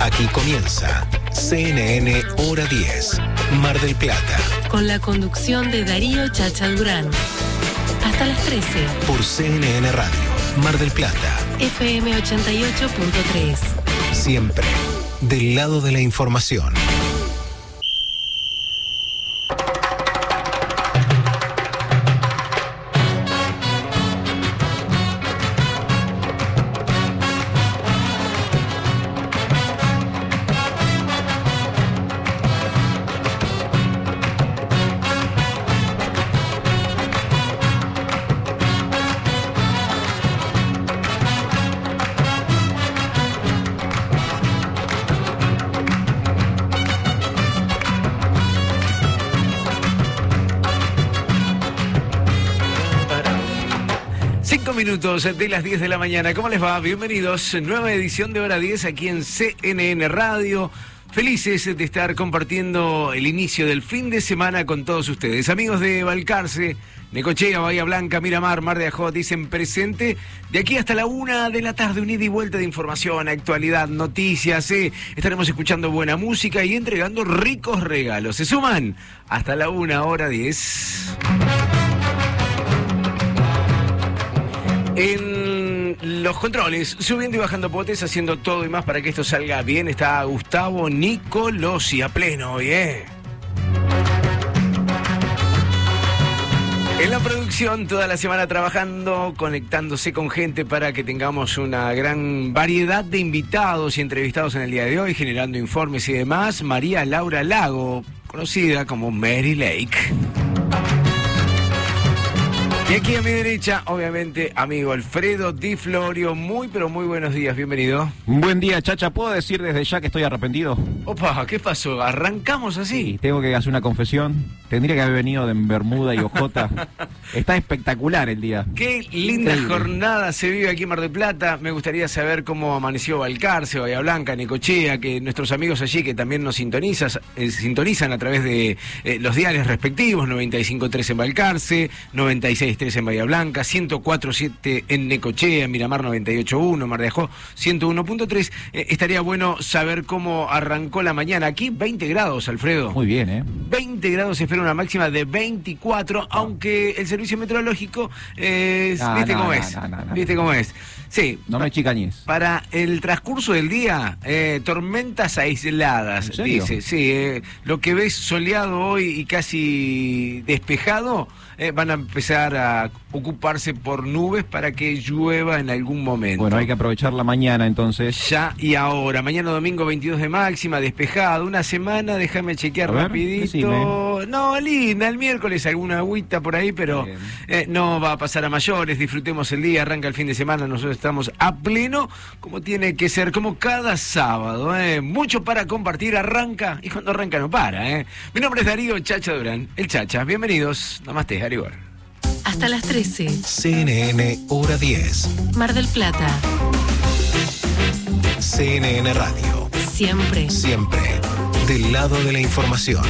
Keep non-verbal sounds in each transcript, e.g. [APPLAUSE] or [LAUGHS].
Aquí comienza CNN Hora 10, Mar del Plata, con la conducción de Darío Chacha Durán. Hasta las 13, por CNN Radio, Mar del Plata, FM 88.3. Siempre del lado de la información. Minutos de las 10 de la mañana. ¿Cómo les va? Bienvenidos. Nueva edición de Hora 10 aquí en CNN Radio. Felices de estar compartiendo el inicio del fin de semana con todos ustedes. Amigos de Balcarce, Necochea, Bahía Blanca, Miramar, Mar de Ajó, dicen presente. De aquí hasta la una de la tarde, un ida y vuelta de información, actualidad, noticias. eh. Estaremos escuchando buena música y entregando ricos regalos. Se suman hasta la una hora 10. En los controles, subiendo y bajando potes, haciendo todo y más para que esto salga bien, está Gustavo Nicolosi a pleno hoy, ¿eh? En la producción, toda la semana trabajando, conectándose con gente para que tengamos una gran variedad de invitados y entrevistados en el día de hoy, generando informes y demás. María Laura Lago, conocida como Mary Lake. Y aquí a mi derecha, obviamente, amigo Alfredo Di Florio. Muy, pero muy buenos días, bienvenido. Buen día, chacha. ¿Puedo decir desde ya que estoy arrepentido? Opa, ¿qué pasó? ¿Arrancamos así? Tengo que hacer una confesión. Tendría que haber venido de Bermuda y Ojota. [LAUGHS] Está espectacular el día. Qué linda jornada se vive aquí en Mar del Plata. Me gustaría saber cómo amaneció Valcarce, Bahía Blanca, Necochea, que nuestros amigos allí que también nos sintonizas, eh, sintonizan a través de eh, los diarios respectivos, 95.3 en Valcarce, 96 106.3 en Bahía Blanca, 104.7 en Necochea, Miramar 98.1, Mar de Ajó 101.3. Eh, estaría bueno saber cómo arrancó la mañana. Aquí 20 grados, Alfredo. Muy bien, ¿eh? 20 grados, espera una máxima de 24, aunque el servicio meteorológico eh, ¿Viste cómo es? ¿Viste cómo es? Sí. No me chicañes. Para el transcurso del día, eh, tormentas aisladas, dice. Sí, lo que ves soleado hoy y casi despejado eh, van a empezar a ocuparse por nubes para que llueva en algún momento. Bueno, hay que aprovechar la mañana entonces. Ya y ahora, mañana domingo 22 de máxima, despejado, una semana, déjame chequear ver, rapidito. decime. No, linda, el miércoles alguna agüita por ahí, pero eh, no va a pasar a mayores, disfrutemos el día, arranca el fin de semana, nosotros estamos a pleno, como tiene que ser, como cada sábado, eh. mucho para compartir, arranca, y cuando arranca no para. Eh. Mi nombre es Darío Chacha Durán, el Chacha, bienvenidos, namaste, Harigor. Hasta las 13, CNN Hora 10, Mar del Plata. CNN Radio, Siempre. siempre del lado de la información.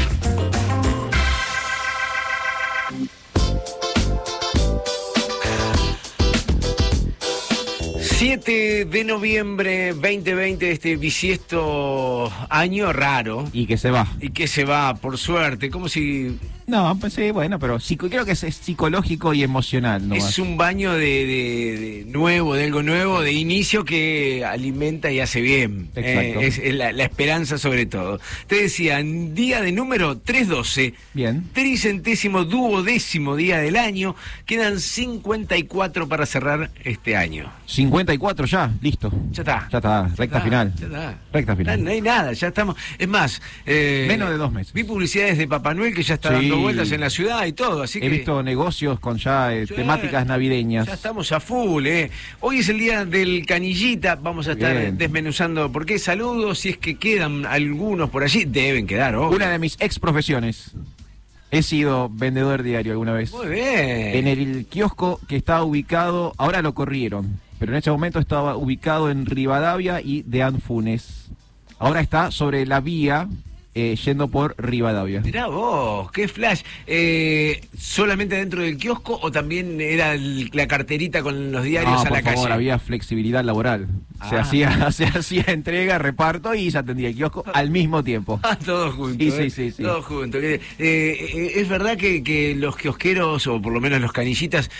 7 de noviembre 2020, este bisiesto año raro. Y que se va. Y que se va, por suerte, como si No, pues sí, bueno, pero psico- creo que es, es psicológico y emocional. ¿no? es un baño de, de- de nuevo, de algo nuevo, de inicio que alimenta y hace bien. Exacto. Eh, es, es la, la esperanza sobre todo. Te decía, día de número 312, Bien. tricentésimo duodécimo día del año, quedan 54 para cerrar este año. 54 ya, listo. Ya está. Ya está, recta final. ya está. Recta final. No, no hay nada, ya estamos. Es más, eh, Menos de dos meses. Vi publicidades de Papá Noel que ya está Sí. dando vueltas en la ciudad y todo, así He que. visto negocios con ya eh, temáticas navideñas. Ya estamos a full, ¿eh? Hoy es el día del canillita, vamos a estar Bien. desmenuzando por qué. Saludos, si es que quedan algunos por allí, deben quedar, obvio. Una de mis ex profesiones. He sido vendedor diario alguna vez. Muy bien. En el kiosco que estaba ubicado, ahora lo corrieron, pero en ese momento estaba ubicado en Rivadavia y de Anfunes. Ahora está sobre la vía eh, yendo por Rivadavia. Mirá vos, qué flash. Eh, ¿Solamente dentro del kiosco o también era el- la carterita con los diarios No, a por la favor, calle? había flexibilidad laboral. Se, Ah. hacía, [LAUGHS] se hacía entrega, reparto y se atendía el kiosco al mismo tiempo. Ah, todo junto. Sí, sí, ¿eh? sí, sí. Todo junto. Es verdad que, que los kiosqueros, o por lo menos los canillitas,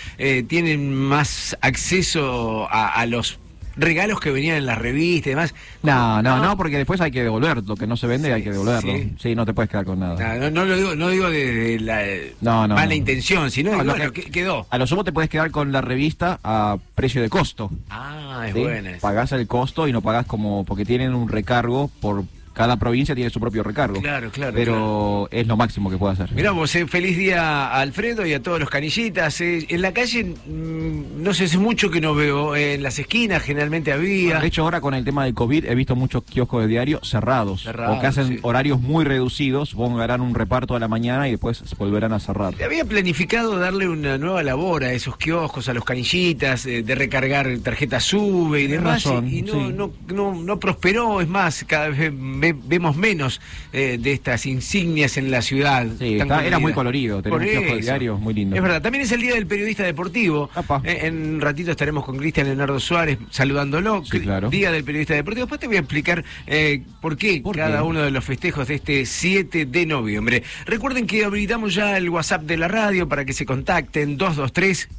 tienen más acceso a, a los regalos que venían en las revistas y demás. No, no, no, porque después hay que devolver. Lo que no se vende hay que devolverlo. sí. Sí, no te puedes quedar con nada. No, no, no lo digo, no digo de, de la No, no, mala intención, sino No, de, lo bueno, que- que- quedó. A lo sumo te puedes quedar con la revista a precio de costo. Ah, es ¿sí? buena. Pagás el costo y no pagás como. porque tienen un recargo por. Cada provincia tiene su propio recargo. Claro, claro, Pero es lo máximo que puede hacer. Mirá vos, eh, feliz día a Alfredo y a todos los canillitas. eh. en la calle, mm, no sé, hace mucho que no veo. eh, en las esquinas generalmente había. De hecho, ahora con el tema del COVID he visto muchos kioscos de diario cerrados. Cerrados, o que hacen sí. horarios muy reducidos, harán un reparto a la mañana y después se volverán a cerrar. Había planificado darle una nueva labor a esos kioscos, a los canillitas, de recargar tarjetas SUBE y demás, y- razón, y, no, sí. no, no, no prosperó, es más, cada vez ve- vemos menos eh, de estas insignias en la ciudad. Sí, está- era muy colorido, tener Por un kiosco de eso. diario muy lindo. Es verdad, también es el Día del Periodista Deportivo. Eh, en un ratito estaremos con Cristian Leonardo Suárez saludándolo. Sí, claro. Día del Periodista Deportivo. Después te voy a explicar eh, por qué ¿Por cada qué? uno de los festejos de este 7 de noviembre. Recuerden que habilitamos ya el WhatsApp de la radio para que se contacten 223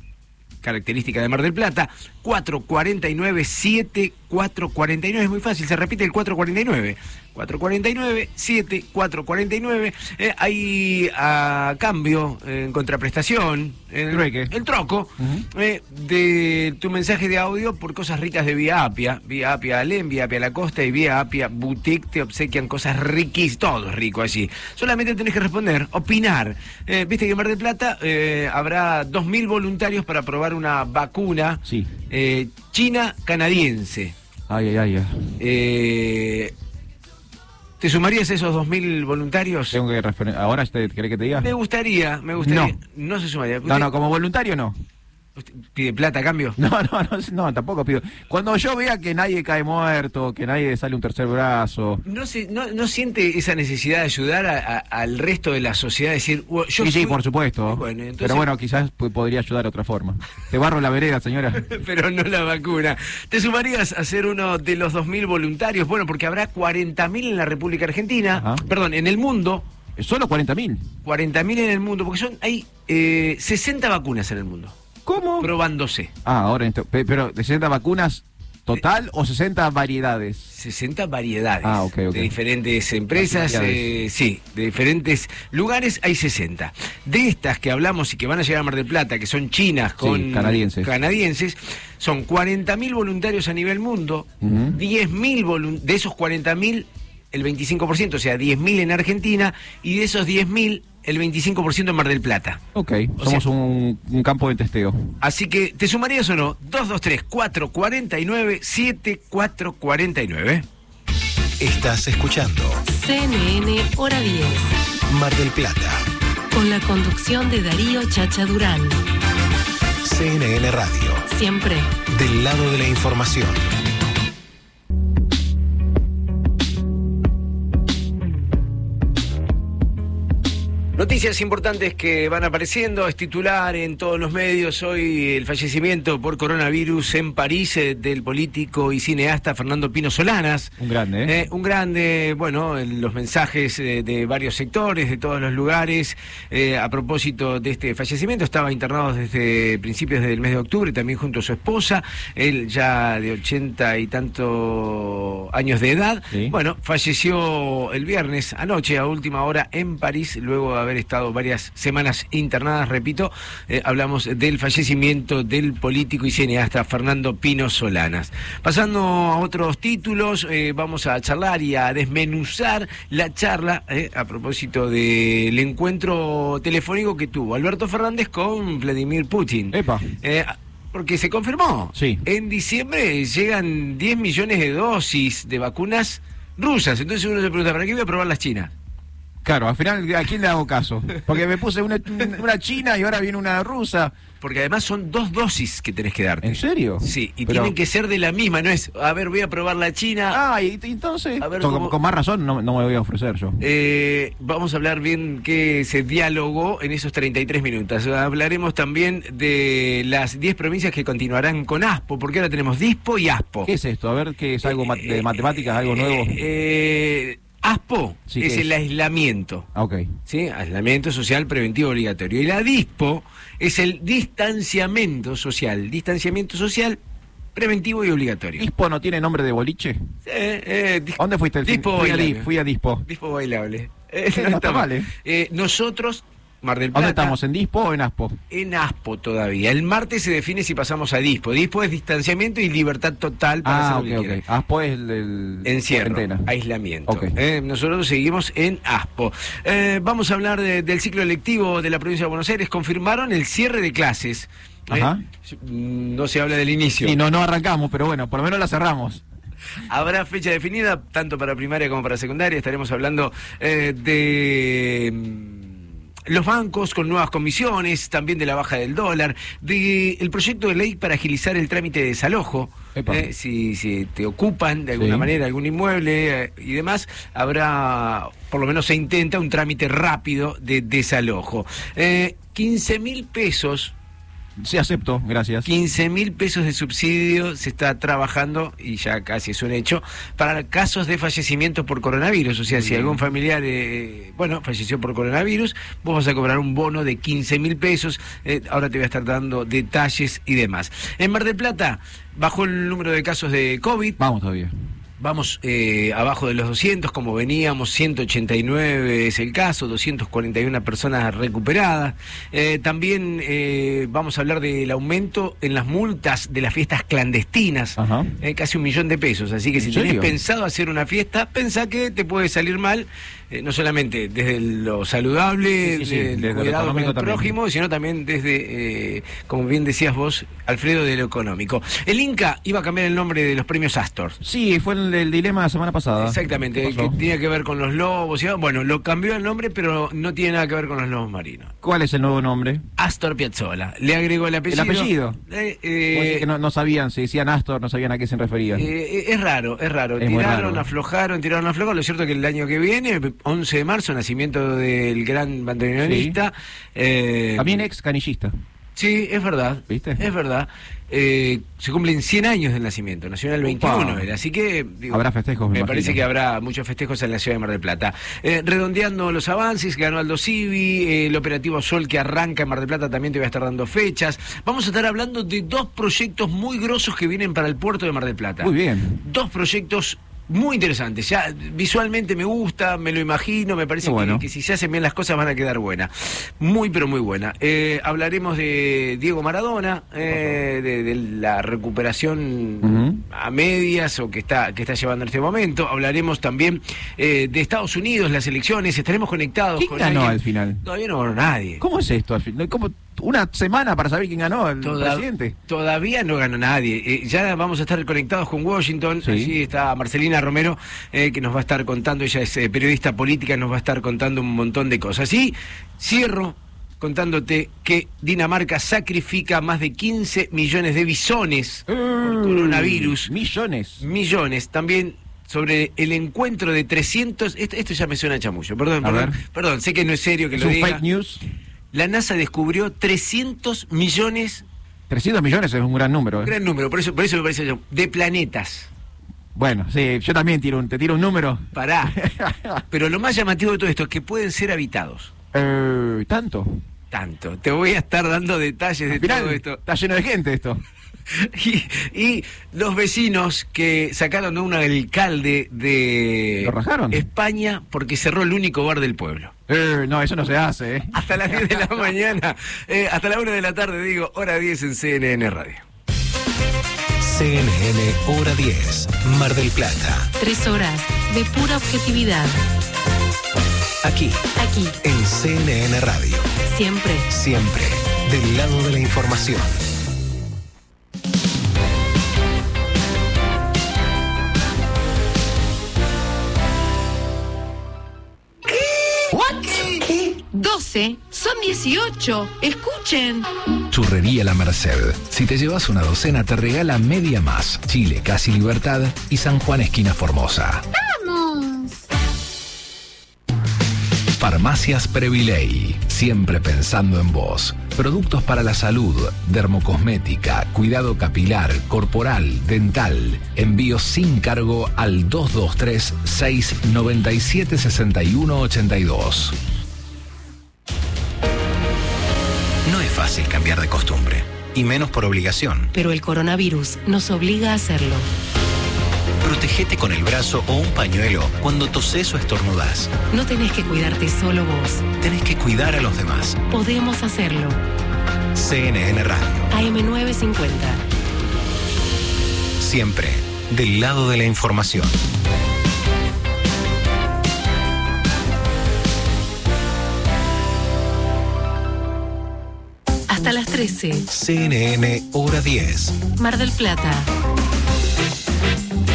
característica de Mar del Plata, 449-7449, es muy fácil, se repite el 449, 449-7449, eh, hay a cambio, en contraprestación, el, Trueque. el troco, eh, de tu mensaje de audio por cosas ricas de Vía Apia, Vía Apia Alem, Vía Apia La Costa y Vía Apia Boutique te obsequian cosas riquísimas, todo es rico allí. Solamente tenés que responder, opinar. Eh, Viste que en Mar del Plata eh, habrá 2.000 voluntarios para probar una vacuna Sí. china-canadiense. Ay, ay, ay. ay. Eh, ¿Te sumarías a esos 2.000 voluntarios? Tengo que refer- ¿Ahora te querés que te diga? Me gustaría, me gustaría. No. se sumaría. No, no, como voluntario no. ¿Pide plata a cambio? [LAUGHS] No, no, no, no, tampoco pido. Cuando yo vea que nadie cae muerto, que nadie sale un tercer brazo. ¿No, se, no, no siente esa necesidad de ayudar a- a- al resto de la sociedad? Decir, "Bueno, yo sí, sí, fui-". por supuesto. Bueno, entonces- Pero bueno, quizás podría ayudar de otra forma. Te barro la vereda, señora. [LAUGHS] pero no la vacuna. ¿Te sumarías a ser uno de los 2.000 voluntarios? Bueno, porque habrá 40.000 en la República Argentina, Ajá. perdón, en el mundo, Solo 40 mil. 40.000 en el mundo, porque son hay eh, 60 vacunas en el mundo, ¿Cómo? probándose. Ah, ahora, esto, pe- pero ¿de 60 vacunas total o 60 variedades? 60 variedades Ah, ok, ok. de diferentes empresas, eh, sí, de diferentes lugares hay 60. De estas que hablamos y que van a llegar a Mar del Plata, que son chinas con canadienses. canadienses, son 40.000 voluntarios a nivel mundo, Ujú. 10.000 volun- de esos 40.000 el 25%, o sea, 10.000 en Argentina y de esos 10.000 el 25% en Mar del Plata. Ok, O somos sea- un, un campo de testeo. Así que, ¿te sumarías o no? 223-449-7449. Estás escuchando CNN Hora 10. Mar del Plata, Con la conducción de Darío Chacha Durán. CNN Radio, Siempre. del lado de la información. Noticias importantes que van apareciendo, es titular en todos los medios hoy el fallecimiento por coronavirus en París eh, del político y cineasta Fernando Pino Solanas. Un grande, ¿eh? Eh, un grande, bueno, en los mensajes eh, de varios sectores, de todos los lugares, a propósito de este fallecimiento, estaba internado desde principios del mes de octubre, también junto a su esposa, él ya de ochenta y tanto años de edad. Sí. Bueno, falleció el viernes anoche a última hora en París, luego de haber estado varias semanas internadas, repito, eh, hablamos del fallecimiento del político y cineasta Fernando Pino Solanas. Pasando a otros títulos, eh, vamos a charlar y a desmenuzar la charla eh, a propósito del encuentro telefónico que tuvo Alberto Fernández con Vladimir Putin. Epa. Porque se confirmó. Sí. En diciembre llegan 10 millones de dosis de vacunas rusas. Entonces uno se pregunta, ¿para qué voy a probar las chinas? Claro, al final, ¿a quién le hago caso? Porque me puse una, una china y ahora viene una rusa. Porque además son dos dosis que tenés que darte. ¿En serio? Sí, y Pero- tienen que ser de la misma, no es, a ver, voy a probar la china. Ah, y entonces, A ver, con, ¿cómo- con más razón no, no me voy a ofrecer yo. Eh, vamos a hablar bien qué se dialogó en esos 33 minutos. Hablaremos también de las 10 provincias que continuarán con ASPO, porque ahora tenemos DISPO y ASPO. ¿Qué es esto? A ver, ¿qué es algo ma- de matemáticas, algo nuevo? Eh, eh, ASPO Sí, es ¿qué el aislamiento. Ah, ok. ¿sí? Aislamiento social preventivo obligatorio. Y la DISPO es el distanciamiento social. Distanciamiento social preventivo y obligatorio. ¿Dispo no tiene nombre de boliche? Eh, eh, dis- ¿A ¿Dónde fuiste el fin? Dispo Fui a, fui a Dispo. Dispo bailable. Eh, [LAUGHS] [LAUGHS] No está mal, ¿eh? Eh, nosotros, Mar del Plata, ¿Dónde estamos? ¿En Dispo o en Aspo? en ASPO todavía. El martes se define si pasamos a DISPO. DISPO es distanciamiento y libertad total para Ah, hacer lo que ok. quieran. Aspo es el... el Encierro, cuarentena. aislamiento. Eh, nosotros seguimos en ASPO. Eh, vamos a hablar de- del ciclo electivo de la provincia de Buenos Aires. Confirmaron el cierre de clases. Eh, Ajá. no se habla del inicio. Sí, no, no arrancamos, pero bueno, por lo menos la cerramos. Habrá fecha definida tanto para primaria como para secundaria. Estaremos hablando de mm, los bancos con nuevas comisiones, también de la baja del dólar, de el proyecto de ley para agilizar el trámite de desalojo. Eh, si, si te ocupan de alguna Sí. manera algún inmueble eh, y demás, habrá, por lo menos se intenta, un trámite rápido de desalojo. Eh, 15 mil pesos Sí, acepto, gracias. 15 mil pesos de subsidio se está trabajando, y ya casi es un hecho, para casos de fallecimiento por coronavirus. O sea, si algún familiar, eh, bueno, falleció por coronavirus, vos vas a cobrar un bono de 15 mil pesos. Eh, ahora te voy a estar dando detalles y demás. En Mar del Plata bajó el número de casos de COVID. Vamos todavía. Vamos eh, abajo de los 200, como veníamos, 189 es el caso, 241 personas recuperadas. Eh, también eh, vamos a hablar del aumento en las multas de las fiestas clandestinas, eh, casi un millón de pesos. Así que ¿En si tenés serio? pensado hacer una fiesta, pensá que te puede salir mal, eh, no solamente desde lo saludable, Sí, sí, sí, del desde lo con el también. prójimo, sino también desde, eh, como bien decías vos, Alfredo, de lo económico. El Inca iba a cambiar el nombre de los premios Astor. Sí, fue el, el dilema la semana pasada. Exactamente, ¿Qué que tenía que ver con los lobos. y- Bueno, lo cambió el nombre, pero no tiene nada que ver con los lobos marinos. ¿Cuál es el nuevo nombre? Astor Piazzolla. Le agregó el apellido. apellido? Eh, eh, que no, no sabían, si decían Astor, no sabían a qué se referían. es raro, es raro. Es tiraron, raro. aflojaron, tiraron, aflojaron. Lo cierto es que el año que viene, 11 de marzo, nacimiento del gran bandoneonista. eh, También ex canillista. Sí, es verdad. ¿Viste? Es verdad. Eh, se cumplen 100 años del nacimiento, nació en el 21, Upa. era, así que... digo, Habrá festejos, me Me parece que habrá muchos festejos en la ciudad de Mar del Plata. Eh, redondeando los avances, ganó Aldo Civi, eh, el operativo Sol que arranca en Mar del Plata también te voy a estar dando fechas. Vamos a estar hablando de dos proyectos muy grosos que vienen para el puerto de Mar del Plata. Muy bien. Dos proyectos muy interesantes. Ya visualmente me gusta, me lo imagino, me parece bueno. que, que si se hacen bien las cosas van a quedar buenas. Muy, pero muy buena. Eh, hablaremos de Diego Maradona, eh, de, de la recuperación a medias o que está, que está llevando en este momento. Hablaremos también eh, de Estados Unidos, las elecciones. Estaremos conectados ¿Quién con ganó alguien. al final? Todavía no ganó nadie. ¿Cómo es esto al final? ¿Cómo? ¿Una semana para saber quién ganó el Toda- presidente? Todavía no ganó nadie. Eh, ya vamos a estar conectados con Washington. Sí. Allí está Marcelina Romero, eh, que nos va a estar contando. Ella es eh, periodista política, nos va a estar contando un montón de cosas. Y cierro contándote que Dinamarca sacrifica más de 15 millones de bisones por coronavirus. Millones. Millones. También sobre el encuentro de 300... Esto, esto ya me suena a chamullo. Perdón, A perdón. ver. Perdón, sé que no es serio que ¿Es lo un diga. fake news? La NASA descubrió 300 millones 300 millones es un gran número. Un ¿eh? gran número, por eso, por eso me parece yo, de planetas. Bueno, sí, yo también tiro un, te tiro un número. Pará. [LAUGHS] Pero lo más llamativo de todo esto es que pueden ser habitados. Eh, ¿Tanto? Tanto. Te voy a estar dando detalles de final, todo esto. está lleno de gente esto. [LAUGHS] Y, y los vecinos que sacaron a un alcalde de ¿Lo rajaron? España porque cerró el único bar del pueblo. Eh, no, eso no se hace, ¿eh? [LAUGHS] Hasta las 10 de la [LAUGHS] mañana, eh, hasta la 1 de la tarde, digo, hora 10 en CNN Radio. CNN Hora 10, Mar del Plata. Tres horas de pura objetividad. Aquí, Aquí, en CNN Radio. siempre. Siempre del lado de la información. 12, son 18. Escuchen. Churrería La Merced. Si te llevas una docena, te regala media más. Chile, Casi Libertad y San Juan, esquina Formosa. ¡Vamos! Farmacias Previley. Siempre pensando en vos. Productos para la salud, dermocosmética, cuidado capilar, corporal, dental. Envío sin cargo al 223 697 6182. No es fácil cambiar de costumbre, y menos por obligación. Pero el coronavirus nos obliga a hacerlo. Protégete con el brazo o un pañuelo cuando toses o estornudas. No tenés que cuidarte solo vos. Tenés que cuidar a los demás. Podemos hacerlo. CNN Radio. AM950. Siempre del lado de la información. 13. CNN Hora 10. Mar del Plata.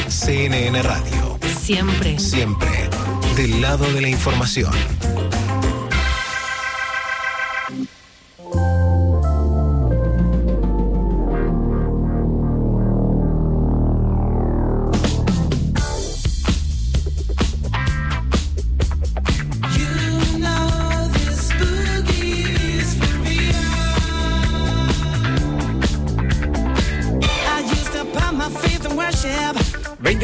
CNN Radio. Siempre. Siempre del lado de la información.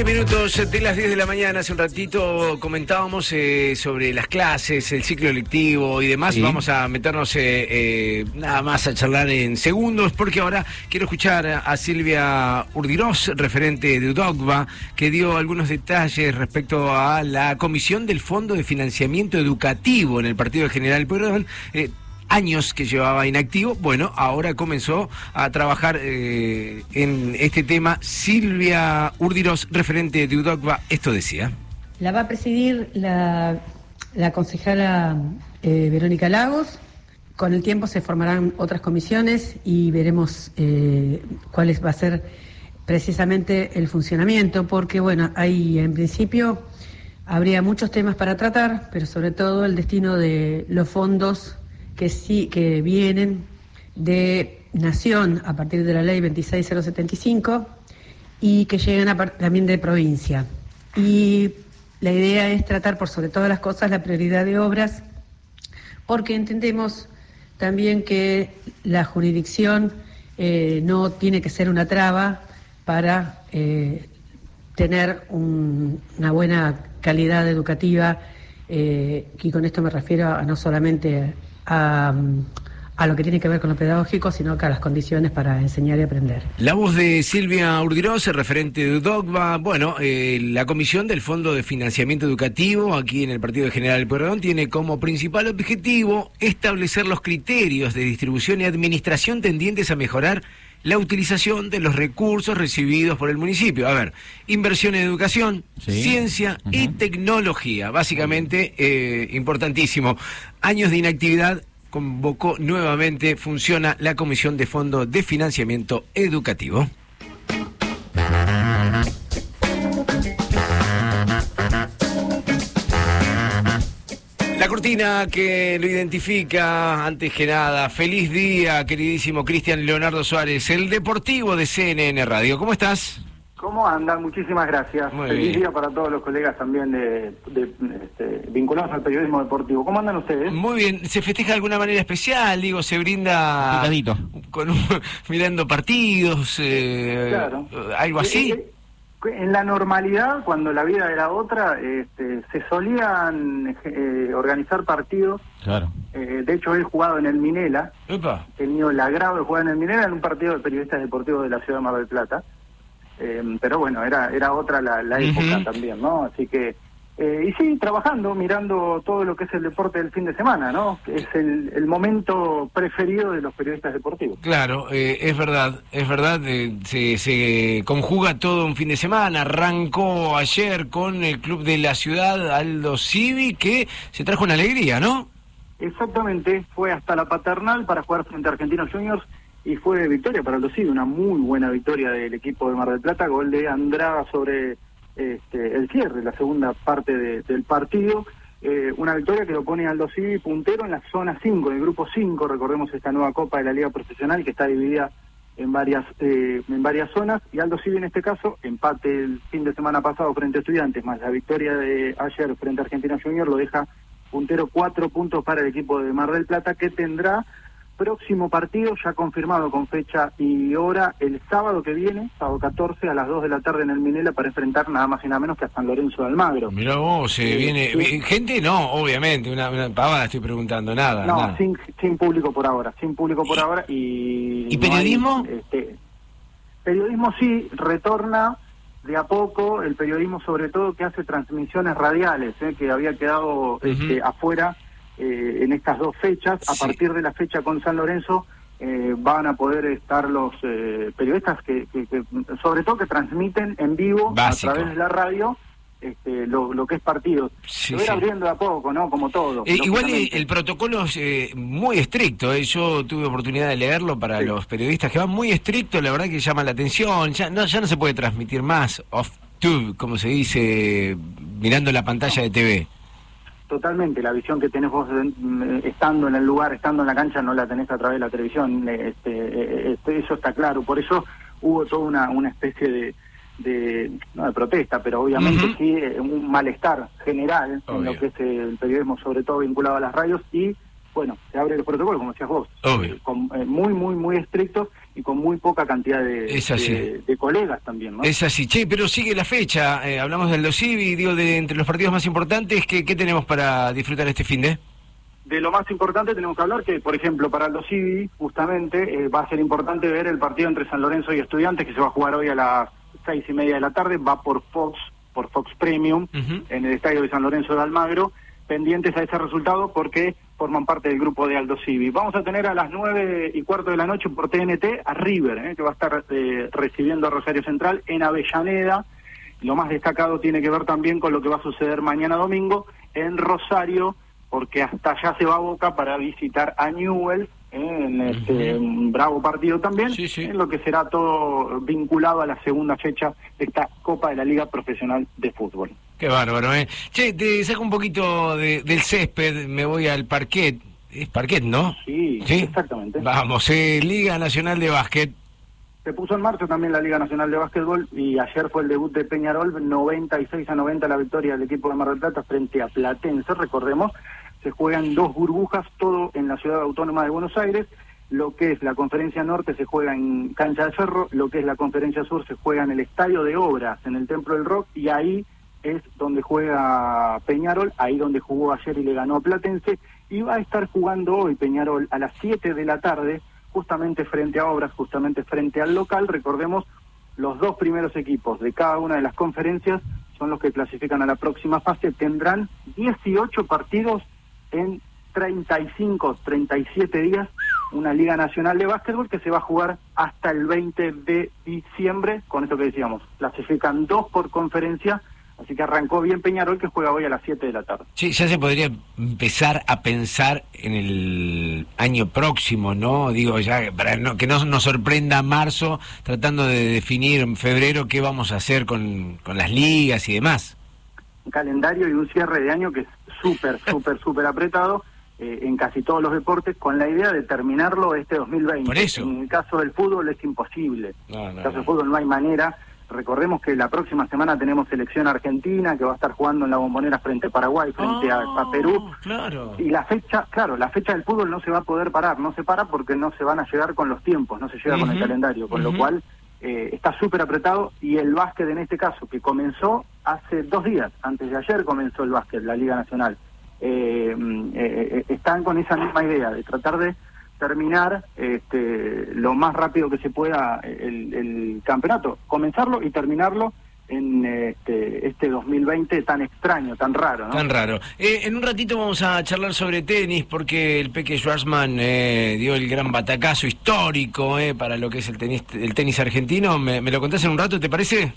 20 minutos de las 10 de la mañana, hace un ratito comentábamos eh, sobre las clases, el ciclo lectivo y demás. Sí. Vamos a meternos eh, eh, nada más a charlar en segundos, porque ahora quiero escuchar a, Silvia Urdirós, referente de UDOCVA, que dio algunos detalles respecto a la comisión del Fondo de Financiamiento Educativo en el Partido General Pueyrredón. Años que llevaba inactivo, bueno, ahora comenzó a trabajar eh, en este tema. Silvia Urdiros, referente de UDOCVA, esto decía. La va a presidir la, la concejala eh, Verónica Lagos. Con el tiempo se formarán otras comisiones y veremos eh, cuál va a ser precisamente el funcionamiento, porque bueno, hay en principio habría muchos temas para tratar, pero sobre todo el destino de los fondos que sí que vienen de Nación a partir de la ley 26075 y que llegan también de provincia. Y la idea es tratar por sobre todas las cosas la prioridad de obras, porque entendemos también que la jurisdicción eh, no tiene que ser una traba para eh, tener un- una buena calidad educativa, eh, y con esto me refiero a no solamente a, a lo que tiene que ver con lo pedagógico, sino que a las condiciones para enseñar y aprender. La voz de Silvia Urdiros, referente de UDOCVA. Bueno, eh, la comisión del Fondo de Financiamiento Educativo aquí en el Partido de General Pueyrredón tiene como principal objetivo establecer los criterios de distribución y administración tendientes a mejorar la utilización de los recursos recibidos por el municipio. A ver, inversión en educación, Sí. ciencia y tecnología, básicamente eh, importantísimo. Años de inactividad convocó nuevamente, funciona la Comisión de Fondo de Financiamiento Educativo. Cortina que lo identifica, antes que nada, feliz día, queridísimo Cristian Leonardo Suárez, el deportivo de CNN Radio. ¿Cómo estás? ¿Cómo andan? Muchísimas gracias. Muy Feliz bien. día para todos los colegas también de, de- este, vinculados al periodismo deportivo. ¿Cómo andan ustedes? Muy bien, ¿se festeja de alguna manera especial? Digo, se brinda Picadito. con un- [LAUGHS] mirando partidos, eh, Claro. algo así. Eh, eh, En la normalidad, cuando la vida era otra, este, se solían eh, organizar partidos. Claro. Eh, de hecho, he jugado en el Minela. Epa. He tenido el agrado de jugar en el Minela en un partido de periodistas deportivos de la ciudad de Mar del Plata. Eh, pero bueno, era era otra la, la época también, ¿no? Así que, eh, y sí, trabajando, mirando todo lo que es el deporte del fin de semana, ¿no? Es el, el momento preferido de los periodistas deportivos. Claro, eh, es verdad, es verdad, eh, se, se conjuga todo un fin de semana, arrancó ayer con el club de la ciudad, Aldo Civi, que se trajo una alegría, ¿no? Exactamente, fue hasta la paternal para jugar frente a Argentinos Juniors y fue victoria para los una muy buena victoria del equipo de Mar del Plata, gol de Andrada sobre este, el cierre, la segunda parte de- del partido. eh, una victoria que lo pone Aldo Civi puntero en la zona 5, en el grupo 5, recordemos esta nueva Copa de la Liga Profesional que está dividida en varias eh, en varias zonas y Aldo Civi en este caso empate el fin de semana pasado frente a Estudiantes más la victoria de ayer frente a Argentina Junior lo deja puntero cuatro puntos para el equipo de Mar del Plata que tendrá próximo partido ya confirmado con fecha y hora el sábado que viene, sábado 14 a las 2 de la tarde en el Minela para enfrentar nada más y nada menos que a San Lorenzo de Almagro. Mirá vos, se viene... sí. Gente no, obviamente, una, una pavada estoy preguntando, nada. No, nada. sin, sin público por ahora, sin público por ahora y... ¿Y no hay, periodismo? este, periodismo sí, retorna de a poco, el periodismo sobre todo que hace transmisiones radiales, eh, que había quedado este, afuera eh, en estas dos fechas. A Sí. partir de la fecha con San Lorenzo eh, van a poder estar los eh, periodistas que, que- que, sobre todo que transmiten en vivo Básico. a través de la radio este, lo, lo que es partido. Sí, a ir sí. abriendo de a poco, ¿no? Como todo. Eh, igual eh, el protocolo es eh, muy estricto, eh. yo tuve oportunidad de leerlo para Sí. los periodistas que va muy estricto, la verdad que llama la atención, ya no, ya no se puede transmitir más off-tube, como se dice, mirando la pantalla de TV. Totalmente, la visión que tenés vos eh, estando en el lugar, estando en la cancha, no la tenés a través de la televisión, eh, este, eh, este, eso está claro, por eso hubo toda una, una especie de, de, no de protesta, pero obviamente sí, eh, un malestar general en lo que es el periodismo, sobre todo vinculado a las radios, y bueno, se abre el protocolo, como decías vos, Obvio. con, eh, muy, muy, muy estricto y con muy poca cantidad de, colegas también, ¿no? Es así, che, pero sigue la fecha, eh, hablamos del Dosivi, digo, de entre los partidos más importantes, ¿qué, qué tenemos para disfrutar este fin de? De lo más importante tenemos que hablar que, por ejemplo, para los Civi, justamente, eh, va a ser importante ver el partido entre San Lorenzo y Estudiantes, que se va a jugar hoy a las seis y media de la tarde, va por Fox, por Fox Premium, en el estadio de San Lorenzo de Almagro, pendientes a ese resultado porque forman parte del grupo de Aldo Civi. Vamos a tener a las nueve y cuarto de la noche por TNT a River, eh, que va a estar eh, recibiendo a Rosario Central en Avellaneda. Lo más destacado tiene que ver también con lo que va a suceder mañana domingo en Rosario, porque hasta allá se va a Boca para visitar a Newell eh, en este un bravo partido también, Sí, sí. en lo que será todo vinculado a la segunda fecha de esta Copa de la Liga Profesional de Fútbol. Qué bárbaro, ¿eh? Che, te saco un poquito de- del césped, me voy al parquet. Es parquet, ¿no? Sí, exactamente. Vamos, eh, Liga Nacional de Básquet. Se puso en marcha también la Liga Nacional de Básquetbol y ayer fue el debut de Peñarol, 96 a 90 la victoria del equipo de Mar del Plata frente a Platense, recordemos, se juegan dos burbujas, todo en la ciudad autónoma de Buenos Aires, lo que es la conferencia norte se juega en Cancha de Ferro, lo que es la conferencia sur se juega en el Estadio de Obras, en el Templo del Rock, y ahí es donde juega Peñarol, ahí donde jugó ayer y le ganó a Platense, y va a estar jugando hoy Peñarol a las 7 de la tarde, justamente frente a Obras, justamente frente al local, recordemos, los dos primeros equipos de cada una de las conferencias son los que clasifican a la próxima fase, tendrán 18 partidos en 35, 37 días, una Liga Nacional de Básquetbol que se va a jugar hasta el 20 de diciembre, con esto que decíamos, clasifican dos por conferencia, así que arrancó bien Peñarol que juega hoy a las 7 de la tarde. Sí, ya se podría empezar a pensar en el año próximo, ¿no? Digo, ya para no- que no nos sorprenda marzo tratando de definir en febrero qué vamos a hacer con, con las ligas y demás. un calendario y un cierre de año que es súper, [LAUGHS] súper, súper apretado eh, en casi todos los deportes, con la idea de terminarlo este 2020. Por eso. En el caso del fútbol es imposible. No, En el caso del fútbol no hay manera. Recordemos que la próxima semana tenemos selección argentina que va a estar jugando en la bombonera frente a Paraguay, frente a- a, Perú. Claro. Y la fecha, claro, la fecha del fútbol no se va a poder parar, no se para porque no se van a llegar con los tiempos, no se llega con el calendario, con lo cual eh, está súper apretado y el básquet en este caso, que comenzó hace dos días, antes de ayer comenzó el básquet, la Liga Nacional, eh, mm, eh, eh, están con esa misma idea de tratar de terminar este, lo más rápido que se pueda el, el campeonato, comenzarlo y terminarlo en este, este 2020 tan extraño, tan raro. Tan raro. Eh, en un ratito vamos a charlar sobre tenis porque el Peque Schwarzman eh, dio el gran batacazo histórico eh, para lo que es el tenis, el tenis argentino. ¿Me, me lo contás en un rato, te parece?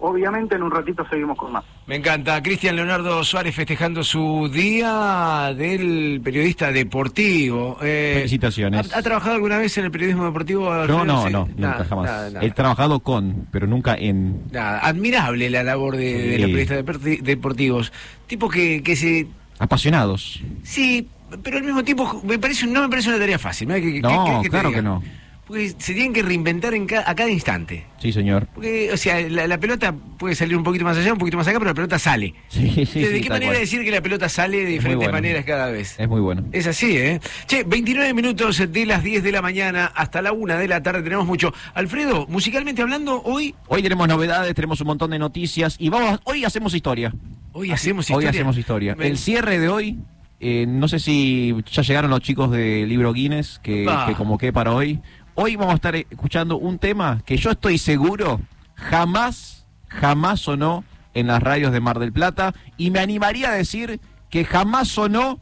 Obviamente en un ratito seguimos con más. Me encanta. Cristian Leonardo Suárez festejando su día del periodista deportivo. Eh, Felicitaciones. ¿ha, ha trabajado alguna vez en el periodismo deportivo? No, no, no, nunca jamás. nada, nada. He trabajado con, pero nunca en. Nada, admirable la labor de, de Sí. los periodistas deporti- deportivos. Tipos que, que se Apasionados. Sí, pero al mismo tiempo me parece, no me parece una tarea fácil. Que- No, que- claro que no. Porque se tienen que reinventar en ca- a cada instante. Sí, señor. Porque, o sea, la, la pelota puede salir un poquito más allá, un poquito más acá, pero la pelota sale. Sí, sí, ¿De sí, qué manera cual. decir que la pelota sale de diferentes bueno. maneras cada vez? Es muy bueno. Es así, ¿eh? Che, 29 minutos de las 10 de la mañana hasta la 1 de la tarde tenemos mucho. Alfredo, musicalmente hablando, hoy Hoy tenemos novedades, tenemos un montón de noticias y vamos, hoy hacemos historia. hoy hacemos Hoy historia. hacemos historia. Me- El cierre de hoy, eh, no sé si ya llegaron los chicos del libro Guinness que, que convoqué para hoy. Hoy vamos a estar escuchando un tema que yo estoy seguro jamás, jamás sonó en las radios de Mar del Plata y me animaría a decir que jamás sonó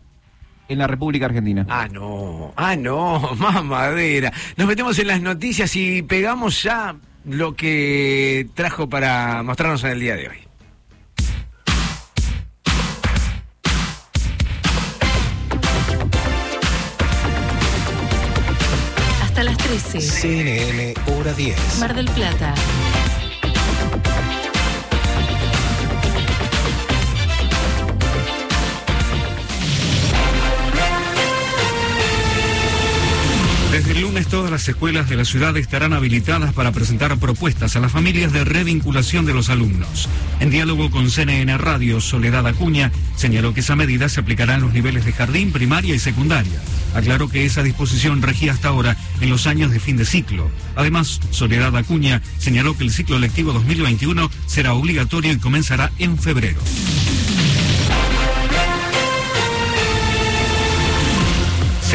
en la República Argentina. Ah, no, ah, no, [LAUGHS] más madera. Nos metemos en las noticias y pegamos ya lo que trajo para mostrarnos en el día de hoy. 13. CNN Hora 10. Mar del Plata. El lunes todas las escuelas de la ciudad estarán habilitadas para presentar propuestas a las familias de revinculación de los alumnos. En diálogo con CNN Radio, Soledad Acuña señaló que esa medida se aplicará en los niveles de jardín, primaria y secundaria. Aclaró que esa disposición regía hasta ahora en los años de fin de ciclo. Además, Soledad Acuña señaló que el ciclo lectivo 2021 será obligatorio y comenzará en febrero.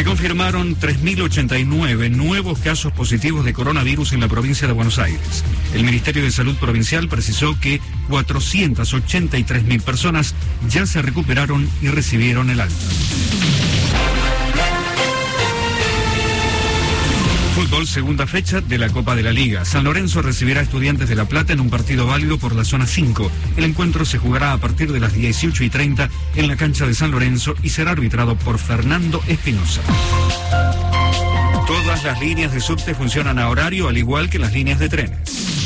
Se confirmaron 3.089 nuevos casos positivos de coronavirus en la provincia de Buenos Aires. El Ministerio de Salud Provincial precisó que 483.000 personas ya se recuperaron y recibieron el alta. Fútbol, segunda fecha de la Copa de la Liga. San Lorenzo recibirá a Estudiantes de La Plata en un partido válido por la zona 5. El encuentro se jugará a partir de las 18 y 30 en la cancha de San Lorenzo y será arbitrado por Fernando Espinosa. Todas las líneas de subte funcionan a horario, al igual que las líneas de trenes.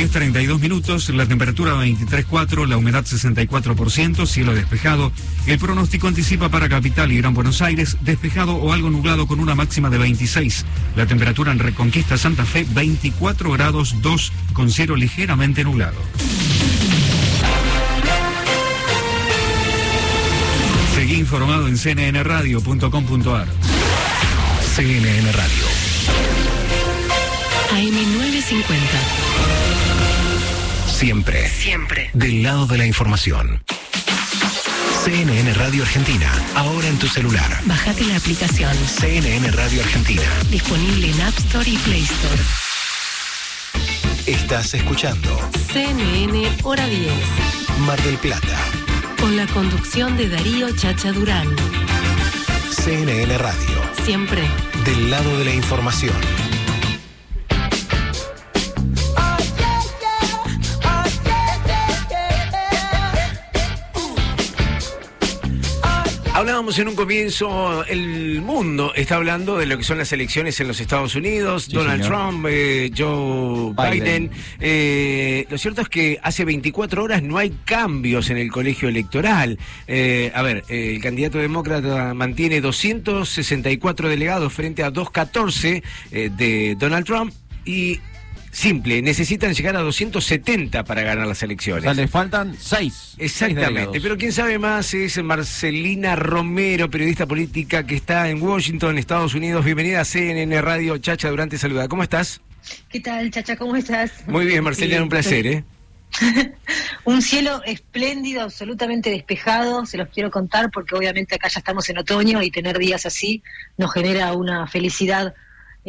10.32 minutos, la temperatura 23.4, la humedad 64%, cielo despejado. El pronóstico anticipa para Capital y Gran Buenos Aires despejado o algo nublado con una máxima de 26. La temperatura en Reconquista Santa Fe 24 grados 2 con cielo ligeramente nublado. Seguí informado en cnnradio.com.ar. CNN Radio. AM950. Siempre. Siempre. Del lado de la información. CNN Radio Argentina. Ahora en tu celular. Bajate la aplicación. CNN Radio Argentina. Disponible en App Store y Play Store. Estás escuchando CNN Hora 10. Mar del Plata. Con la conducción de Darío Chacha Durán. CNN Radio. Siempre. Del lado de la información. Hablábamos en un comienzo, el mundo está hablando de lo que son las elecciones en los Estados Unidos, Sí, Donald señor. Trump, eh, Joe Biden. Biden. Eh, lo cierto es que hace 24 horas no hay cambios en el colegio electoral. Eh, a ver, el candidato demócrata mantiene 264 delegados frente a 214 eh, de Donald Trump y... Simple, necesitan llegar a 270 para ganar las O elecciones. sea, le faltan seis. seis Exactamente, delegados. pero quien sabe más es Marcelina Romero, periodista política que está en Washington, Estados Unidos. Bienvenida a CNN Radio. Chacha Durante saluda. ¿Cómo estás? ¿Qué tal, Chacha? ¿Cómo estás? Muy bien, Marcelina, Bien, un placer, ¿eh? [LAUGHS] Un cielo espléndido, absolutamente despejado, se los quiero contar porque obviamente acá ya estamos en otoño y tener días así nos genera una felicidad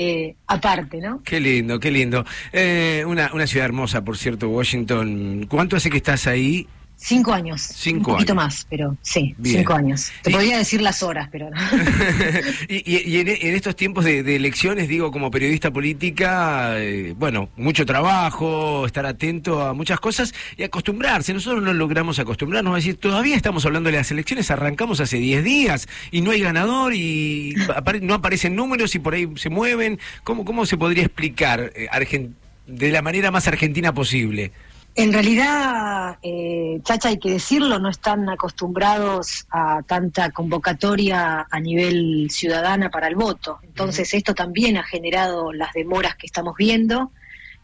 eh, aparte, ¿no? Qué lindo, qué lindo. Eh, una, una ciudad hermosa, por cierto, Washington. ¿Cuánto hace que estás ahí? Cinco años. Cinco Un poquito años. más, pero sí, Bien. cinco años. Te Y- podría decir las horas, pero no. [LAUGHS] y y- y en, en estos tiempos de, de elecciones, digo, como periodista política, eh, bueno, mucho trabajo, estar atento a muchas cosas y acostumbrarse. Nosotros no logramos acostumbrarnos a decir, todavía estamos hablando de las elecciones, arrancamos hace 10 días y no hay ganador y [LAUGHS] apare- no aparecen números y por ahí se mueven. ¿Cómo, cómo se podría explicar eh, de la manera más argentina posible? En realidad, eh, Chacha, hay que decirlo, no están acostumbrados a tanta convocatoria a nivel ciudadana para el voto. Entonces, esto también ha generado las demoras que estamos viendo.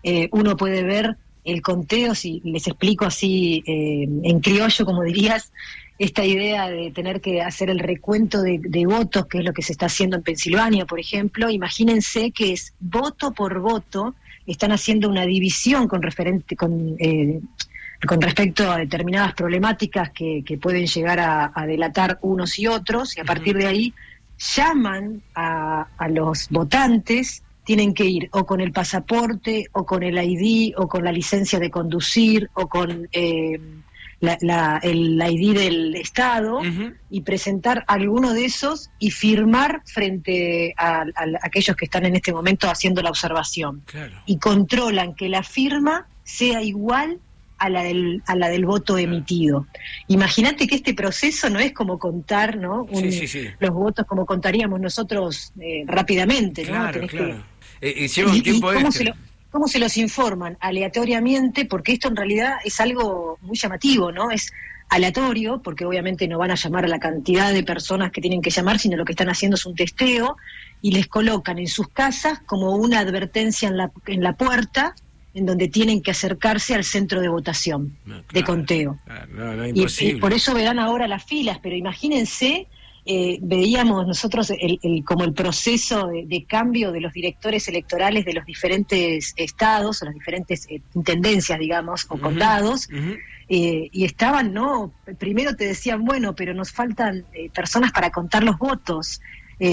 Eh, uno puede ver el conteo, si les explico así eh, en criollo, como dirías, esta idea de tener que hacer el recuento de, de votos, que es lo que se está haciendo en Pensilvania, por ejemplo. Imagínense que es voto por voto están haciendo una división con referente con eh, con respecto a determinadas problemáticas que, que pueden llegar a, a delatar unos y otros y a partir de ahí llaman a, a los votantes tienen que ir o con el pasaporte o con el ID o con la licencia de conducir o con eh, la, la- el ID del Estado y presentar alguno de esos y firmar frente a, a- a aquellos que están en este momento haciendo la observación. Y controlan que la firma sea igual a la del, a la del voto emitido. Imagínate que este proceso no es como contar ¿no? Un- Sí, sí, sí. los votos como contaríamos nosotros eh, rápidamente. ¿no? Claro, Tenés que-. Eh, eh, lleva un y- y tiempo este. Cómo se los informan? Aleatoriamente, porque esto en realidad es algo muy llamativo, ¿no? Es aleatorio, porque obviamente no van a llamar a la cantidad de personas que tienen que llamar, sino lo que están haciendo es un testeo y les colocan en sus casas como una advertencia en la, en la puerta en donde tienen que acercarse al centro de votación, de conteo. Claro, no, no, Y-. Y, por eso verán ahora las filas, pero imagínense, eh, veíamos nosotros el, el- como el proceso de, de cambio de los directores electorales de los diferentes estados, o las diferentes eh, intendencias, digamos, o condados, eh, y estaban, ¿no? Primero te decían, bueno, pero nos faltan eh, personas para contar los votos.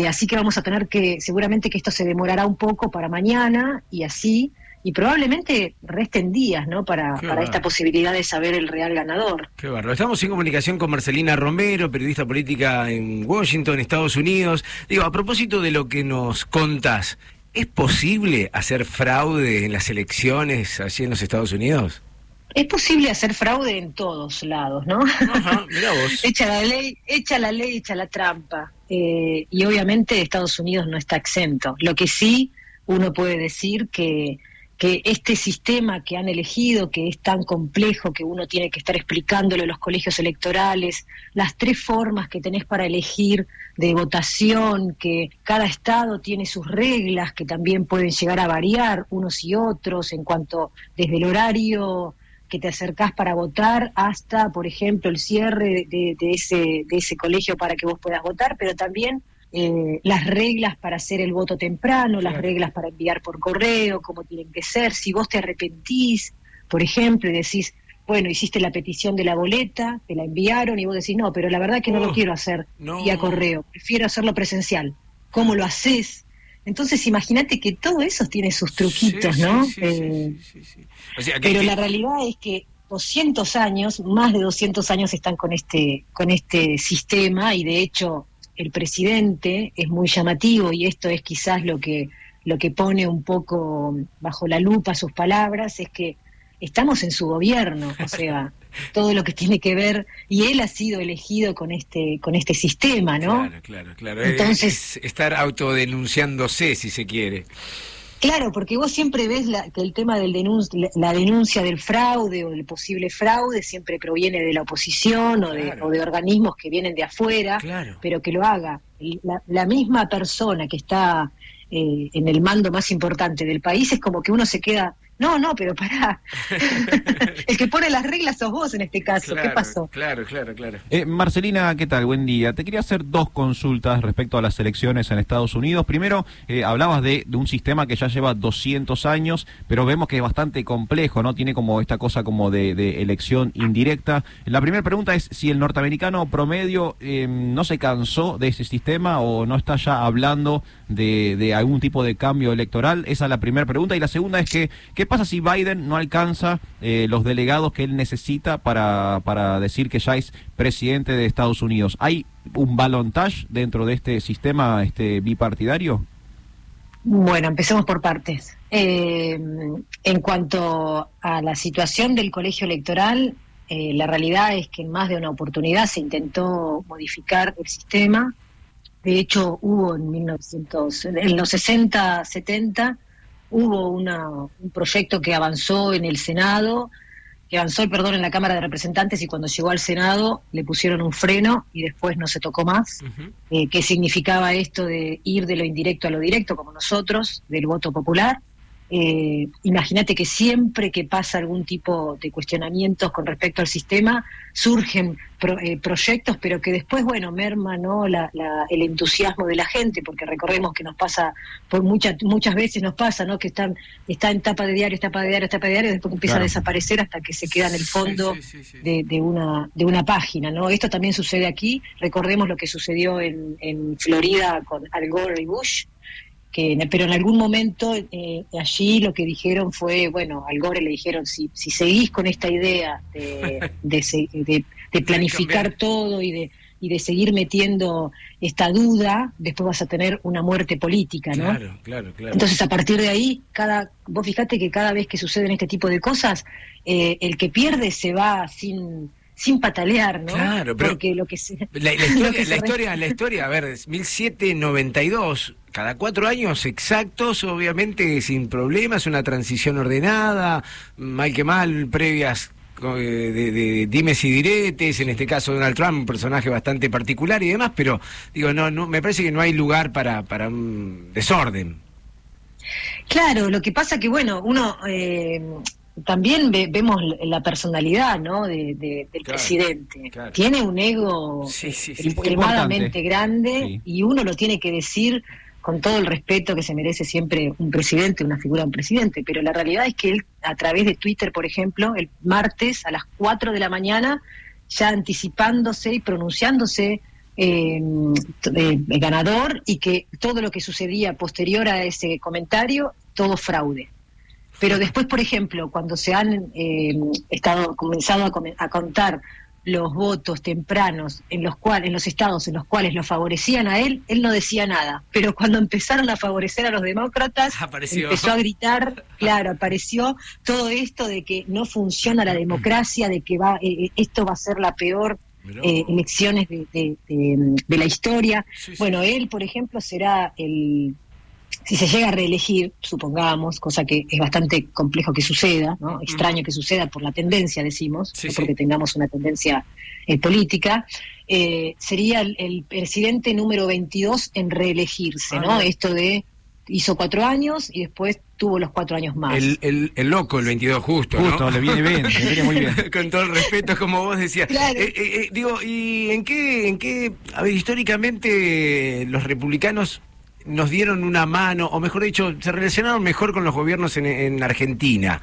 Así que vamos a tener que, seguramente que esto se demorará un poco para mañana y así, y probablemente resten días, ¿no? Para, esta posibilidad de saber el real ganador. Qué bárbaro. Estamos en comunicación con Marcelina Romero, periodista política en Washington, Estados Unidos. Digo, a propósito de lo que nos contás, ¿es posible hacer fraude en las elecciones allí en los Estados Unidos? Es posible hacer fraude en todos lados, ¿no? [LAUGHS] echa la ley, echa la ley, echa la trampa. Eh, y obviamente Estados Unidos no está exento. Lo que sí uno puede decir que que este sistema que han elegido, que es tan complejo, que uno tiene que estar explicándolo en los colegios electorales, las tres formas que tenés para elegir de votación, que cada estado tiene sus reglas que también pueden llegar a variar unos y otros en cuanto desde el horario que te acercás para votar hasta, por ejemplo, el cierre de, de ese, de ese colegio para que vos puedas votar, pero también eh, las reglas para hacer el voto temprano, las reglas para enviar por correo, cómo tienen que ser, si vos te arrepentís, por ejemplo, y decís, bueno, hiciste la petición de la boleta, te la enviaron y vos decís, no, pero la verdad que no lo quiero hacer no. vía correo, prefiero hacerlo presencial. ¿Cómo lo haces? Entonces imagínate que todo eso tiene sus truquitos, sí, ¿no? sí, Eh, O sea, que- pero la realidad es que 200 años, más de 200 años están con este, con este sistema y de hecho el presidente es muy llamativo y esto es quizás lo que, lo que pone un poco bajo la lupa sus palabras, es que estamos en su gobierno, o sea, [LAUGHS] todo lo que tiene que ver, y él ha sido elegido con este, con este sistema, ¿no? Claro, claro, claro. Entonces- Es estar autodenunciándose, si se quiere. Claro, porque vos siempre ves la- que el tema de la denuncia del fraude o del posible fraude siempre proviene de la oposición o, de, o de organismos que vienen de afuera, pero que lo haga. La, la misma persona que está eh, en el mando más importante del país, es como que uno se queda, no, no, pero pará, [LAUGHS] el que pone las reglas sos vos en este caso, ¿qué pasó? Claro, claro, claro. Eh, Marcelina, ¿qué tal? Buen día. Te quería hacer dos consultas respecto a las elecciones en Estados Unidos. Primero, eh, hablabas de, de un sistema que ya lleva 200 años, pero vemos que es bastante complejo, ¿no? Tiene como esta cosa como de, de elección indirecta. La primera pregunta es si el norteamericano promedio eh, no se cansó de ese sistema o no está ya hablando de, de algún tipo de cambio electoral. Esa es la primera pregunta. Y la segunda es que, ¿qué pasa si Biden no alcanza eh, los delegados que él necesita para, para decir que ya es presidente de Estados Unidos? ¿Hay un balontage dentro de este sistema este bipartidario? Bueno, empecemos por partes. Eh, en cuanto a la situación del colegio electoral, eh, la realidad es que en más de una oportunidad se intentó modificar el sistema. De hecho, hubo en, 1900, en los 60, 70, hubo una, un proyecto que avanzó en el Senado que avanzó el perdón en la Cámara de Representantes y cuando llegó al Senado le pusieron un freno y después no se tocó más. Eh, ¿Qué significaba esto de ir de lo indirecto a lo directo, como nosotros, del voto popular? Eh, Imagínate que siempre que pasa algún tipo de cuestionamientos con respecto al sistema, surgen pro- eh, proyectos, pero que después, bueno, merma ¿no? La- la- el entusiasmo de la gente, porque recordemos que nos pasa, por muchas muchas veces nos pasa, ¿no? que están, está en tapa de diario, tapa de diario, tapa de diario, después empieza Claro. a desaparecer hasta que se queda en el fondo De, de una, de una página. ¿no? Esto también sucede aquí. Recordemos lo que sucedió en, en Florida con Al Gore y Bush que pero en algún momento eh, allí lo que dijeron fue, bueno, al Gore le dijeron, si, si seguís con esta idea de, [LAUGHS] de, de planificar todo y de, y de seguir metiendo esta duda, después vas a tener una muerte política, ¿no? Claro, claro, claro. Entonces, a partir de ahí, cada, vos fijate que cada vez que suceden este tipo de cosas, eh, el que pierde se va sin, sin patalear, ¿no? Claro, pero- Porque lo que se, La, [LAUGHS] historia, que la historia, la historia, a ver, es 1792, cada cuatro años exactos, obviamente sin problemas, una transición ordenada, mal que mal, previas eh, de, de dimes y diretes, en este caso Donald Trump, un personaje bastante particular y demás, pero digo, no, no, me parece que no hay lugar para, para un desorden. Claro, lo que pasa que, bueno, uno eh, también ve- vemos la personalidad, ¿no? de- de- del Claro, presidente. claro. Tiene un ego sí. extremadamente grande Sí. y uno lo tiene que decir con todo el respeto que se merece siempre un presidente, una figura de un presidente, pero la realidad es que él, a través de Twitter, por ejemplo, el martes a las 4 de la mañana, ya anticipándose y pronunciándose eh, eh, ganador y que todo lo que sucedía posterior a ese comentario, todo fraude. Pero después, por ejemplo, cuando se han eh, estado comenzado a, contar los votos tempranos en los cuales, en los estados en los cuales lo favorecían a él, él no decía nada. Pero cuando empezaron a favorecer a los demócratas, [LAUGHS] Apareció. empezó a gritar, claro, apareció todo esto de que no funciona la democracia, de que va, eh, eh, esto va a ser la peor eh, elecciones de, de- de- de la historia. Bueno, él, por ejemplo, será el si se llega a reelegir, supongamos, cosa que es bastante complejo que suceda, ¿no? extraño que suceda por la tendencia, decimos, Sí, no sí. porque tengamos una tendencia eh, política, eh, sería el, el presidente número 22 en reelegirse, Ah, ¿no? Esto de hizo cuatro años y después tuvo los cuatro años más. El, el, el loco, el 22 justo, ¿no? Justo, le viene bien, le viene muy bien. [LAUGHS] Con todo el respeto, como vos decías. Claro. Eh, eh, eh, digo, ¿y en qué, en qué, a ver, históricamente los republicanos nos dieron una mano, o mejor dicho, se relacionaron mejor con los gobiernos en, en Argentina?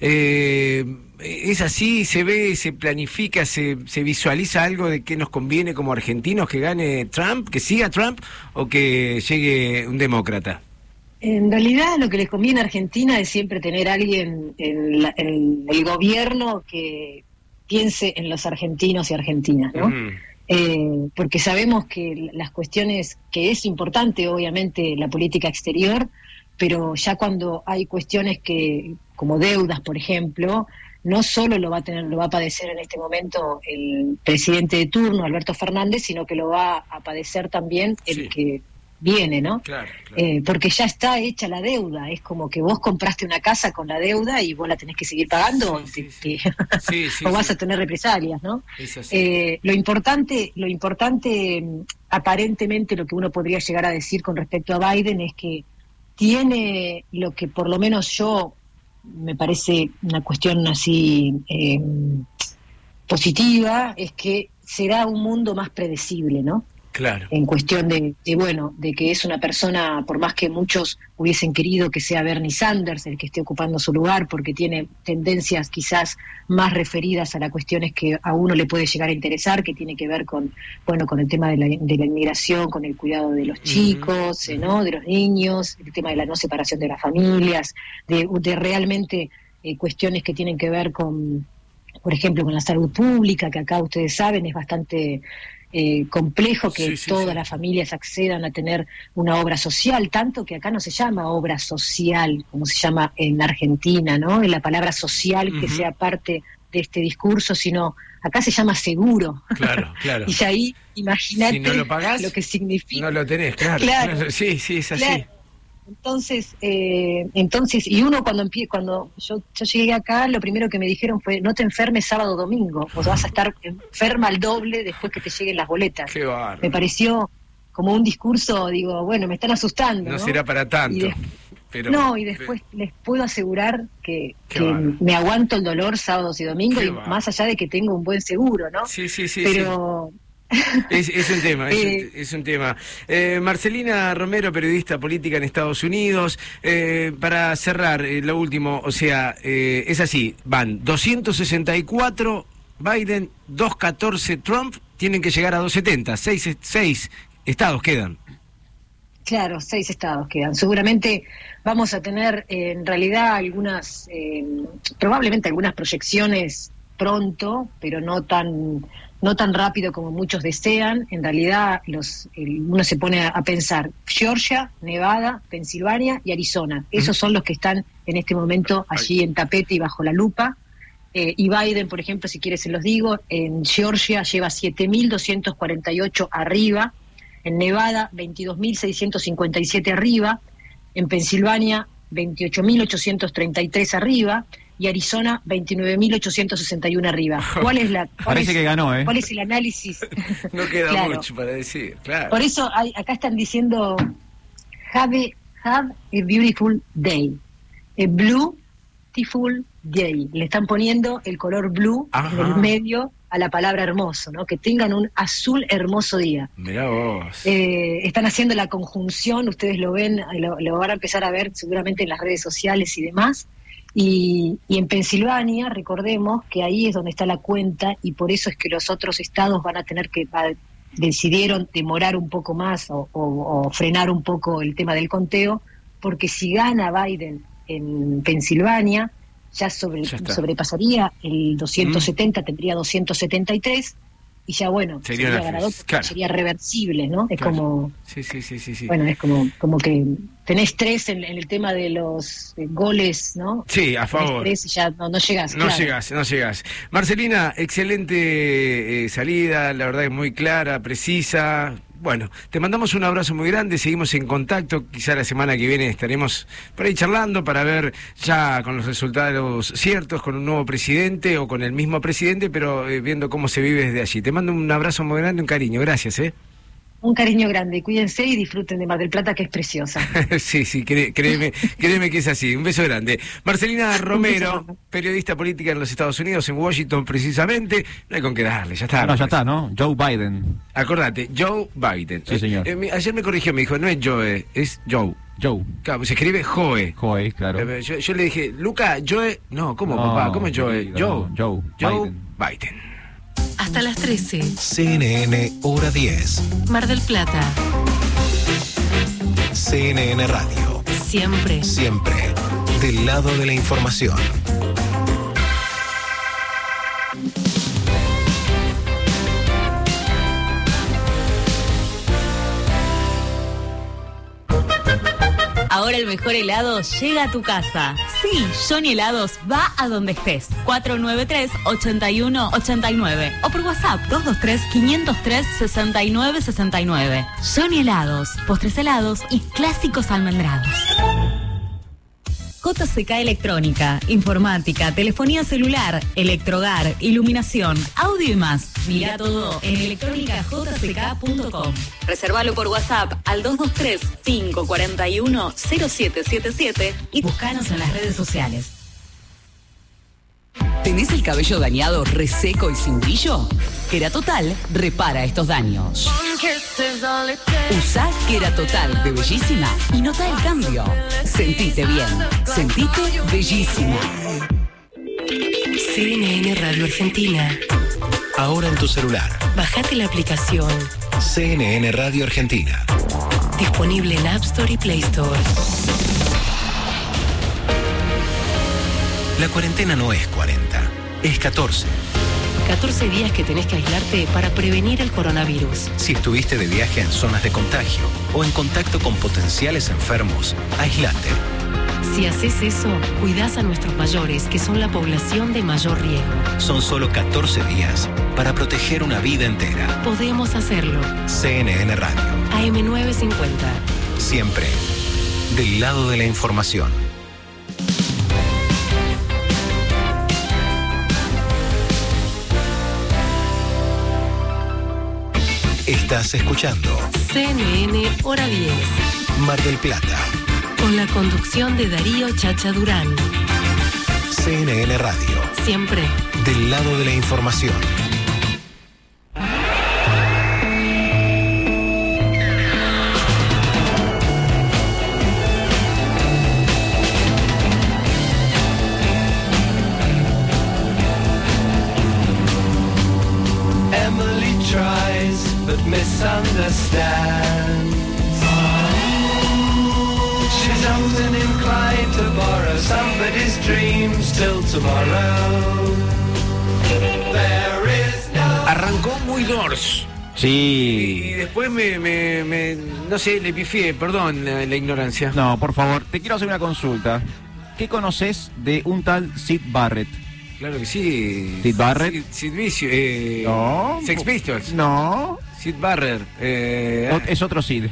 Eh, ¿Es así? ¿Se ve, se planifica, se, se visualiza algo de qué nos conviene como argentinos que gane Trump, que siga Trump o que llegue un demócrata? En realidad lo que les conviene a Argentina es siempre tener a alguien en, la- en el gobierno que piense en los argentinos y argentinas, ¿no? Mm. Eh, porque sabemos que las cuestiones, que es importante obviamente la política exterior, pero ya cuando hay cuestiones que, como deudas, por ejemplo, no solo lo va a tener, lo va a padecer en este momento el presidente de turno, Alberto Fernández, sino que lo va a padecer también el Sí. que viene, ¿no? Claro, Eh, porque ya está hecha la deuda, es como que vos compraste una casa con la deuda y vos la tenés que seguir pagando o, te- [LAUGHS] Sí, o vas a tener represalias, ¿no? Eh, lo importante, lo importante, mm, aparentemente, lo que uno podría llegar a decir con respecto a Biden es que tiene lo que por lo menos yo me parece una cuestión así eh, positiva, es que será un mundo más predecible, ¿no? Claro. en cuestión de, de, bueno, de que es una persona, por más que muchos hubiesen querido que sea Bernie Sanders el que esté ocupando su lugar, porque tiene tendencias quizás más referidas a las cuestiones que a uno le puede llegar a interesar, que tiene que ver con, bueno, con el tema de la, de la inmigración, con el cuidado de los chicos, ¿no? de los niños, el tema de la no separación de las familias, de, de realmente eh, cuestiones que tienen que ver con, por ejemplo, con la salud pública, que acá ustedes saben es bastante eh, complejo que Sí, sí, todas sí. las familias accedan a tener una obra social, tanto que acá no se llama obra social, como se llama en Argentina, ¿no? En la palabra social que sea parte de este discurso, sino acá se llama seguro. Claro, [LAUGHS] claro. Y ahí, imagínate Si no lo pagás, que significa. No lo tenés, claro. Claro. Sí, sí, es así. Claro. Entonces, eh, entonces, y uno cuando empie- cuando yo, yo llegué acá, lo primero que me dijeron fue no te enfermes sábado o domingo, o vas a estar enferma al doble después que te lleguen las boletas. Qué. Me pareció como un discurso, digo, bueno, me están asustando. No ¿no? será para tanto. Pero, no, y después les puedo asegurar que, que me aguanto el dolor sábados y domingos, y más allá de que tengo un buen seguro, ¿no? Sí, sí, sí. Pero Es, es un tema, es, Eh. un, es un tema. Eh, Marcelina Romero, periodista política en Estados Unidos. Eh, para cerrar, eh, lo último, o sea, es así, van 264 Biden, 214 Trump, tienen que llegar a 270, seis, seis estados quedan. Claro, seis estados quedan. Seguramente vamos a tener en realidad algunas, probablemente algunas proyecciones pronto, pero no tan no tan rápido como muchos desean. En realidad, los, el- uno se pone a, a pensar Georgia, Nevada, Pensilvania y Arizona. Esos son los que están en este momento allí en tapete y bajo la lupa. Eh, y Biden, por ejemplo, si quieres se los digo, en Georgia lleva 7.248 arriba, en Nevada 22.657 arriba, en Pensilvania 28.833 arriba y Arizona 29.861 arriba. ¿Cuál es la [LAUGHS] cuál Parece es- que ganó, ¿eh? ¿Cuál es el análisis? [LAUGHS] No queda Claro. mucho para decir, claro. Por eso hay, acá están diciendo have a, have a beautiful day. A blue beautiful day. Le están poniendo el color blue en el medio a la palabra hermoso, ¿no? Que tengan un azul hermoso día. Mirá vos. Eh, están haciendo la conjunción, ustedes lo ven, lo, lo van a empezar a ver seguramente en las redes sociales y demás. Y, y en Pensilvania, recordemos que ahí es donde está la cuenta y por eso es que los otros estados van a tener que, decidieron demorar un poco más o, o- o frenar un poco el tema del conteo, porque si gana Biden en Pensilvania, ya, sobre, Ya. Mm. sobrepasaría el 270, tendría 273 y ya bueno, Sería sería, ganador, claro. sería reversible, ¿no? Es Claro. como Sí, sí, sí, sí. sí. bueno, es como, como que tenés tres en, en el tema de los eh, goles, ¿no? Sí, a Tenés favor. tres y ya no, no llegás. No claro. llegas, no llegas. Marcelina, excelente eh, salida, la verdad es muy clara, precisa. Bueno, te mandamos un abrazo muy grande, seguimos en contacto, quizá la semana que viene estaremos por ahí charlando para ver ya con los resultados ciertos, con un nuevo presidente o con el mismo presidente, pero eh, viendo cómo se vive desde allí. Te mando un abrazo muy grande, un cariño, gracias, ¿eh? Un cariño grande, cuídense y disfruten de Mar del Plata, que es preciosa. [LAUGHS] sí, sí, cré- créeme, créeme que es así. Un beso grande. Marcelina Romero, periodista política en los Estados Unidos, en Washington precisamente. No hay con qué darle, ya está. No, ya está, ¿no? Joe Biden. Acordate, Joe Biden. Sí, señor. Eh, me- ayer me corrigió, me dijo, no es Joe, es Joe. Joe. Claro, se escribe Joe. Joe, claro. Eh, Yo, yo le dije, Luca, Joe. No, ¿cómo, No, papá? ¿Cómo es Joe? querido, Joe. Joe Joe Biden. Biden. Hasta las 13. CNN Hora 10. Mar del Plata. CNN Radio. Siempre. Siempre del lado de la información. Ahora el mejor helado llega a tu casa. Sí, Johnny Helados va a donde estés. 493-8189 o por WhatsApp 223-503-6969. Johnny Helados, postres helados y clásicos almendrados. JCK Electrónica, informática, telefonía celular, electrogar, iluminación, audio y más. Mira todo en electrónicajck.com. Reservalo por WhatsApp al 223-541-0777 y buscanos en las redes sociales. ¿Tenés el cabello dañado, reseco y sin brillo? Total repara estos daños. Usa Total de Bellísima y nota el cambio. Sentite bien. Sentite bellísima. CNN Radio Argentina. Ahora en tu celular. Bajate la aplicación. CNN Radio Argentina. Disponible en App Store y Play Store. La cuarentena no es 40, es 14. 14 días que tenés que aislarte para prevenir el coronavirus. Si estuviste de viaje en zonas de contagio o en contacto con potenciales enfermos, aislate. Si haces eso, cuidás a nuestros mayores, que son la población de mayor riesgo. Son solo 14 días para proteger una vida entera. Podemos hacerlo. CNN Radio. AM950. Siempre del lado de la información. Estás escuchando CNN Hora 10. Mar del Plata, Con la conducción de Darío Chacha Durán. CNN Radio, Siempre. del lado de la información. Sí. Y después me, me- me- no sé, le pifié, perdón la, la ignorancia. No, por favor, te quiero hacer una consulta. ¿Qué conoces de un tal Sid Barrett? Claro que sí. Sid Barrett. Sid, Sid Vicious, eh, No. Sex Pistols. No. Sid Barrett. eh, Es otro Sid.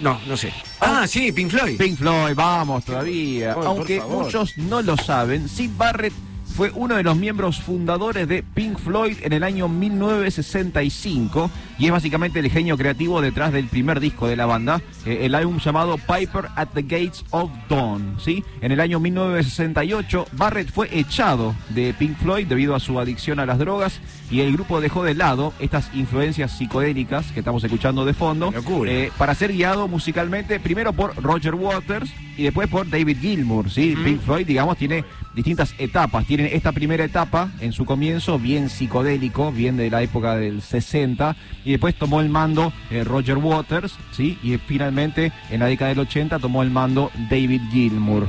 no, no sé. Ah, sí, Pink Floyd. Pink Floyd, vamos todavía. Aunque muchos no lo saben, Sid Barrett fue uno de los miembros fundadores de Pink Floyd en el año 1965 y es básicamente el genio creativo detrás del primer disco de la banda, eh, el álbum llamado Piper at the Gates of Dawn. ¿sí? En el año 1968, Barrett fue echado de Pink Floyd debido a su adicción a las drogas y el grupo dejó de lado estas influencias psicodélicas que estamos escuchando de fondo eh, para ser guiado musicalmente primero por Roger Waters y después por David Gilmour. ¿sí? Pink Floyd, digamos, tiene distintas etapas. Tiene esta primera etapa en su comienzo bien psicodélico, bien de la época del 60, y después tomó el mando eh, Roger Waters, ¿sí? y finalmente en la década del 80 tomó el mando David Gilmour.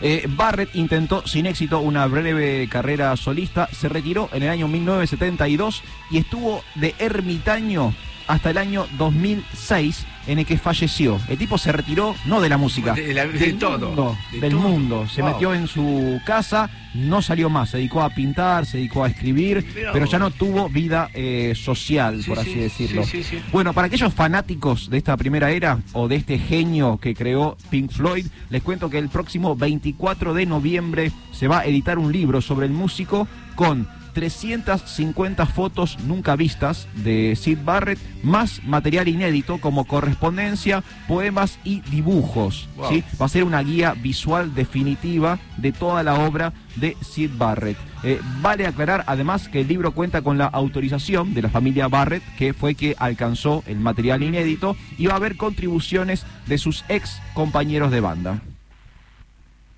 Eh, Barrett intentó sin éxito una breve carrera solista, se retiró en el año 1972 y estuvo de ermitaño hasta el año 2006 en el que falleció. El tipo se retiró no de la música, De la- de del todo, mundo, de del todo. mundo. Se Wow. metió en su casa, no salió más, se dedicó a pintar, se dedicó a escribir, Mirá pero vos. ya no tuvo vida eh, social, Sí, por sí, así decirlo. sí, sí, sí. Bueno, para aquellos fanáticos de esta primera era o de este genio que creó Pink Floyd, les cuento que el próximo 24 de noviembre se va a editar un libro sobre el músico con 350 fotos nunca vistas de Sid Barrett, más material inédito como correspondencia, poemas y dibujos. Wow. ¿sí? Va a ser una guía visual definitiva de toda la obra de Sid Barrett. Eh, vale aclarar además que el libro cuenta con la autorización de la familia Barrett, que fue que alcanzó el material inédito, y va a haber contribuciones de sus ex compañeros de banda.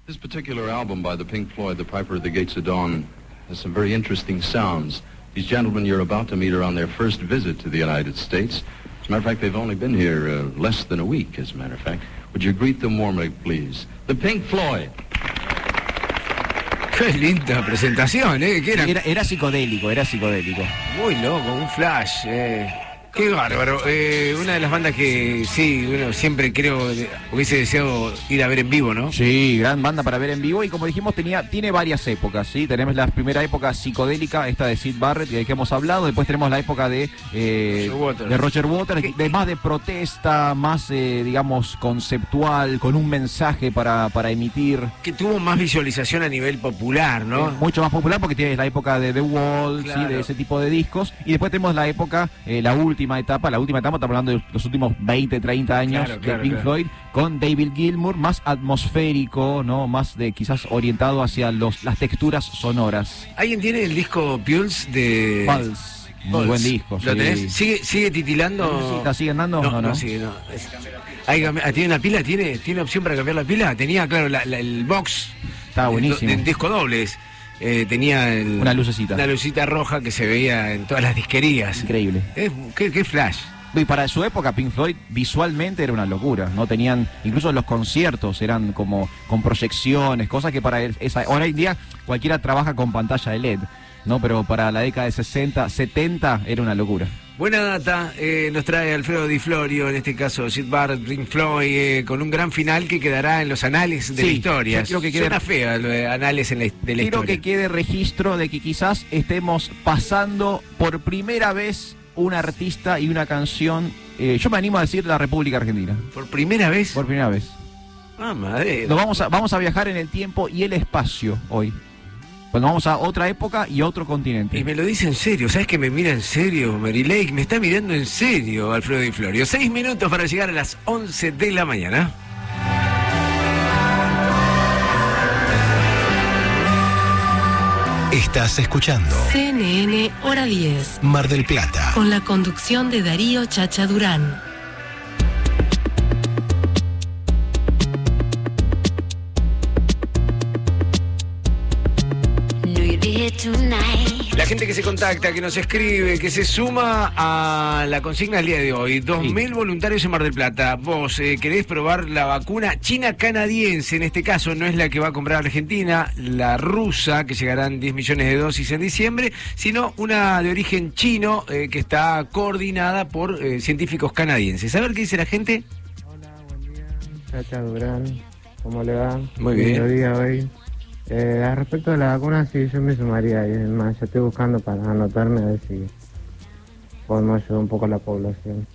This particular album by the Pink Floyd, The Piper at the Gates of Dawn, has some very interesting sounds. These gentlemen you're about to meet are on their first visit to the United States. As a matter of fact, they've only been here uh, less than a week, as a matter of fact. Would you greet them warmly, please? The Pink Floyd. Qué linda presentación, ¿eh? ¿Qué era? Era, era psicodélico, era psicodélico. Muy loco, un flash. eh. Qué bárbaro. Eh, una de las bandas que sí, bueno, siempre creo hubiese deseado ir a ver en vivo, ¿no? Sí, gran banda para ver en vivo y como dijimos tenía tiene varias épocas, ¿sí? Tenemos la primera época psicodélica, esta de Sid Barrett, de que hemos hablado, después tenemos la época de, eh, Roger Waters. de Roger Waters, de más de protesta, más, eh, digamos, conceptual, con un mensaje para, para emitir. Que tuvo más visualización a nivel popular, ¿no? Mucho más popular porque tienes la época de The Wall, ¿sí? De ese tipo de discos. Y después tenemos la época, la última etapa, la última etapa, estamos hablando de los últimos 20, 30 años Claro, de Pink claro. Floyd, con David Gilmour, más atmosférico, ¿no? Más de quizás orientado hacia los, las texturas sonoras. ¿Alguien tiene el disco Pulse de. Pulse. Muy Pulse. buen disco, ¿Lo sí. tenés? ¿Sigue, sigue titilando? ¿La sigue andando? No, No, no, no. sigue, no. Es- Hay que cambiar- ¿Tiene una pila? ¿Tiene, ¿Tiene opción para cambiar la pila? Tenía, claro, la- la- el box. Estaba de- buenísimo. De, disco dobles. Eh, tenía el- Una lucecita. Una roja que se veía en todas las disquerías. Increíble. Es, qué, qué flash. Y para su época Pink Floyd visualmente era una locura, no tenían, incluso los conciertos eran como con proyecciones, cosas que para esa, ahora en día cualquiera trabaja con pantalla de LED, ¿no? Pero para la década de 60, 70 era una locura. Buena data eh, nos trae Alfredo Di Florio, en este caso Sid Barrett, Pink Floyd, eh, con un gran final que quedará en los anales de Sí, la historia. creo que quede- Suena fea lo de anales en la, de la Quiero historia. que quede registro de que quizás estemos pasando por primera vez un artista y una canción, eh, yo me animo a decir la República Argentina. ¿Por primera vez? Por primera vez. Ah, madre. Nos vamos a, vamos a viajar en el tiempo y el espacio hoy. Cuando vamos a otra época y otro continente. Y me lo dice en serio, ¿sabes que me mira en serio, Mary Lake? Me está mirando en serio, Alfredo Di Florio. Seis minutos para llegar a las 11 de la mañana. Estás escuchando CNN Hora 10. Mar del Plata. Con la conducción de Darío Chacha Durán. Gente que se contacta, que nos escribe, que se suma a la consigna del día de hoy. 2.000 voluntarios en Mar del Plata. Vos eh, querés probar la vacuna china-canadiense. En este caso no es la que va a comprar Argentina, la rusa, que llegarán 10 millones de dosis en diciembre, sino una de origen chino eh, que está coordinada por eh, científicos canadienses. A ver qué dice la gente. Chacha Durán, ¿cómo le va? Muy bien. Día hoy. Eh, al respecto de la vacuna, sí, yo me sumaría. Y es más, yo estoy buscando para anotarme a ver si podemos ayudar un poco a la población.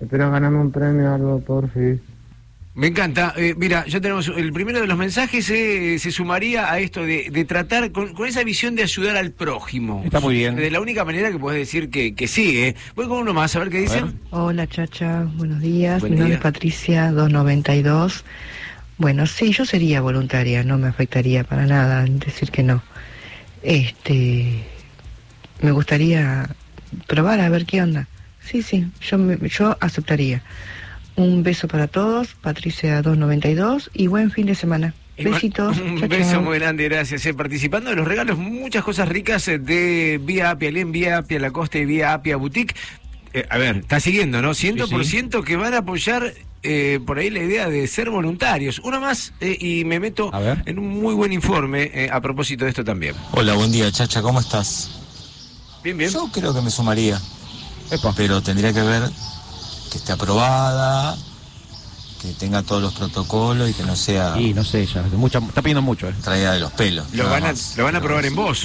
Espero ganarme un premio o algo, por fin. Me encanta. Eh, mira, ya tenemos el primero de los mensajes, eh, se sumaría a esto de, de tratar con, con esa visión de ayudar al prójimo. Está muy bien. De la única manera que puedes decir que, que sí. ¿eh? Voy con uno más, a ver qué dicen. Hola Chacha, buenos días. Buen Mi nombre día. es Patricia 292. Bueno, sí, yo sería voluntaria, no me afectaría para nada decir que no. Este, me gustaría probar a ver qué onda. Sí, sí, yo me- yo aceptaría. Un beso para todos, Patricia 292 y buen fin de semana. Besitos. [LAUGHS] Un chao, beso chao. muy grande, gracias. Eh, participando de los regalos, muchas cosas ricas eh, de Vía Apia Len, Vía Apia La Costa y Vía Apia Boutique. Eh, a ver, está siguiendo, ¿no? 100% que van a apoyar eh, por ahí la idea de ser voluntarios. Uno más eh, y me meto en un muy buen informe eh, a propósito de esto también. Hola, buen día, Chacha, ¿cómo estás? Bien, bien. Yo creo que me sumaría. Pero tendría que ver que esté aprobada, que tenga todos los protocolos y que no sea Y no sé, ya, mucha, está pidiendo mucho. Eh. traída de los pelos. Lo van, a, lo van a probar en vos.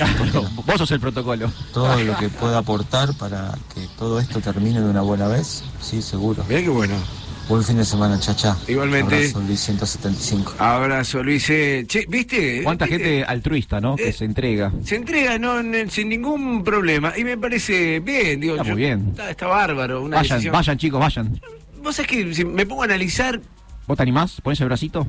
Vos sos el protocolo. Todo lo que pueda aportar para que todo esto termine de una buena vez, sí, seguro. Mira qué bueno. Buen fin de semana, Chacha. Igualmente. Abrazo, Luis 175. Abrazo, Luis. Eh, che, ¿viste? Cuánta ¿Viste? gente altruista, ¿no? Que se entrega. Se entrega no, sin ningún problema. Y me parece bien, digo. Está muy bien. Está, está bárbaro. Una Vayan, decisión. vayan chicos, vayan. Vos sabés que si me pongo a analizar, ¿Vos te animás? ¿Pones el bracito?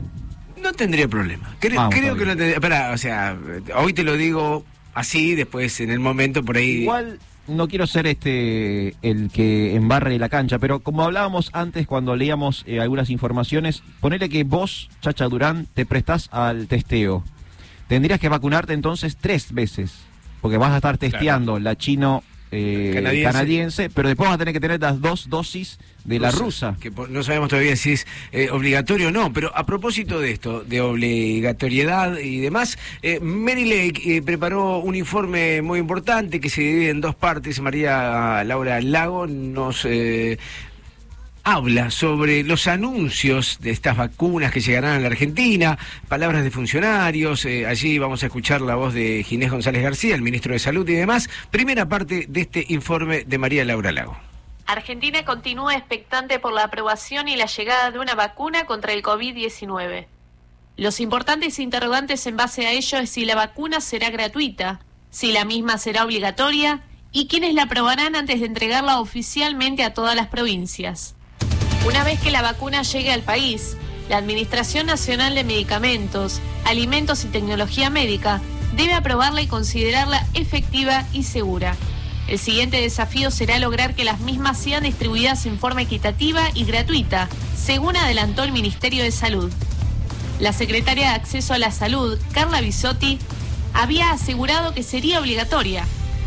no tendría problema. Creo, Vamos, creo está que no tendría. Espera, o sea, hoy te lo digo así, después en el momento por ahí. Igual no quiero ser este el que embarre la cancha, pero como hablábamos antes cuando leíamos eh, algunas informaciones, ponele que vos, Chacha Durán, te prestás al testeo. Tendrías que vacunarte entonces tres veces, porque vas a estar testeando la chino eh, Canadiense. canadiense. pero después vas a tener que tener las dos dosis de la rusa. Que po- no sabemos todavía si es eh, obligatorio o no, pero a propósito de esto, de obligatoriedad y demás, eh, Mary Lake eh, preparó un informe muy importante que se divide en dos partes. María Laura Lago nos eh, habla sobre los anuncios de estas vacunas que llegarán a la Argentina, palabras de funcionarios, eh, allí vamos a escuchar la voz de Ginés González García, el ministro de Salud y demás. Primera parte de este informe de María Laura Lago. Argentina continúa expectante por la aprobación y la llegada de una vacuna contra el COVID-19. Los importantes interrogantes en base a ello es si la vacuna será gratuita, si la misma será obligatoria y quiénes la aprobarán antes de entregarla oficialmente a todas las provincias. Una vez que la vacuna llegue al país, la Administración Nacional de Medicamentos, Alimentos y Tecnología Médica debe aprobarla y considerarla efectiva y segura. El siguiente desafío será lograr que las mismas sean distribuidas en forma equitativa y gratuita, según adelantó el Ministerio de Salud. La secretaria de Acceso a la Salud, Carla Bisotti, había asegurado que sería obligatoria,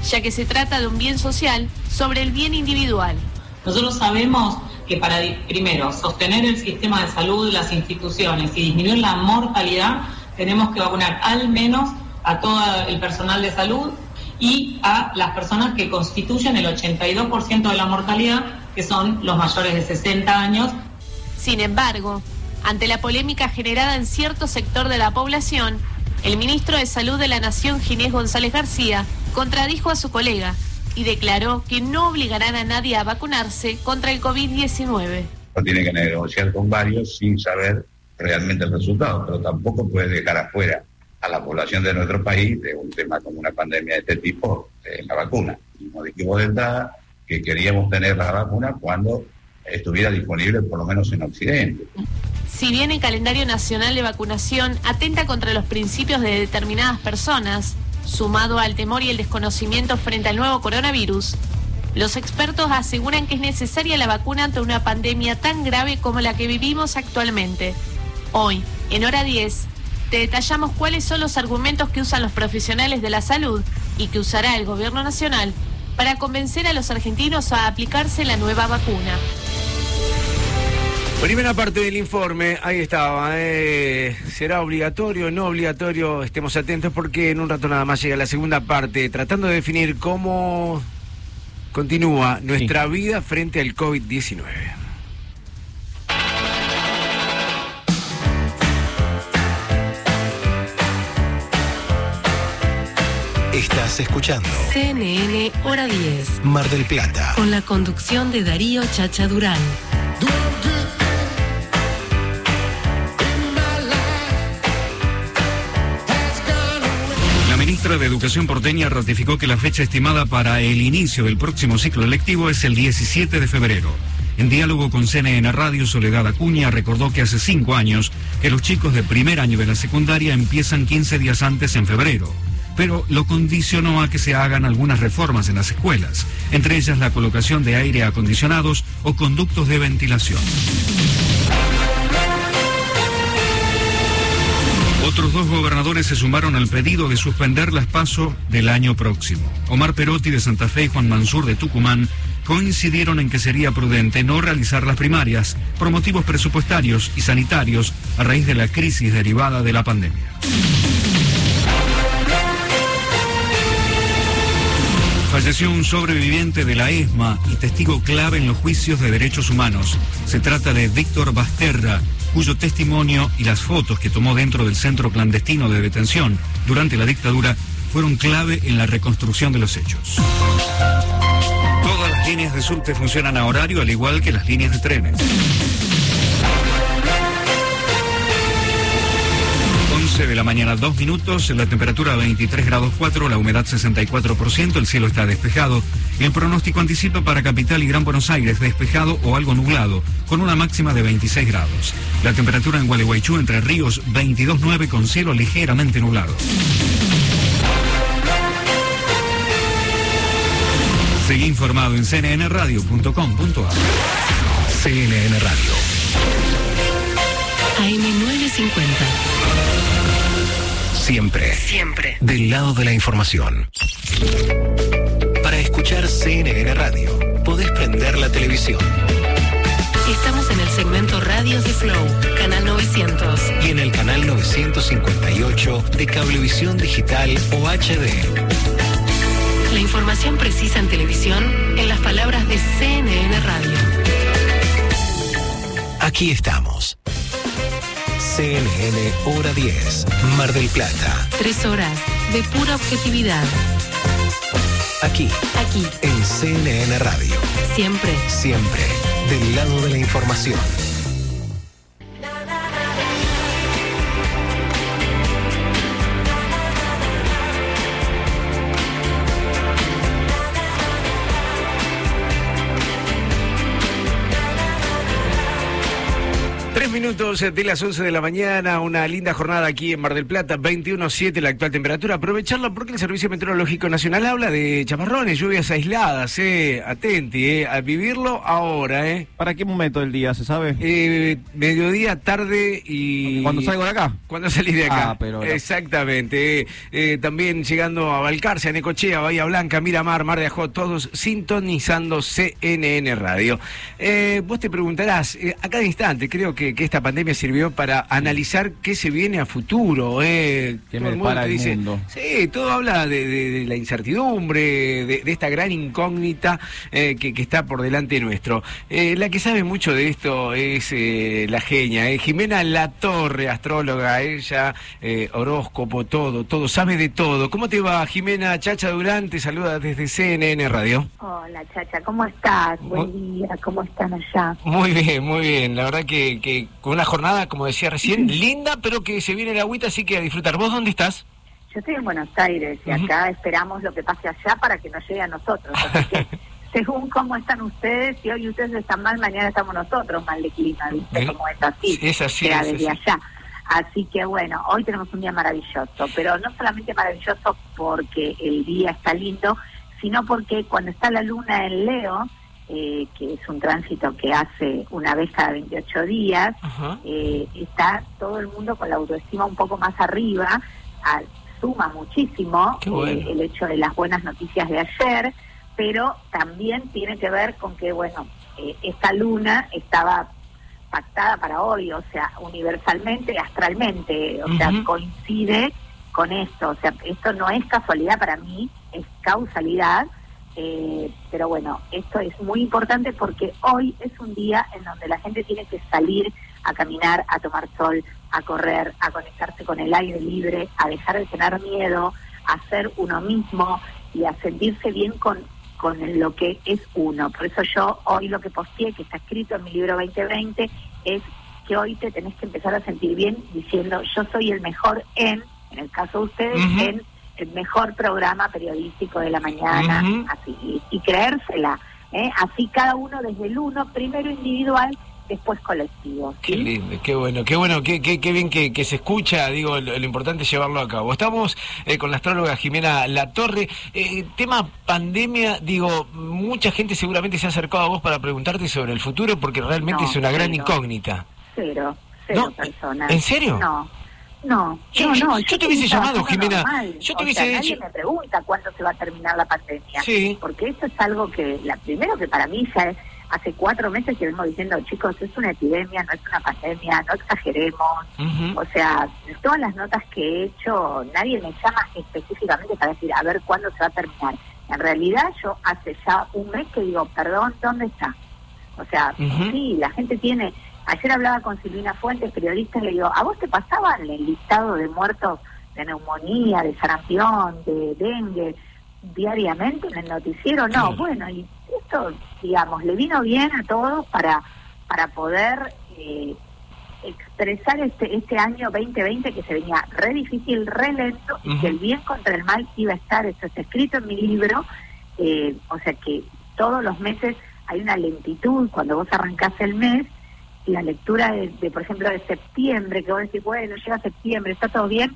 ya que se trata de un bien social sobre el bien individual. Nosotros sabemos que para, primero, sostener el sistema de salud, las instituciones y disminuir la mortalidad, tenemos que vacunar al menos a todo el personal de salud y a las personas que constituyen el 82% de la mortalidad, que son los mayores de 60 años. Sin embargo, ante la polémica generada en cierto sector de la población, el ministro de Salud de la Nación, Ginés González García, contradijo a su colega y declaró que no obligarán a nadie a vacunarse contra el COVID-19. no tiene que negociar con varios sin saber realmente el resultado, pero tampoco puede dejar afuera a la población de nuestro país de un tema como una pandemia de este tipo, eh, la vacuna. Y nos dijimos de entrada que queríamos tener la vacuna cuando estuviera disponible por lo menos en Occidente. Si bien el calendario nacional de vacunación atenta contra los principios de determinadas personas, sumado al temor y el desconocimiento frente al nuevo coronavirus, los expertos aseguran que es necesaria la vacuna ante una pandemia tan grave como la que vivimos actualmente. Hoy, en hora 10, te detallamos cuáles son los argumentos que usan los profesionales de la salud y que usará el gobierno nacional para convencer a los argentinos a aplicarse la nueva vacuna. Primera parte del informe, ahí estaba. eh, ¿Será obligatorio o no obligatorio? Estemos atentos porque en un rato nada más llega la segunda parte, tratando de definir cómo continúa nuestra vida frente al COVID-19. Estás escuchando CNN Hora 10. Mar del Plata. Con la conducción de Darío Chacha Durán. Ministra de Educación porteña ratificó que la fecha estimada para el inicio del próximo ciclo lectivo es el 17 de febrero. En diálogo con CNN Radio, Soledad Acuña recordó que hace cinco años que los chicos de primer año de la secundaria empiezan 15 días antes en febrero. Pero lo condicionó a que se hagan algunas reformas en las escuelas, entre ellas la colocación de aire acondicionados o conductos de ventilación. Otros dos gobernadores se sumaron al pedido de suspender las PASO del año próximo. Omar Perotti de Santa Fe y Juan Mansur de Tucumán coincidieron en que sería prudente no realizar las primarias por motivos presupuestarios y sanitarios a raíz de la crisis derivada de la pandemia. Falleció un sobreviviente de la ESMA y testigo clave en los juicios de derechos humanos. Se trata de Víctor Basterra, cuyo testimonio y las fotos que tomó dentro del centro clandestino de detención durante la dictadura fueron clave en la reconstrucción de los hechos. Todas las líneas de subte funcionan a horario, al igual que las líneas de trenes. 11 de la mañana, dos minutos, la temperatura 23 grados 4, la humedad 64%, el cielo está despejado. El pronóstico anticipa para Capital y Gran Buenos Aires despejado o algo nublado, con una máxima de 26 grados. La temperatura en Gualeguaychú, Entre Ríos, 22.9 con cielo ligeramente nublado. Seguí informado en cnnradio.com.ar. CNN Radio. AM950. Siempre. Siempre. Del lado de la información. Para escuchar CNN Radio, podés prender la televisión Estamos en el segmento Radios de Flow, canal 900. y en el canal 958 de Cablevisión Digital o HD. La información precisa en televisión en las palabras de CNN Radio. Aquí estamos. CNN Hora 10, Mar del Plata. Tres horas de pura objetividad. Aquí, Aquí, en CNN Radio. siempre. Siempre del lado de la información. Minutos de las 11 de la mañana, una linda jornada aquí en Mar del Plata, 21.7 la actual temperatura. Aprovecharla porque el Servicio Meteorológico Nacional habla de chaparrones, lluvias aisladas, eh. Atenti, eh. A vivirlo ahora, eh. ¿Para qué momento del día se sabe? Eh, mediodía, tarde y... ¿Cuándo salgo de acá? Cuando salís de acá. Ah, pero- Exactamente. Eh, eh, también llegando a Balcarce, a Necochea, Bahía Blanca, Miramar, Mar de Ajó, todos sintonizando CNN Radio. Vos te preguntarás, a cada instante, creo que, que esta pandemia sirvió para analizar qué se viene a futuro. Eh. ¿Qué Todo me el mundo depara te el dice, mundo? Sí, todo habla de, de- de la incertidumbre, de, de esta gran incógnita eh, que, que está por delante nuestro. Eh, la que sabe mucho de esto es eh, la genia, eh, Jimena Latorre, astróloga, ella, eh, horóscopo, todo, todo, sabe de todo. ¿Cómo te va, Jimena Chacha Durán? Te saluda desde CNN Radio. Hola, Chacha, ¿cómo estás? Buen día, ¿cómo están allá? Muy bien, muy bien. La verdad que, que con una jornada, como decía recién, linda, pero que se viene la agüita, así que a disfrutar. ¿Vos dónde estás? Yo estoy en Buenos Aires y acá esperamos lo que pase allá para que nos llegue a nosotros. Así que, [LAUGHS] según cómo están ustedes, si hoy ustedes están mal, mañana estamos nosotros mal de clima, ¿viste? Como es así, es así, es desde así. allá. Así que bueno, hoy tenemos un día maravilloso, pero no solamente maravilloso porque el día está lindo, sino porque cuando está la luna en Leo, eh, que es un tránsito que hace una vez cada 28 días, eh, está todo el mundo con la autoestima un poco más arriba, suma muchísimo bueno. eh, el hecho de las buenas noticias de ayer, pero también tiene que ver con que, bueno, eh, esta luna estaba pactada para hoy, o sea, universalmente, astralmente, o sea, coincide con esto, o sea, esto no es casualidad para mí, es causalidad, eh, pero bueno, esto es muy importante porque hoy es un día en donde la gente tiene que salir a caminar, a tomar sol, a correr, a conectarse con el aire libre, a dejar de tener miedo, a ser uno mismo y a sentirse bien con, con lo que es uno. Por eso yo hoy lo que posteé, que está escrito en mi libro 2020, es que hoy te tenés que empezar a sentir bien diciendo yo soy el mejor en, en el caso de ustedes, Ujú. en el mejor programa periodístico de la mañana, así, y, creérsela. ¿eh? Así cada uno desde el uno, primero individual, después colectivo. Qué lindo, qué bueno, qué bueno, qué, qué, qué bien que, que se escucha, digo, lo, lo importante es llevarlo a cabo. Estamos eh, con la astróloga Jimena Latorre. Eh, tema pandemia, digo, mucha gente seguramente se ha acercado a vos para preguntarte sobre el futuro porque realmente No, es una gran cero. incógnita. Cero, cero No, personas. ¿en serio? No. No, Yo- no, yo- no, yo te hubiese llamado, Jimena. normal. Yo te O hubiese sea, nadie me pregunta cuándo se va a terminar la pandemia. Sí. Porque eso es algo que, la primero que para mí ya es, hace cuatro meses que vengo diciendo, chicos, es una epidemia, no es una pandemia, no exageremos. O sea, todas las notas que he hecho, nadie me llama específicamente para decir, a ver cuándo se va a terminar. En realidad, yo hace ya un mes que digo, perdón, ¿dónde está? O sea, sí, la gente tiene. Ayer hablaba con Silvina Fuentes, periodista, y le digo, ¿a vos te pasaban el listado de muertos de neumonía, de sarampión, de dengue, diariamente en el noticiero? No, bueno, y esto, digamos, le vino bien a todos para, para poder eh, expresar este, este año 2020 que se venía re difícil, re lento, y que el bien contra el mal iba a estar, esto está escrito en mi libro, eh, o sea que todos los meses hay una lentitud cuando vos arrancás el mes la lectura de, de, por ejemplo, de septiembre, que vos decís, bueno, llega septiembre, ¿está todo bien?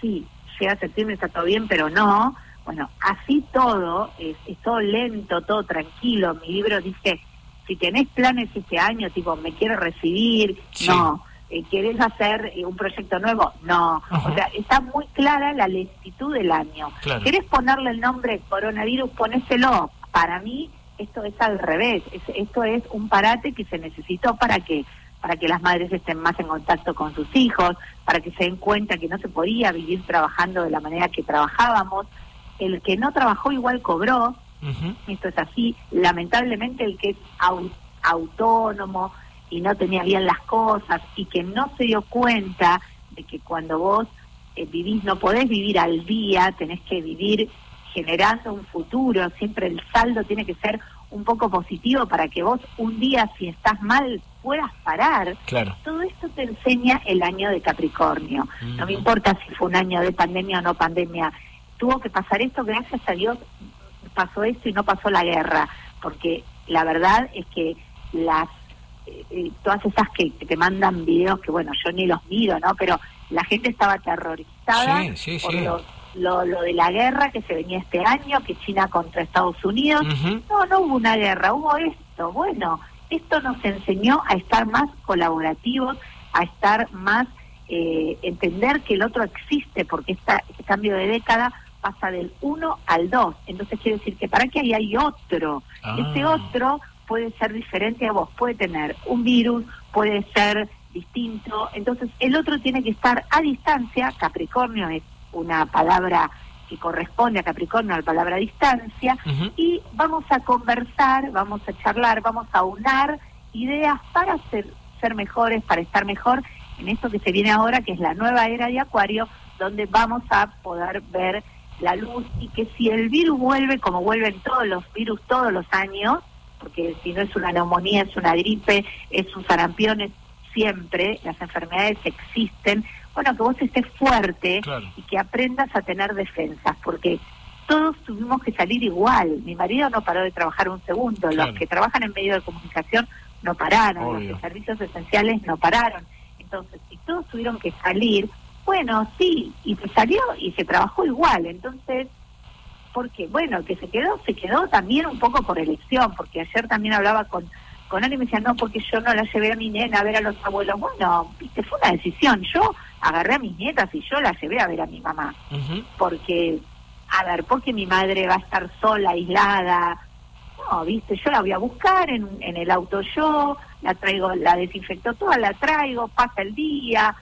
Sí, llega septiembre, está todo bien, pero no. Bueno, así todo, es, es todo lento, todo tranquilo. Mi libro dice, si tenés planes este año, tipo, me quiero recibir, Sí. no. Eh, ¿Querés hacer eh, un proyecto nuevo? No. O sea, está muy clara la lentitud del año. Claro. ¿Querés ponerle el nombre coronavirus? Ponéselo. Para mí, esto es al revés. Es- esto es un parate que se necesitó para que para que las madres estén más en contacto con sus hijos, para que se den cuenta que no se podía vivir trabajando de la manera que trabajábamos. El que no trabajó igual cobró, esto es así. Lamentablemente el que es au- autónomo y no tenía bien las cosas y que no se dio cuenta de que cuando vos eh, vivís, no podés vivir al día, tenés que vivir generando un futuro, siempre el saldo tiene que ser un poco positivo para que vos un día si estás mal puedas parar. Claro. Todo esto te enseña el año de Capricornio. No me importa si fue un año de pandemia o no pandemia. Tuvo que pasar esto, gracias a Dios pasó esto y no pasó la guerra, porque la verdad es que las eh, eh, todas esas que, que te mandan videos que bueno yo ni los miro no pero la gente estaba aterrorizada Sí, sí, por sí. Lo, lo, lo de la guerra que se venía este año que China contra Estados Unidos no no hubo una guerra hubo esto bueno esto nos enseñó a estar más colaborativos a estar más eh, entender que el otro existe porque esta, este cambio de década pasa del 1 al 2 entonces quiere decir que para que ahí hay otro Ah. ese otro puede ser diferente a vos, puede tener un virus, puede ser distinto. Entonces, el otro tiene que estar a distancia. Capricornio es una palabra que corresponde a Capricornio, a la palabra distancia. Y vamos a conversar, vamos a charlar, vamos a unar ideas para ser, ser mejores, para estar mejor en esto que se viene ahora, que es la nueva era de Acuario, donde vamos a poder ver la luz y que si el virus vuelve, como vuelven todos los virus todos los años, porque si no es una neumonía, es una gripe, es un sarampión, es siempre, las enfermedades existen, bueno, que vos estés fuerte y que aprendas a tener defensas, porque todos tuvimos que salir igual. Mi marido no paró de trabajar un segundo, los que trabajan en medio de comunicación no pararon, los de servicios esenciales no pararon. Entonces, si todos tuvieron que salir, bueno, sí, y se salió y se trabajó igual. Entonces, porque bueno, el que se quedó, se quedó también un poco por elección, porque ayer también hablaba con, con él y me decía, no, porque yo no la llevé a mi nena a ver a los abuelos. Bueno, viste, fue una decisión. Yo agarré a mis nietas y yo la llevé a ver a mi mamá. Porque, a ver, porque mi madre va a estar sola, aislada. No, viste, yo la voy a buscar en, en el auto yo, la traigo, la desinfecto toda, la traigo, pasa el día,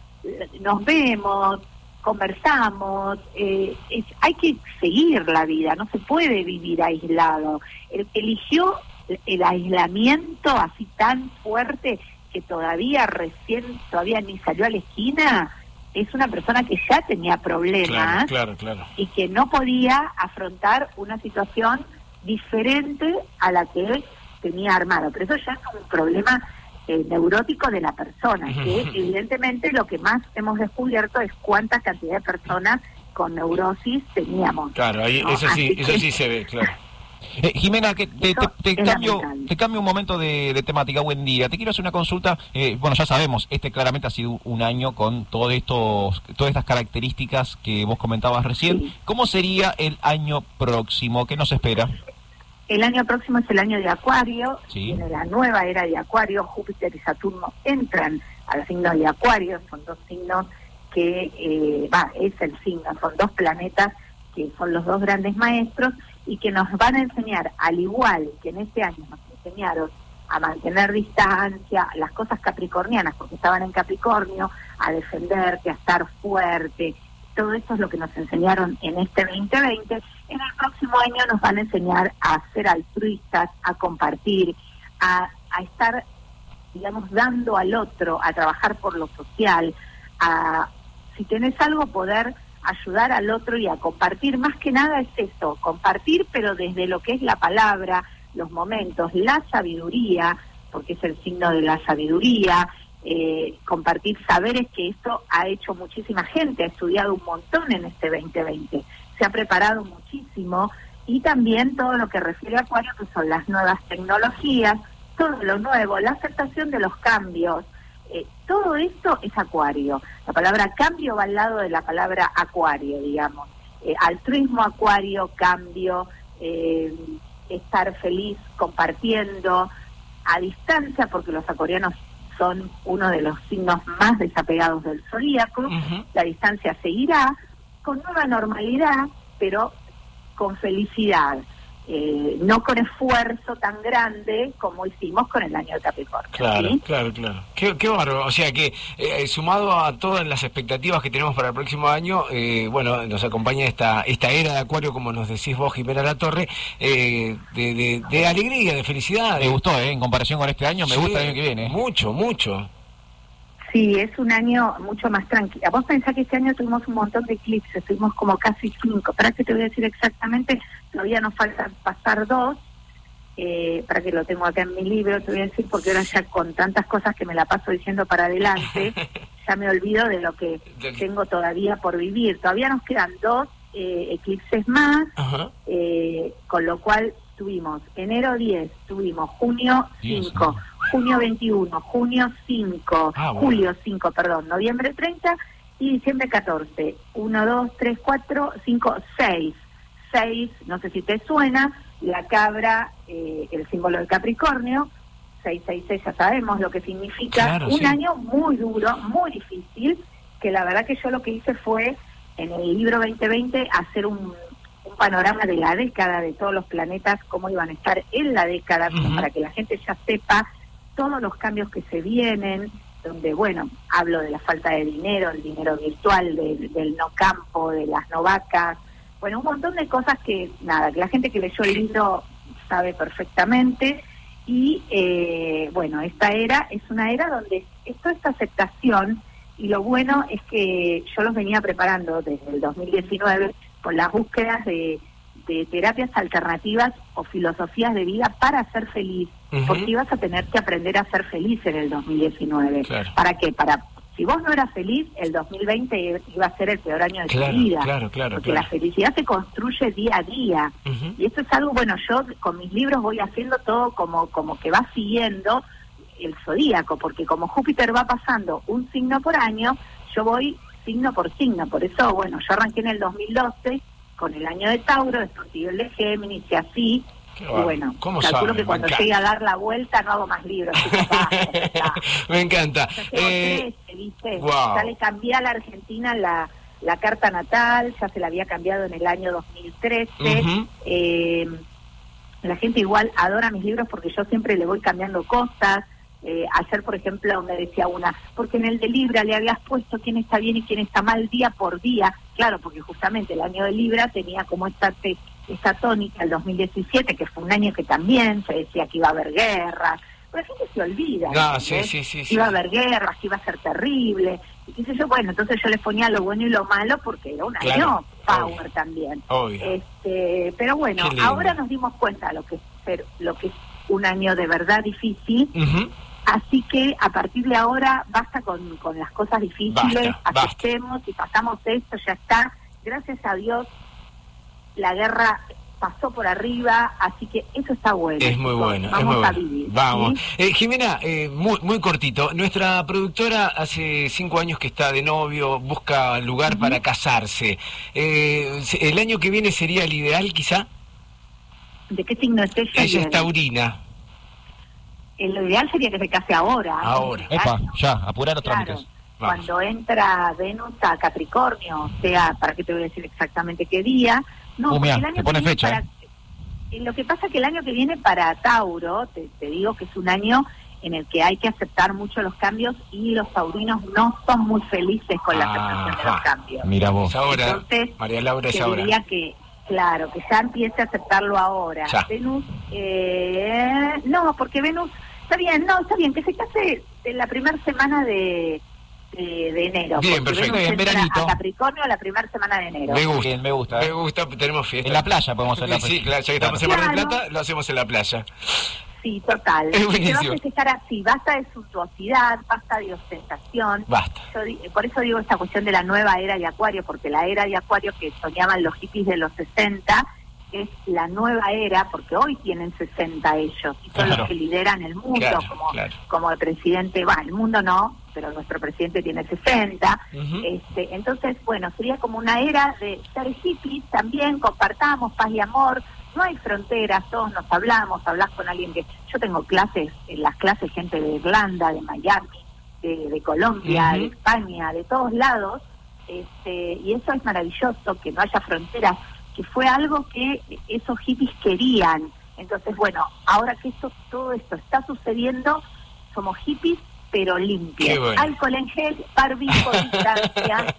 nos vemos, conversamos, eh, es- hay que seguir la vida, no se puede vivir aislado. El que eligió el aislamiento así tan fuerte que todavía recién, todavía ni salió a la esquina, es una persona que ya tenía problemas Claro, claro, claro. y que no podía afrontar una situación diferente a la que tenía armado. Pero eso ya es un problema eh, neurótico de la persona, que evidentemente lo que más hemos descubierto es cuánta cantidad de personas con neurosis teníamos. Claro, ahí, No, eso sí, así eso que- sí se ve, claro. Eh, Jimena, que te, te- cambio, te cambio un momento de, de temática. Buen día. Te quiero hacer una consulta. eh, bueno, ya sabemos, este claramente ha sido un año con todo estos, todas estas características que vos comentabas recién. ¿Cómo sería el año próximo? ¿Qué nos espera? El año próximo es el año de Acuario, Sí. viene la nueva era de Acuario, Júpiter y Saturno entran al signo de Acuario, son dos signos que, eh, va, es el signo, son dos planetas que son los dos grandes maestros y que nos van a enseñar, al igual que en este año nos enseñaron a mantener distancia, las cosas capricornianas, porque estaban en Capricornio, a defenderte, a estar fuerte, todo esto es lo que nos enseñaron en este 2020. En el próximo año nos van a enseñar a ser altruistas, a compartir, a, a estar, digamos, dando al otro, a trabajar por lo social, a, si tenés algo, poder ayudar al otro y a compartir. Más que nada es eso, compartir, pero desde lo que es la palabra, los momentos, la sabiduría, porque es el signo de la sabiduría, eh, compartir saberes que esto ha hecho muchísima gente, ha estudiado un montón en este 2020, se ha preparado muchísimo y también todo lo que refiere a Acuario, que son las nuevas tecnologías, todo lo nuevo, la aceptación de los cambios, eh, todo esto es Acuario. La palabra cambio va al lado de la palabra Acuario, digamos. Eh, altruismo, Acuario, cambio, eh, estar feliz compartiendo a distancia, porque los acuarianos son uno de los signos más desapegados del zodíaco. La distancia seguirá con nueva normalidad, pero con felicidad. Eh, no con esfuerzo tan grande como hicimos con el año de Capricornio. Claro, ¿sí? claro, claro. Qué, qué bárbaro. O sea que, eh, sumado a todas las expectativas que tenemos para el próximo año, eh, bueno, nos acompaña esta esta era de Acuario, como nos decís vos, Jimena La Torre, eh, de, de, de alegría, de felicidad. Me gustó, ¿eh? En comparación con este año, me Sí, gusta el año que viene. Mucho, mucho. Sí, es un año mucho más tranquilo. Vos pensás que este año tuvimos un montón de eclipses, tuvimos como casi cinco. Para que te voy a decir exactamente, todavía nos faltan pasar dos, eh, para que lo tengo acá en mi libro, te voy a decir, porque ahora ya con tantas cosas que me la paso diciendo para adelante, [LAUGHS] ya me olvido de lo que tengo todavía por vivir. Todavía nos quedan dos eh, eclipses más, eh, con lo cual tuvimos enero 10, tuvimos junio 5, junio 21, junio 5, Ah, bueno. julio 5, perdón, noviembre 30 y diciembre 14. 1, 2, 3, 4, 5, 6. 6, no sé si te suena, la cabra, eh, el símbolo del Capricornio, 666 ya sabemos lo que significa, Claro, un sí. año muy duro, muy difícil, que la verdad que yo lo que hice fue en el libro 2020 hacer un, un panorama de la década de todos los planetas, cómo iban a estar en la década, para que la gente ya sepa todos los cambios que se vienen, donde, bueno, hablo de la falta de dinero, el dinero virtual, del, del no campo, de las no vacas, bueno, un montón de cosas que, nada, que la gente que leyó el libro sabe perfectamente. Y eh, bueno, esta era es una era donde es toda esta aceptación y lo bueno es que yo los venía preparando desde el 2019 con las búsquedas de, de terapias alternativas o filosofías de vida para ser feliz, porque ibas a tener que aprender a ser feliz en el 2019. Claro. ¿Para qué? Para si vos no eras feliz, el 2020 iba a ser el peor año de Claro, tu vida. claro, claro, Porque la felicidad se construye día a día. Y esto es algo, bueno, yo con mis libros voy haciendo todo como, como que va siguiendo el zodíaco, porque como Júpiter va pasando un signo por año, yo voy signo por signo. Por eso, bueno, yo arranqué en el 2012 con el año de Tauro, después siguió el de Géminis y así. Qué Y bárbaro. bueno, ¿Cómo calculo sabe? que cuando llegue a dar la vuelta no hago más libros. [LAUGHS] Me encanta. Eh, 13, ¿viste? wow. Ya le cambié a la Argentina la, la carta natal, ya se la había cambiado en el año 2013. Ujú. Eh, la gente igual adora mis libros porque yo siempre le voy cambiando cosas. Eh, ayer, por ejemplo, me decía una, porque en el de Libra le habías puesto quién está bien y quién está mal día por día. Claro, porque justamente el año de Libra tenía como esta, te- esta tónica, el 2017, que fue un año que también se decía que iba a haber guerras. Pero la gente se olvida. No, ¿entendés? sí, sí, sí, sí. Iba a haber guerras, que iba a ser terrible. Y yo, bueno, entonces yo les ponía lo bueno y lo malo porque era un año Claro, power también. Obvio. Este, pero bueno, ahora nos dimos cuenta de lo que es ser, lo que es un año de verdad difícil. Así que a partir de ahora basta con, con las cosas difíciles, Basta, basta. aceptemos y pasamos esto, ya está. Gracias a Dios la guerra pasó por arriba, así que eso está bueno. Es muy bueno, Vamos muy a bueno. vivir. Vamos. ¿sí? Eh, Jimena, eh, muy, muy cortito. Nuestra productora hace cinco años que está de novio, busca lugar para casarse. Eh, ¿El año que viene sería el ideal, quizá? ¿De qué signo es ella? Ella es taurina. Eh, Lo ideal sería que se case ahora. Ahora. Epa, ya, apurar los Claro. trámites. cuando entra Venus a Capricornio, o sea, para qué te voy a decir exactamente qué día. No, porque el año te pone fecha, para- eh, Lo que pasa es que el año que viene para Tauro, te, te digo que es un año en el que hay que aceptar mucho los cambios y los taurinos no son muy felices con la aceptación de los cambios. Mira vos. Ahora. Entonces, María Laura es ahora. diría que, claro, que ya empiece a aceptarlo ahora. Ya. Venus, eh, no, porque Venus, está bien, no, está bien, que se case en la primera semana de, de, de enero. Bien, perfecto. Venus En entra veranito. a Capricornio la primera semana de enero. Me gusta. Bien, me gusta. Me gusta, tenemos fiesta. En la playa podemos hacer la Sí, claro, ya que estamos Claro. en Mar del Plata, lo hacemos en la playa. Sí, total. Es Se va a buenísimo. festejar así, basta de suntuosidad, basta de ostentación. Basta. Yo di- por eso digo esta cuestión de la nueva era de Acuario, porque la era de Acuario que soñaban los hippies de los 60 es la nueva era, porque hoy tienen 60 ellos, y son Claro. los que lideran el mundo, Claro, como, claro. como el presidente, va, el mundo no, pero nuestro presidente tiene 60. Ujú. este, entonces, bueno, sería como una era de ser hippies también, compartamos paz y amor, no hay fronteras, todos nos hablamos, hablas con alguien que... Yo tengo clases, en las clases gente de Irlanda, de Miami, de, de Colombia, de España, de todos lados, este, y eso es maravilloso, que no haya fronteras, que fue algo que esos hippies querían. Entonces, bueno, ahora que esto, todo esto está sucediendo, somos hippies, pero limpios. Bueno. Alcohol en gel, barbijo, distancia.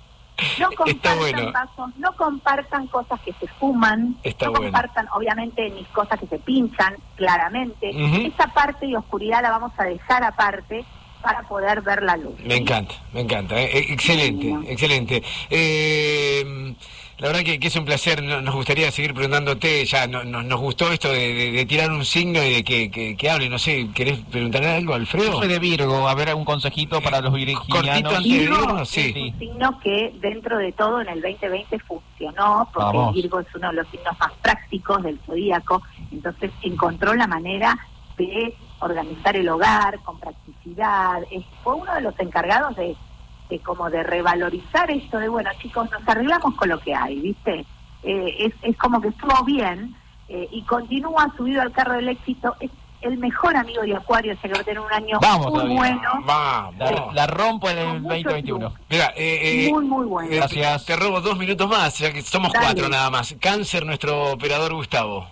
No compartan bueno. vasos, no compartan cosas que se fuman, Está no bueno. compartan obviamente mis cosas que se pinchan, claramente. Ujú. Esa parte de oscuridad la vamos a dejar aparte para poder ver la luz. Me encanta, me encanta. eh, eh, excelente, excelente. Eh, la verdad que, que es un placer. no- Nos gustaría seguir preguntándote. Ya no- no- nos gustó esto de, de- de tirar un signo y de que, que, que hable. No sé, ¿querés preguntar algo, Alfredo? Yo soy de Virgo, a ver algún consejito para los Cortito virginianos. antes de Virgo irnos, es un signo que dentro de todo en el 2020 funcionó, porque Vamos. Virgo es uno de los signos más prácticos del zodíaco, entonces encontró la manera de organizar el hogar con practicidad, es- fue uno de los encargados de, de como de revalorizar esto de, bueno chicos, nos arreglamos con lo que hay, ¿viste? Eh, es, es como que estuvo bien eh, y continúa subido al carro del éxito, es el mejor amigo de Acuario, o sea que va a tener un año Vamos muy todavía. bueno. Vamos. La, la rompo en el Con mucho 2021. Mira, eh, eh, Muy, muy bueno. Gracias. Te robo dos minutos más, ya que somos Dale. cuatro nada más. Cáncer, nuestro operador Gustavo.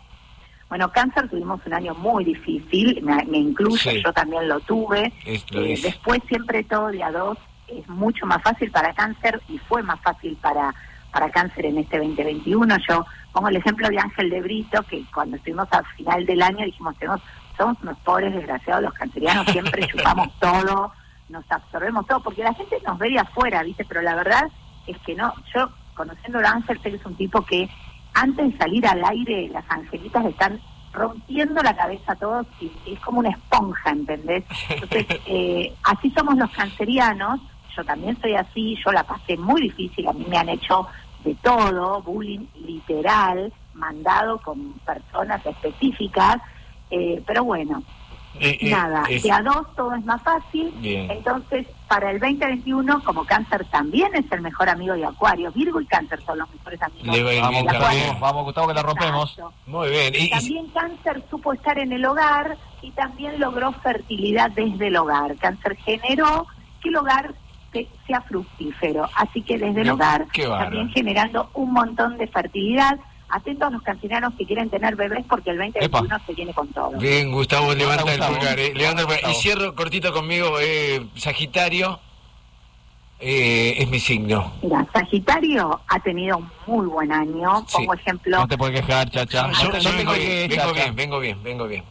Bueno, cáncer tuvimos un año muy difícil, me, me incluyo, Sí. yo también lo tuve. Es- lo Eh, es. después siempre todo de a dos es mucho más fácil para cáncer y fue más fácil para, para cáncer en este 2021. Yo pongo el ejemplo de Ángel de Brito, que cuando estuvimos al final del año dijimos, tenemos, somos unos pobres desgraciados los cancerianos, siempre [LAUGHS] chupamos todo, nos absorbemos todo, porque la gente nos ve de afuera, ¿viste? Pero la verdad es que no, yo conociendo a Ángel sé que es un tipo que antes de salir al aire las angelitas le están rompiendo la cabeza a todos y es como una esponja, ¿entendés? Entonces, [LAUGHS] eh, así somos los cancerianos, yo también soy así, yo la pasé muy difícil, a mí me han hecho de todo, bullying literal, mandado con personas específicas, eh, pero bueno, Eh, eh, nada, de a dos todo es más fácil, Bien. entonces para el 2021, como cáncer también es el mejor amigo de Acuario, Virgo y cáncer son los mejores amigos Le de Acuario. Vamos, Gustavo, que la rompemos. Exacto. Muy bien. Y- También cáncer supo estar en el hogar y también logró fertilidad desde el hogar. Cáncer generó que el hogar sea fructífero. Así que desde el hogar también generando un montón de fertilidad. Atentos a los cancerianos que quieren tener bebés porque el 2021 se viene con todo. Bien, Gustavo, levanta el Gustavo. pulgar. eh, levanta el pulgar. Y cierro cortito conmigo, eh, Sagitario. eh, es mi signo. Mira, Sagitario ha tenido un muy buen año. Sí. Pongo ejemplo. No te puedes quejar, chacha. Yo, No vengo, bien, vengo bien, vengo bien, vengo bien.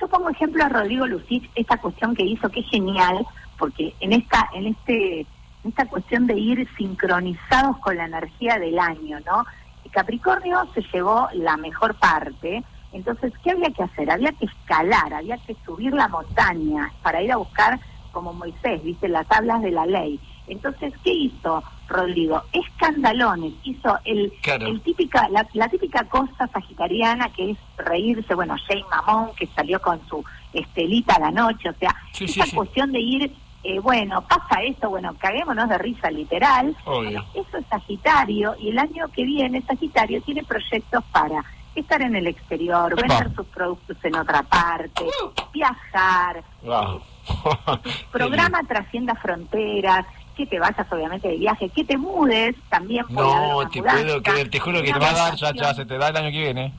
yo pongo ejemplo a Rodrigo Lucich, esta cuestión que hizo, que es genial, porque en esta, en este, en esta cuestión de ir sincronizados con la energía del año, ¿no? Capricornio se llevó la mejor parte, entonces, ¿qué había que hacer? Había que escalar, había que subir la montaña para ir a buscar, como Moisés, viste, las tablas de la ley. Entonces, ¿qué hizo Rodrigo? Escandalones, hizo el, Claro. el típica, la, la típica cosa sagitariana que es reírse, bueno, Jane Mamón que salió con su estelita a la noche, o sea, Sí, esa sí, sí. cuestión de ir, eh, bueno, pasa esto, bueno, caguémonos de risa literal, Obvio. eso es Sagitario y el año que viene Sagitario tiene proyectos para estar en el exterior, vender sus productos en otra parte, viajar, Wow. [LAUGHS] programa trascienda fronteras, que te vayas obviamente de viaje, que te mudes, también No, te mudanza, puedo creer, te juro que Te va a dar, vacación. chacha, se te da el año que viene.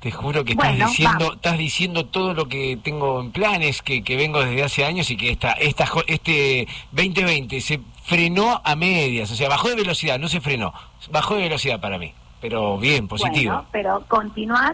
Te juro que estás Bueno, diciendo, vamos. estás diciendo todo lo que tengo en planes, que, que vengo desde hace años y que esta, esta, este 2020 se frenó a medias, o sea, bajó de velocidad, no se frenó, bajó de velocidad para mí, pero bien, positivo. Bueno, pero continuás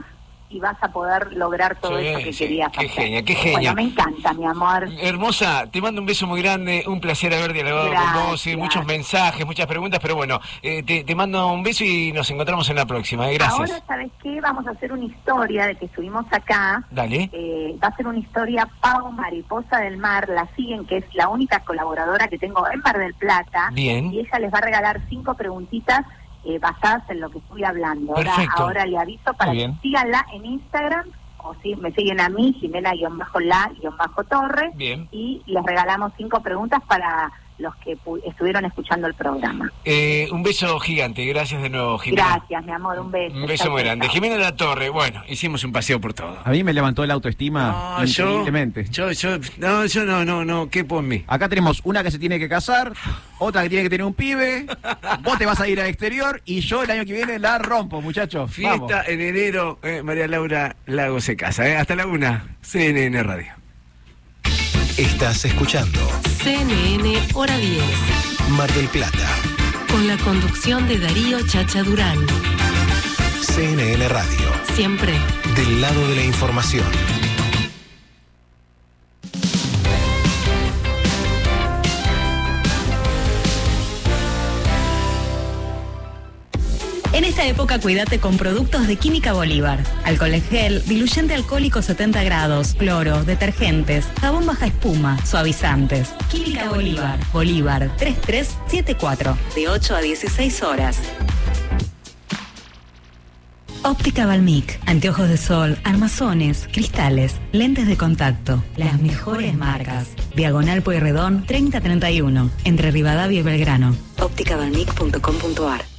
y vas a poder lograr todo Sí, eso que sí, querías qué hacer. genia, qué genia. Bueno, me encanta, mi amor. Hermosa, te mando un beso muy grande, un placer haber dialogado con vos, Gracias. muchos mensajes, muchas preguntas, pero bueno, eh, te, te mando un beso y nos encontramos en la próxima, eh, gracias. Ahora, ¿sabes qué? Vamos a hacer una historia de que estuvimos acá. Dale. Eh, va a ser una historia Pau Mariposa del Mar, la siguen, que es la única colaboradora que tengo en Mar del Plata. Bien. Y ella les va a regalar cinco preguntitas eh, basadas en lo que estoy hablando. Ahora, ahora le aviso para que síganla en Instagram o si me siguen a mí, Jimena-la-torre. Bien. Y les regalamos cinco preguntas para los que pu- estuvieron escuchando el programa. Eh, un beso gigante, gracias de nuevo, Jimena. Gracias, mi amor, un beso. Un beso muy grande. Jimena La Torre, bueno, hicimos un paseo por todo. A mí me levantó la autoestima No, yo, increíblemente. yo, yo, no, yo no, no, no, ¿qué por mí? Acá tenemos una que se tiene que casar, otra que tiene que tener un pibe, vos te vas a ir al exterior y yo el año que viene la rompo, muchachos. Fiesta Vamos. en enero, eh, María Laura Lago se casa, eh. hasta la una, CNN Radio. Estás escuchando CNN Hora 10. Mar del Plata, Con la conducción de Darío Chacha Durán. CNN Radio, Siempre. del lado de la información. En esta época cuídate con productos de Química Bolívar. Alcohol en gel, diluyente alcohólico 70 grados, cloro, detergentes, jabón baja espuma, suavizantes. Química Bolívar. Bolívar 3374. De 8 a 16 horas. Óptica Balmic, anteojos de sol, armazones, cristales, lentes de contacto, las mejores marcas. Diagonal Pueyrredón 3031, entre Rivadavia y Belgrano. ópticabalmic.com.ar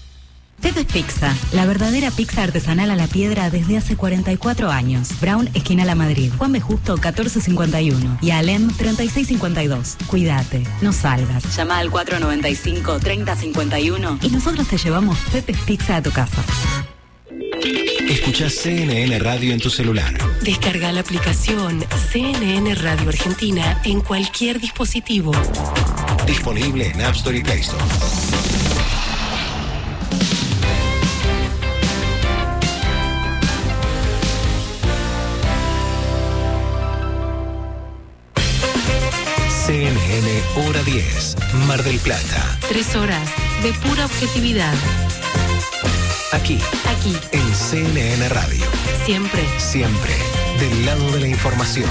Pepe's Pizza, la verdadera pizza artesanal a la piedra desde hace 44 años. Brown, esquina La Madrid. Juan B. Justo, 1451. Y Alem, 3652. Cuídate, no salgas. Llama al 495-3051 y nosotros te llevamos Pepe's Pizza a tu casa. Escucha CNN Radio en tu celular. Descarga la aplicación CNN Radio Argentina en cualquier dispositivo. Disponible en App Store y Play Store. CNN Hora 10, Mar del Plata. Tres horas de pura objetividad. Aquí, Aquí, en CNN Radio. siempre. Siempre del lado de la información.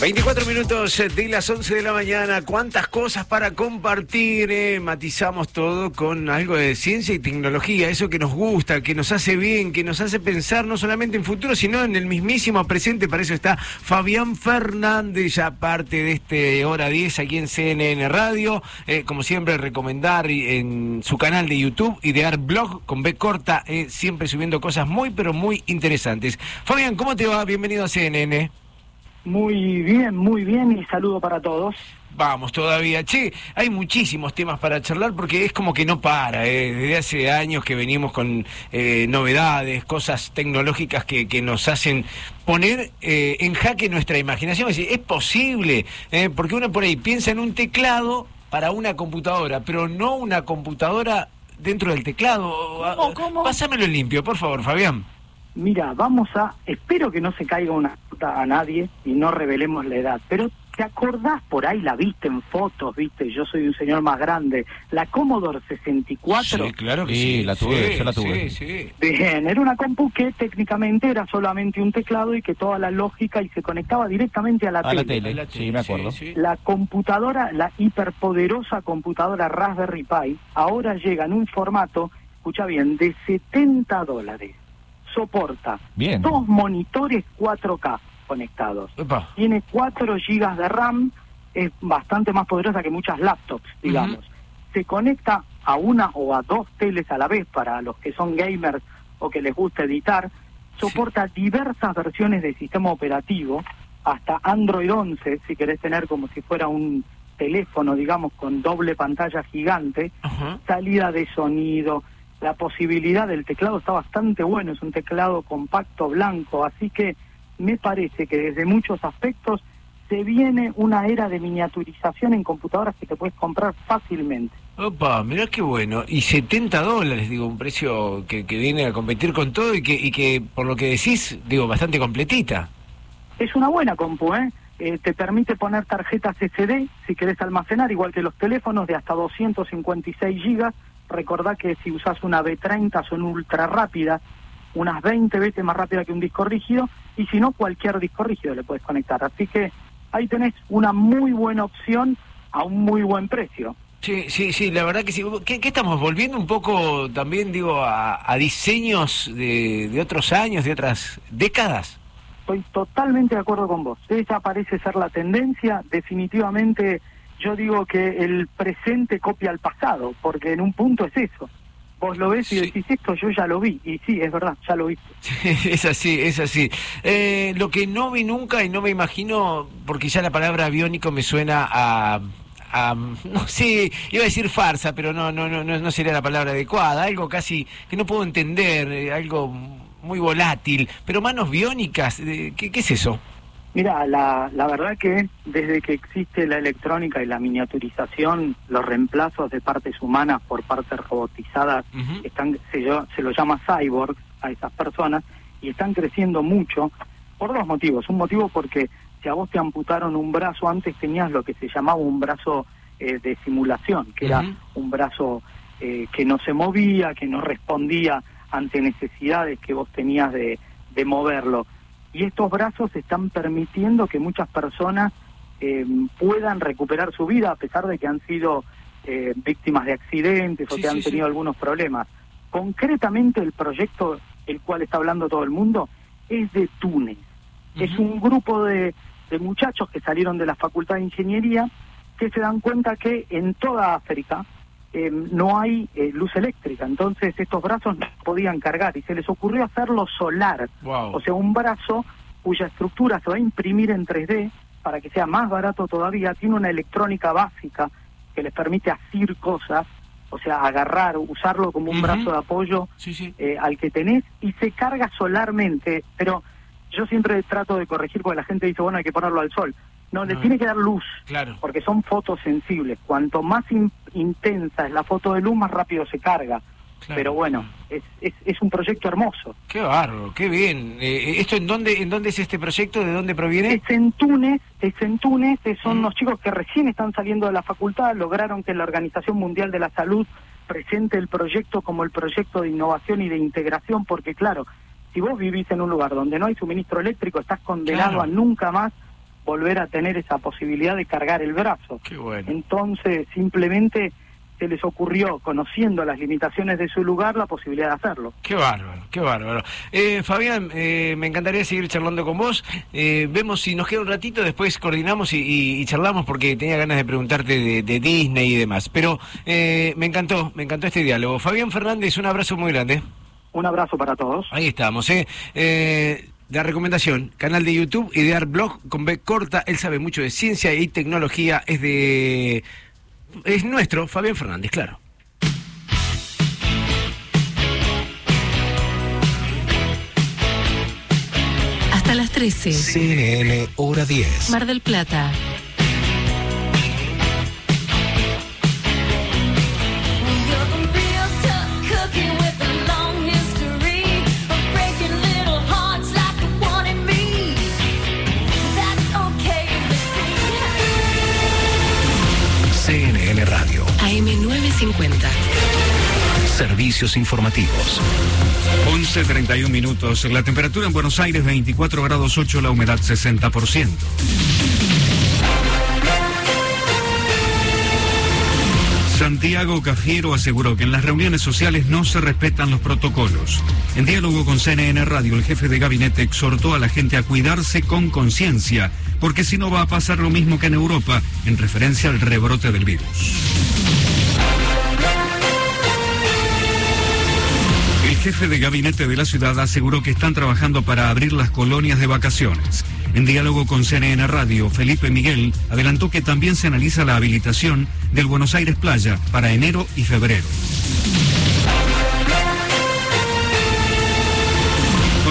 ...24 minutos de las 11 de la mañana... ...cuántas cosas para compartir... eh, Matizamos todo con algo de ciencia y tecnología... ...eso que nos gusta, que nos hace bien... ...que nos hace pensar no solamente en futuro... ...sino en el mismísimo presente... ...para eso está Fabián Fernández... ...ya parte de este Hora 10 aquí en CNN Radio... Eh, como siempre, recomendar en su canal de YouTube... ...Idear Blog con B corta... eh, ...siempre subiendo cosas muy, pero muy interesantes... Fabián, ¿cómo te va? Bienvenido a CNN... Muy bien, muy bien y saludo para todos. Vamos todavía. Che, hay muchísimos temas para charlar porque es como que no para. eh. Desde hace años que venimos con eh, novedades, cosas tecnológicas que, que nos hacen poner eh, en jaque nuestra imaginación. Es decir, es posible, eh, porque uno por ahí piensa en un teclado para una computadora, pero no una computadora dentro del teclado. ¿Cómo, cómo? Pásamelo en limpio, por favor, Fabián. Mira, vamos a, espero que no se caiga una nota a nadie y no revelemos la edad, pero ¿te acordás por ahí, la viste en fotos, viste? Yo soy un señor más grande, la Commodore 64. Sí, claro que Sí, sí. la tuve, Sí, yo la tuve. Sí, sí. Bien, era una compu que técnicamente era solamente un teclado y que toda la lógica y se conectaba directamente a la A la tele. tele, sí, me acuerdo. La computadora, la hiperpoderosa computadora Raspberry Pi, ahora llega en un formato, escucha bien, de 70 dólares. Soporta Bien. dos monitores 4K conectados. Epa. Tiene 4 GB de RAM, es bastante más poderosa que muchas laptops, digamos. Se conecta a una o a dos teles a la vez para los que son gamers o que les gusta editar. Soporta diversas versiones de sistema operativo, hasta Android 11, si querés tener como si fuera un teléfono, digamos, con doble pantalla gigante, salida de sonido, la posibilidad del teclado está bastante bueno, es un teclado compacto blanco, así que me parece que desde muchos aspectos se viene una era de miniaturización en computadoras que te puedes comprar fácilmente. Opa, mirá qué bueno. Y 70 dólares, digo, un precio que, que viene a competir con todo y que, y que, por lo que decís, digo, bastante completita. Es una buena compu, ¿eh? Eh, te permite poner tarjetas SD si querés almacenar, igual que los teléfonos de hasta 256 gigas. Recordá que si usás una B30 son ultra rápidas, unas 20 veces más rápida que un disco rígido, y si no, cualquier disco rígido le puedes conectar. Así que ahí tenés una muy buena opción a un muy buen precio. Sí, sí, sí, la verdad que sí. ¿Qué, qué estamos volviendo un poco también, digo, a, a diseños de, de otros años, de otras décadas? Estoy totalmente de acuerdo con vos. Esa parece ser la tendencia. Definitivamente yo digo que el presente copia al pasado, porque en un punto es eso. Vos lo ves y decís esto, yo ya lo vi. Y sí, es verdad, ya lo vi. [LAUGHS] es así, es así. Eh, lo que no vi nunca y no me imagino, porque ya la palabra aviónico me suena a, a- no sé, iba a decir farsa, pero no, no, no, no no sería la palabra adecuada. Algo casi que no puedo entender, eh, algo muy volátil. Pero manos biónicas, eh, ¿qué, qué es eso? Mira, la, la verdad que desde que existe la electrónica y la miniaturización, los reemplazos de partes humanas por partes robotizadas, están, se, se lo llama cyborg a esas personas, y están creciendo mucho por dos motivos. Un motivo porque si a vos te amputaron un brazo, antes tenías lo que se llamaba un brazo eh, de simulación, que era un brazo eh, que no se movía, que no respondía ante necesidades que vos tenías de, de moverlo. Y estos brazos están permitiendo que muchas personas eh, puedan recuperar su vida a pesar de que han sido eh, víctimas de accidentes o Sí, que han sí, sí. tenido algunos problemas. Concretamente el proyecto el cual está hablando todo el mundo es de Túnez. Es un grupo de, de muchachos que salieron de la Facultad de Ingeniería que se dan cuenta que en toda África eh, no hay eh, luz eléctrica, entonces estos brazos no podían cargar y se les ocurrió hacerlo solar, Wow. o sea, un brazo cuya estructura se va a imprimir en 3D para que sea más barato todavía, tiene una electrónica básica que les permite asir cosas o sea, agarrar, usarlo como un brazo de apoyo eh, al que tenés y se carga solarmente, pero yo siempre trato de corregir porque la gente dice, bueno, hay que ponerlo al sol. No, le No. tiene que dar luz, Claro. porque son fotos sensibles. Cuanto más in- intensa es la foto de luz, más rápido se carga. Pero bueno, es, es, es un proyecto hermoso. Qué bárbaro, qué bien. Eh, ¿Esto en dónde, en dónde es este proyecto? ¿De dónde proviene? Es en Túnez, es en Túnez, eh, son unos chicos que recién están saliendo de la facultad, lograron que la Organización Mundial de la Salud presente el proyecto como el proyecto de innovación y de integración, porque claro, si vos vivís en un lugar donde no hay suministro eléctrico, estás condenado Claro. a nunca más volver a tener esa posibilidad de cargar el brazo. Qué bueno. Entonces, simplemente se les ocurrió, conociendo las limitaciones de su lugar, la posibilidad de hacerlo. Qué bárbaro, qué bárbaro. Eh, Fabián, eh, me encantaría seguir charlando con vos. Eh, vemos si nos queda un ratito, después coordinamos y, y- y charlamos porque tenía ganas de preguntarte de, de Disney y demás. Pero me encantó, me encantó este diálogo. Fabián Fernández, un abrazo muy grande. Un abrazo para todos. Ahí estamos, ¿eh? La recomendación, canal de YouTube, Idear Blog con B corta, él sabe mucho de ciencia y tecnología, es de... es nuestro, Fabián Fernández, claro. Hasta las 13. CNN Hora 10. Mar del Plata. AM950. Servicios informativos. 11.31 minutos. La temperatura en Buenos Aires 24 grados 8, la humedad 60%. Santiago Cafiero aseguró que en las reuniones sociales no se respetan los protocolos. En diálogo con CNN Radio, el jefe de gabinete exhortó a la gente a cuidarse con conciencia, porque si no va a pasar lo mismo que en Europa, en referencia al rebrote del virus. Jefe de gabinete de la ciudad aseguró que están trabajando para abrir las colonias de vacaciones. En diálogo con CNN Radio, Felipe Miguel adelantó que también se analiza la habilitación del Buenos Aires Playa para enero y febrero.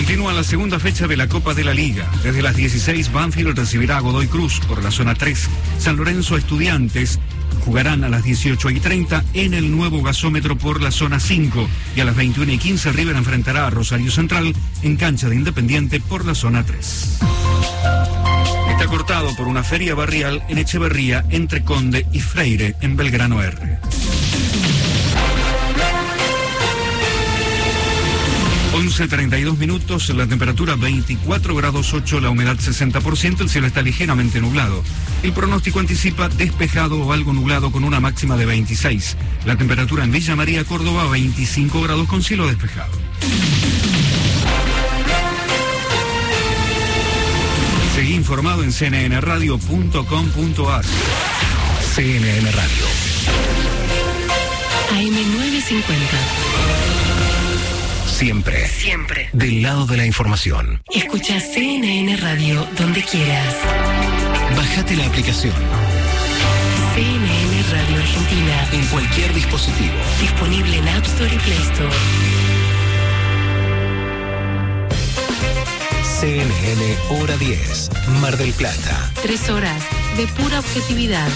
Continúa la segunda fecha de la Copa de la Liga. Desde las 16, Banfield recibirá a Godoy Cruz por la zona 3. San Lorenzo Estudiantes jugarán a las 18 y 30 en el nuevo gasómetro por la zona 5. Y a las 21 y 15, River enfrentará a Rosario Central en cancha de Independiente por la zona 3. Está cortado por una feria barrial en Echeverría entre Conde y Freire en Belgrano R. 11.32 minutos, la temperatura 24 grados 8, la humedad 60%, el cielo está ligeramente nublado. El pronóstico anticipa despejado o algo nublado con una máxima de 26. La temperatura en Villa María, Córdoba, 25 grados con cielo despejado. Seguí informado en cnnradio.com.ar. CNN Radio. AM950. Siempre. Siempre. Del lado de la información. Escucha CNN Radio donde quieras. Bájate la aplicación CNN Radio Argentina. en cualquier dispositivo. Disponible en App Store y Play Store. CNN Hora 10. Mar del Plata. Tres horas de pura objetividad.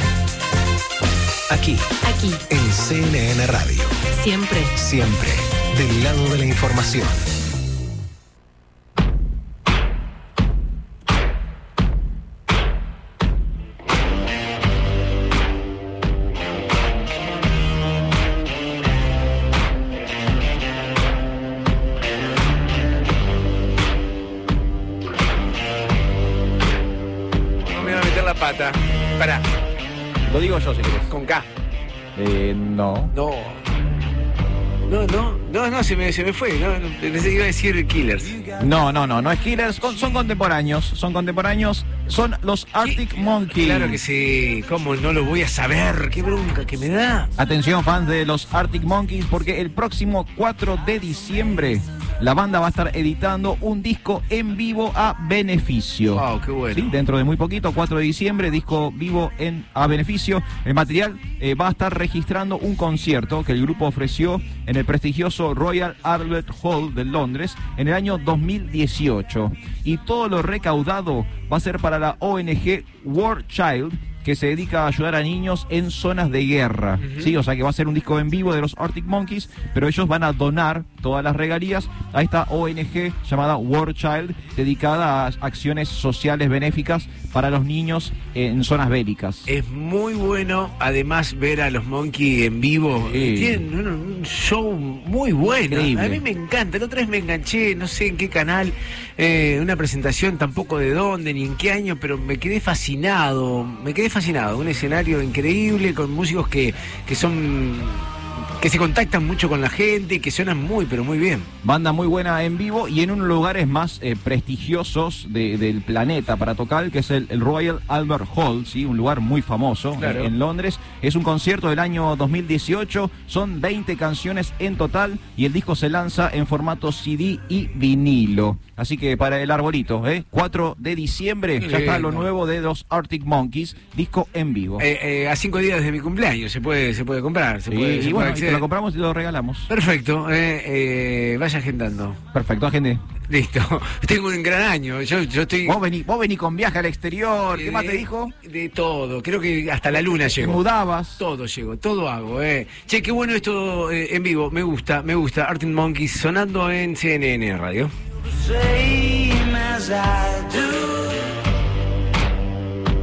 Aquí, Aquí. en CNN Radio. Siempre. Siempre. Del lado de la información. Se me, se me fue. No, pensé que iba a decir Killers. No, no, no, no es Killers, con- son contemporáneos, son contemporáneos, son los Arctic Monkeys. Claro que sí. ¿Cómo no lo voy a saber? Qué bronca que me da. Atención fans de los Arctic Monkeys porque el próximo 4 de diciembre la banda va a estar editando un disco en vivo a beneficio. Wow, qué bueno. Sí, dentro de muy poquito, 4 de diciembre, disco vivo en a beneficio. El material eh, va a estar registrando un concierto que el grupo ofreció en el prestigioso Royal Albert Hall de Londres en el año 2018. Y todo lo recaudado va a ser para la ONG War Child que se dedica a ayudar a niños en zonas de guerra. Sí, o sea que va a ser un disco en vivo de los Arctic Monkeys, pero ellos van a donar todas las regalías a esta ONG llamada War Child, dedicada a acciones sociales benéficas para los niños en zonas bélicas. Es muy bueno, además, ver a los Monkey en vivo. Sí. Tienen un, un show muy bueno. Increíble. A mí me encanta. La otra vez me enganché, no sé en qué canal, eh, una presentación tampoco de dónde ni en qué año, pero me quedé fascinado. Me quedé fascinado. Un escenario increíble con músicos que, que son. Que se contactan mucho con la gente y que suenan muy, pero muy bien. Banda muy buena en vivo y en unos lugares más eh, prestigiosos de- del planeta para tocar, que es el, el Royal Albert Hall, ¿sí? un lugar muy famoso Claro. eh, en Londres. Es un concierto del año 2018, son 20 canciones en total y el disco se lanza en formato CD y vinilo. Así que para el arbolito, ¿eh? 4 de diciembre, ya está lo nuevo de los Arctic Monkeys, disco en vivo. Eh, eh, a cinco días de mi cumpleaños se puede, se puede comprar. Se Sí, puede, y se puede bueno, y te lo compramos y te lo regalamos. Perfecto, eh, eh, vaya agendando. Perfecto, agende. Listo. [LAUGHS] Tengo un gran año. Yo, yo estoy. Vos vení, vos vení con viaje al exterior, ¿qué más te dijo? De todo. Creo que hasta la luna llego. mudabas. Todo llego, todo hago. Eh. Che, qué bueno esto eh, en vivo. Me gusta, me gusta. Arctic Monkeys sonando en CNN Radio. Same as I do.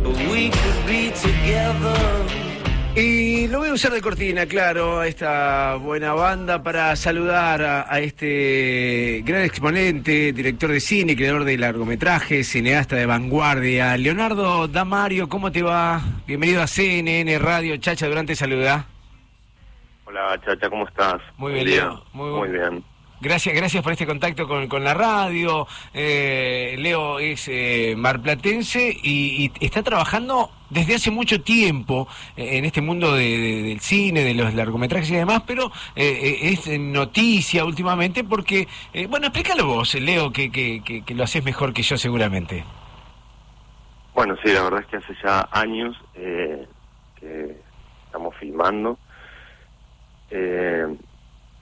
But we could be together. Y lo voy a usar de cortina, claro, a esta buena banda para saludar a, a este gran exponente, director de cine, creador de largometrajes, cineasta de vanguardia. Leonardo Damario, ¿cómo te va? Bienvenido a CNN Radio. Chacha, durante saluda. Hola, Chacha, ¿cómo estás? Muy bien. Muy Muy, bien. Gracias, gracias por este contacto con, con la radio. Eh, Leo es eh, marplatense y, está trabajando desde hace mucho tiempo eh, en este mundo de- de- del cine, de los largometrajes y demás, pero es noticia últimamente porque, bueno, explícalo vos, Leo, que, lo haces mejor que yo seguramente. Bueno, sí, la verdad es que hace ya años que estamos filmando.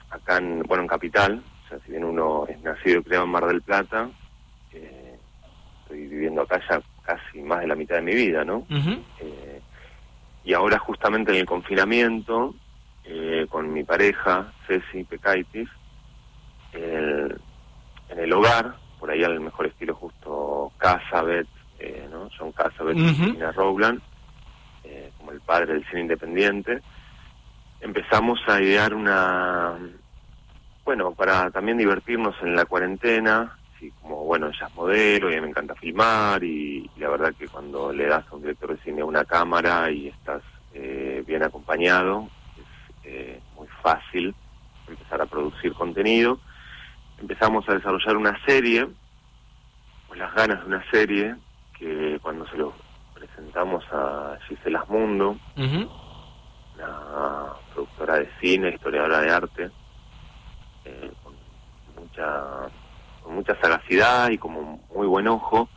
Acá en, bueno, en Capital, o sea, si bien uno es nacido y criado en Mar del Plata, eh, estoy viviendo acá ya casi más de la mitad de mi vida, ¿no? Eh, y ahora justamente en el confinamiento, eh, con mi pareja, Ceci Pecaitis, el- en el hogar, por ahí al mejor estilo justo Casabet, eh, ¿no? John Casabet y Ujú. Cristina Rowland, eh, como el padre del cine independiente, empezamos a idear una, bueno, para también divertirnos en la cuarentena, sí, como bueno, ella es modelo y a mí me encanta filmar y, y la verdad que cuando le das a un director de cine una cámara y estás eh, bien acompañado, es eh, muy fácil empezar a producir contenido. Empezamos a desarrollar una serie, pues las ganas de una serie, que cuando se lo presentamos a Gisela Asmundo, una productora de cine, historiadora de arte, mucha con mucha sagacidad y como muy buen ojo,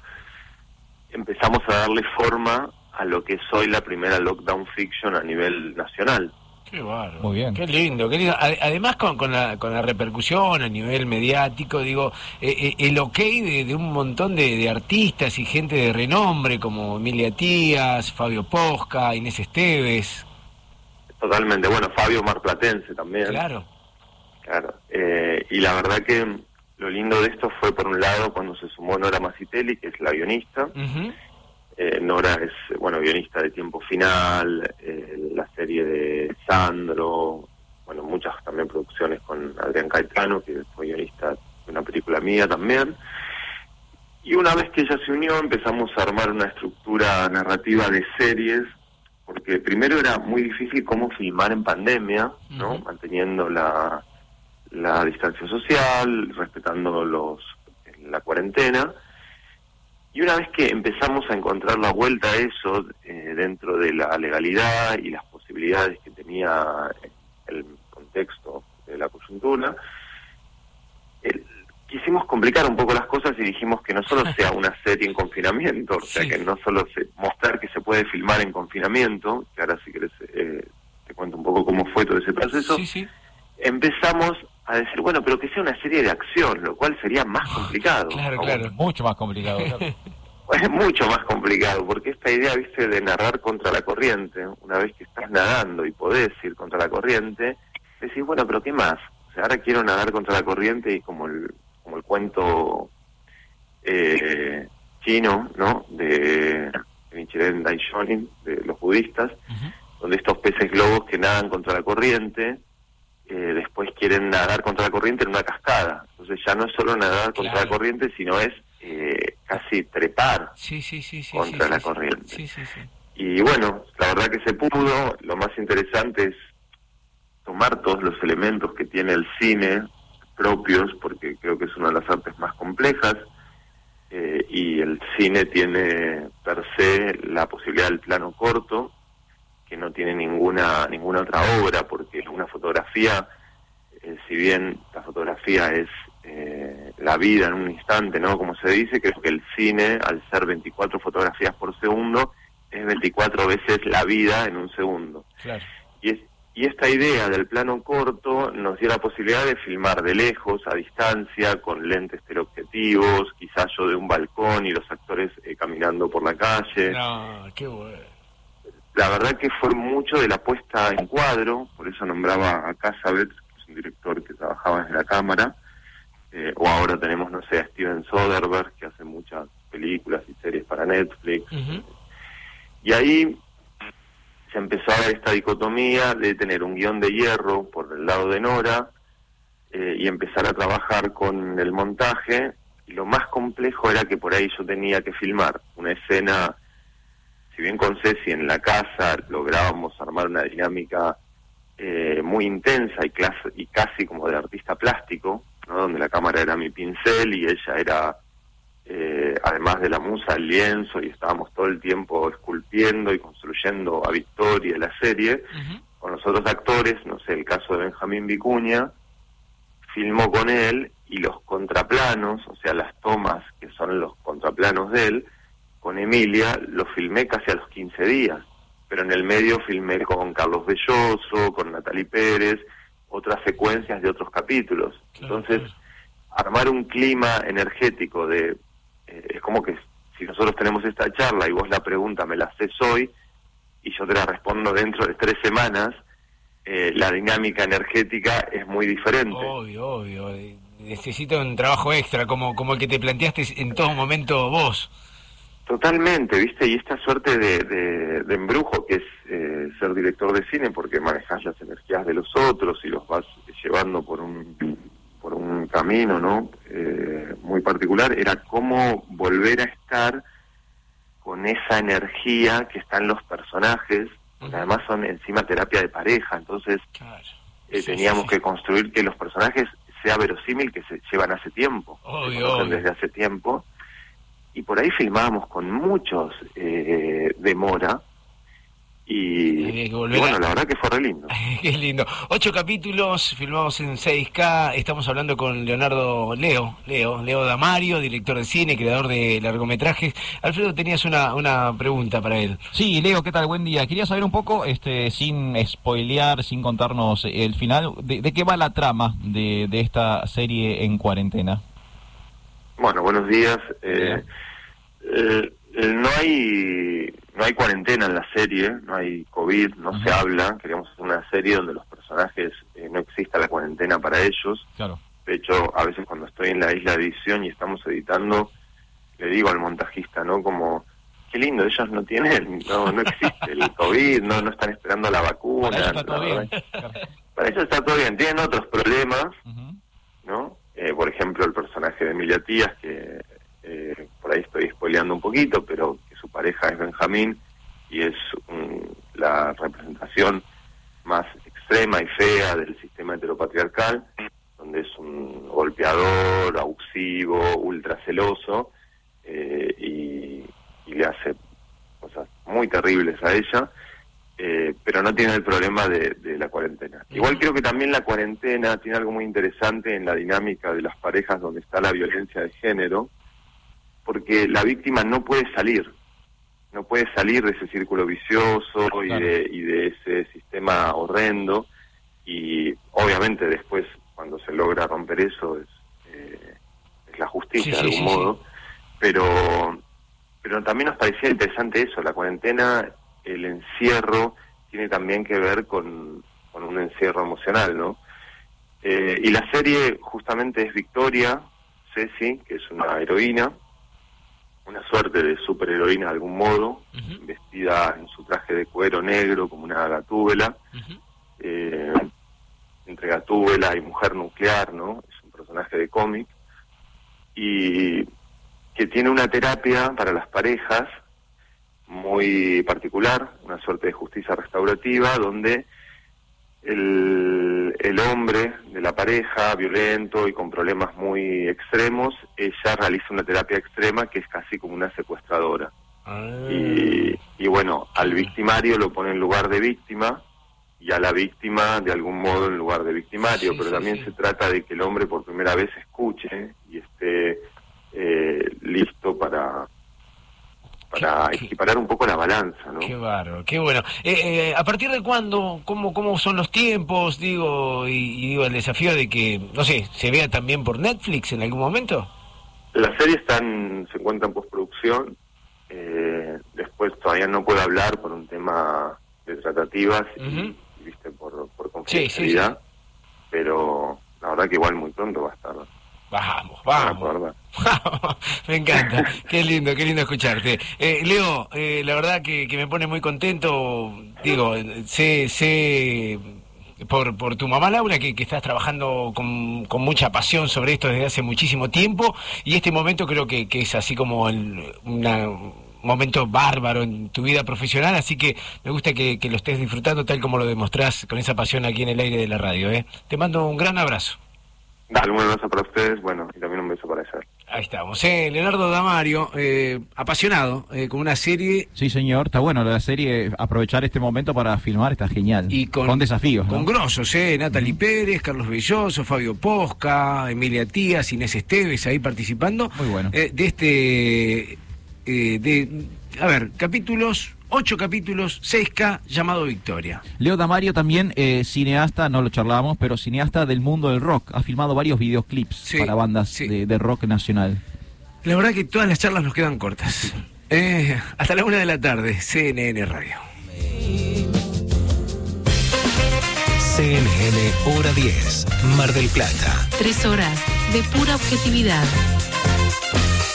empezamos a darle forma a lo que es hoy la primera lockdown fiction a nivel nacional. Qué bárbaro. Muy bien. Qué lindo, qué lindo. Ade- Además, con, con, la, con la repercusión a nivel mediático, digo, eh, eh, el ok de, de un montón de, de artistas y gente de renombre como Emilia Tías, Fabio Posca, Inés Esteves. Totalmente, bueno, Fabio Marplatense también. Claro. Claro, eh, y la verdad que lo lindo de esto fue, por un lado, cuando se sumó Nora Macitelli, que es la guionista. Eh, Nora es, bueno, guionista de Tiempo Final, eh, la serie de Sandro, bueno, muchas también producciones con Adrián Caetano, que fue guionista de una película mía también. Y una vez que ella se unió, empezamos a armar una estructura narrativa de series, porque primero era muy difícil cómo filmar en pandemia, ¿no? Manteniendo la, la distancia social, respetando los la cuarentena. Y una vez que empezamos a encontrar la vuelta a eso eh, dentro de la legalidad y las posibilidades que tenía el contexto de la coyuntura, el- quisimos complicar un poco las cosas y dijimos que no solo sea una serie en confinamiento, o sea, que no solo se, mostrar que se puede filmar en confinamiento, que ahora si querés eh, te cuento un poco cómo fue todo ese proceso, empezamos a decir, bueno, pero que sea una serie de acción, lo cual sería más complicado. Claro, claro, mucho más complicado. [LAUGHS] Es mucho más complicado, porque esta idea, viste, de narrar contra la corriente, una vez que estás nadando y podés ir contra la corriente, decís, bueno, pero ¿qué más? O sea, ahora quiero nadar contra la corriente y como el, como el cuento eh, chino, ¿no? De Nichiren Daishonin, de los budistas, donde estos peces globos que nadan contra la corriente, eh, después quieren nadar contra la corriente en una cascada. Entonces ya no es solo nadar contra la corriente, sino es eh, casi trepar contra la corriente. Y bueno, la verdad que se pudo. Lo más interesante es tomar todos los elementos que tiene el cine propios, porque creo que es una de las artes más complejas, eh, y el cine tiene per se la posibilidad del plano corto, que no tiene ninguna ninguna otra obra, porque una fotografía, eh, si bien la fotografía es eh, la vida en un instante, ¿no? Como se dice, creo que el cine, al ser 24 fotografías por segundo, es 24 veces la vida en un segundo. Y, es, y esta idea del plano corto nos dio la posibilidad de filmar de lejos, a distancia, con lentes teleobjetivos, quizás yo de un balcón y los actores eh, caminando por la calle. No, qué bueno. La verdad que fue mucho de la puesta en cuadro, por eso nombraba a Casabet, que es un director que trabajaba en la cámara, eh, o ahora tenemos, no sé, a Steven Soderbergh, que hace muchas películas y series para Netflix. Y ahí se empezó a ver esta dicotomía de tener un guion de hierro por el lado de Nora eh, y empezar a trabajar con el montaje. Y lo más complejo era que por ahí yo tenía que filmar una escena, si bien con Ceci en la casa lográbamos armar una dinámica eh, muy intensa y, y casi como de artista plástico, donde la cámara era mi pincel y ella era, eh, además de la musa, el lienzo y estábamos todo el tiempo esculpiendo y construyendo a Victoria la serie. Con los otros actores, no sé, el caso de Benjamín Vicuña, filmó con él y los contraplanos, o sea, las tomas que son los contraplanos de él, con Emilia, los filmé casi a los 15 días. Pero en el medio filmé con Carlos Belloso, con Natalie Pérez, otras secuencias de otros capítulos. Entonces, armar un clima energético de... Eh, es como que si nosotros tenemos esta charla y vos la pregunta me la haces hoy y yo te la respondo dentro de tres semanas, eh, la dinámica energética es muy diferente. Obvio, obvio. Necesito un trabajo extra, como, como el que te planteaste en todo momento vos. Totalmente, ¿viste? Y esta suerte de, de, embrujo que es eh, ser director de cine, porque manejas las energías de los otros y los vas llevando por un, por un camino, ¿no? Eh, muy particular, era cómo volver a estar con esa energía que está en los personajes, además son encima terapia de pareja, entonces eh, teníamos que construir que los personajes sea verosímil que se llevan hace tiempo, desde hace tiempo y por ahí filmábamos con muchos eh, demora. Y, bueno, la verdad que fue re lindo. [LAUGHS] Qué lindo. Ocho capítulos, filmamos en 6K. Estamos hablando con Leonardo Leo, Leo, Leo Damario, director de cine, creador de largometrajes. Alfredo, tenías una, una pregunta para él. Sí, Leo, ¿qué tal? Buen día. Quería saber un poco, este, sin spoilear, sin contarnos el final, de, qué va la trama de, de esta serie en cuarentena. Bueno, buenos días. Eh, eh, no hay no hay cuarentena en la serie, no hay COVID, no se habla. Queríamos hacer una serie donde los personajes eh, no exista la cuarentena para ellos. Claro. De hecho, a veces cuando estoy en la isla de edición y estamos editando, le digo al montajista, ¿no? Como, qué lindo, ellos no tienen, no, no existe el COVID, no, no están esperando la vacuna. Para ellos está todo bien. Para ellos está todo bien. Tienen otros problemas, ¿no? Eh, por ejemplo, el personaje de Emilia Tías, que eh, por ahí estoy spoileando un poquito, pero que su pareja es Benjamín y es la representación más extrema y fea del sistema heteropatriarcal, donde es un golpeador, abusivo, ultraceloso eh, y, le hace cosas muy terribles a ella, eh, pero no tiene el problema de, la cuarentena. Igual creo que también la cuarentena tiene algo muy interesante en la dinámica de las parejas donde está la violencia de género, porque la víctima no puede salir, no puede salir de ese círculo vicioso y, de, y de ese sistema horrendo, y obviamente después cuando se logra romper eso es, eh, es la justicia Sí, de algún sí, modo, pero pero también nos parecía interesante eso, la cuarentena, el encierro, tiene también que ver con, con un encierro emocional, ¿no? Eh, y la serie justamente es Victoria, Ceci, que es una heroína, una suerte de superheroína de algún modo, vestida en su traje de cuero negro como una gatúbela, eh, entre gatúbela y mujer nuclear, ¿no? Es un personaje de cómic, y que tiene una terapia para las parejas muy particular, una suerte de justicia restaurativa, donde el, el hombre de la pareja, violento y con problemas muy extremos, ella realiza una terapia extrema que es casi como una secuestradora. Y, y bueno, al victimario lo pone en lugar de víctima y a la víctima de algún modo en lugar de victimario, pero también se trata de que el hombre por primera vez escuche y esté eh, listo para para equiparar un poco la balanza, ¿no? Qué bárbaro, qué bueno. Eh, eh, ¿A partir de cuándo? ¿Cómo, ¿Cómo son los tiempos? Digo, y, y digo, el desafío de que, no sé, se vea también por Netflix en algún momento. La serie está en- se encuentra en postproducción. eh, después todavía no puedo hablar por un tema de tratativas y, y, viste por, por confidencialidad. Pero la verdad que igual muy pronto va a estar. Vamos, vamos. [LAUGHS] Me encanta, qué lindo, qué lindo escucharte. Eh, Leo, eh, la verdad que, me pone muy contento, digo, sé, sé por, por tu mamá Laura que, estás trabajando con, con mucha pasión sobre esto desde hace muchísimo tiempo y este momento creo que, que es así como el, momento bárbaro en tu vida profesional, así que me gusta que, que lo estés disfrutando tal como lo demostrás con esa pasión aquí en el aire de la radio. ¿eh? Te mando un gran abrazo. Dale, un abrazo para ustedes, bueno, y también un beso para ella. Ahí estamos, eh, Leonardo Damario, eh, apasionado, eh, con una serie Sí, señor, está bueno la serie, aprovechar este momento para filmar está genial. Y con- desafíos, ¿no? con grosos, ¿eh? Natalie Pérez, Carlos Belloso, Fabio Posca, Emilia Tías, Inés Esteves ahí participando. Muy bueno. Eh, de este, de, a ver, capítulos, ocho capítulos, 6K, llamado Victoria. Leo Damario también, eh, cineasta, no lo charlábamos, pero cineasta del mundo del rock. Ha filmado varios videoclips Sí, para bandas de, de rock nacional. La verdad que todas las charlas nos quedan cortas. Eh, hasta la una de la tarde, CNN Radio. CNN Hora 10, Mar del Plata. Tres horas de pura objetividad.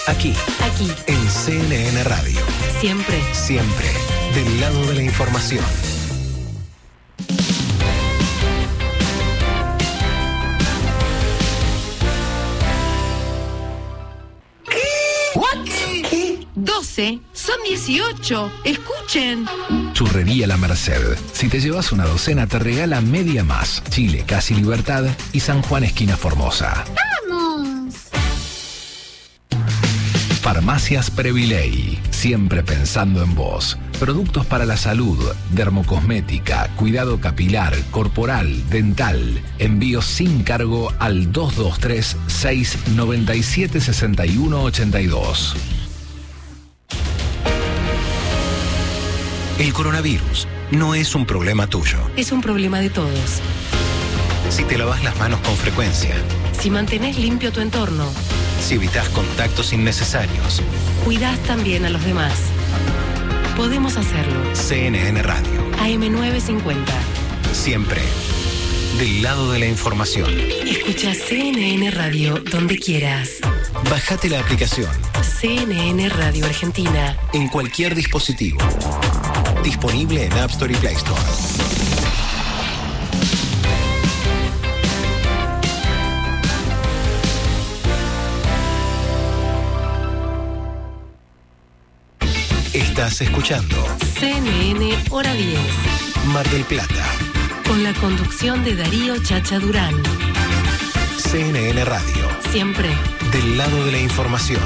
Aquí, Aquí, en CNN Radio. siempre. Siempre del lado de la información. ¿Qué? 12 son 18. Escuchen. Churrería La Merced. Si te llevas una docena, te regala media más. Chile, Casi Libertad y San Juan, esquina Formosa. ¡Vamos! Farmacias Previley. Siempre pensando en vos. Productos para la salud, dermocosmética, cuidado capilar, corporal, dental. Envío sin cargo al 223 697 6182. El coronavirus no es un problema tuyo. Es un problema de todos. Si te lavas las manos con frecuencia, Si mantenés limpio tu entorno, si evitas contactos innecesarios, cuidás también a los demás. Podemos hacerlo. CNN Radio. AM950. Siempre del lado de la información. Escucha CNN Radio donde quieras. Bájate la aplicación CNN Radio Argentina. en cualquier dispositivo. Disponible en App Store y Play Store. Estás escuchando CNN Hora 10. Mar del Plata, Con la conducción de Darío Chacha Durán. CNN Radio, Siempre. del lado de la información.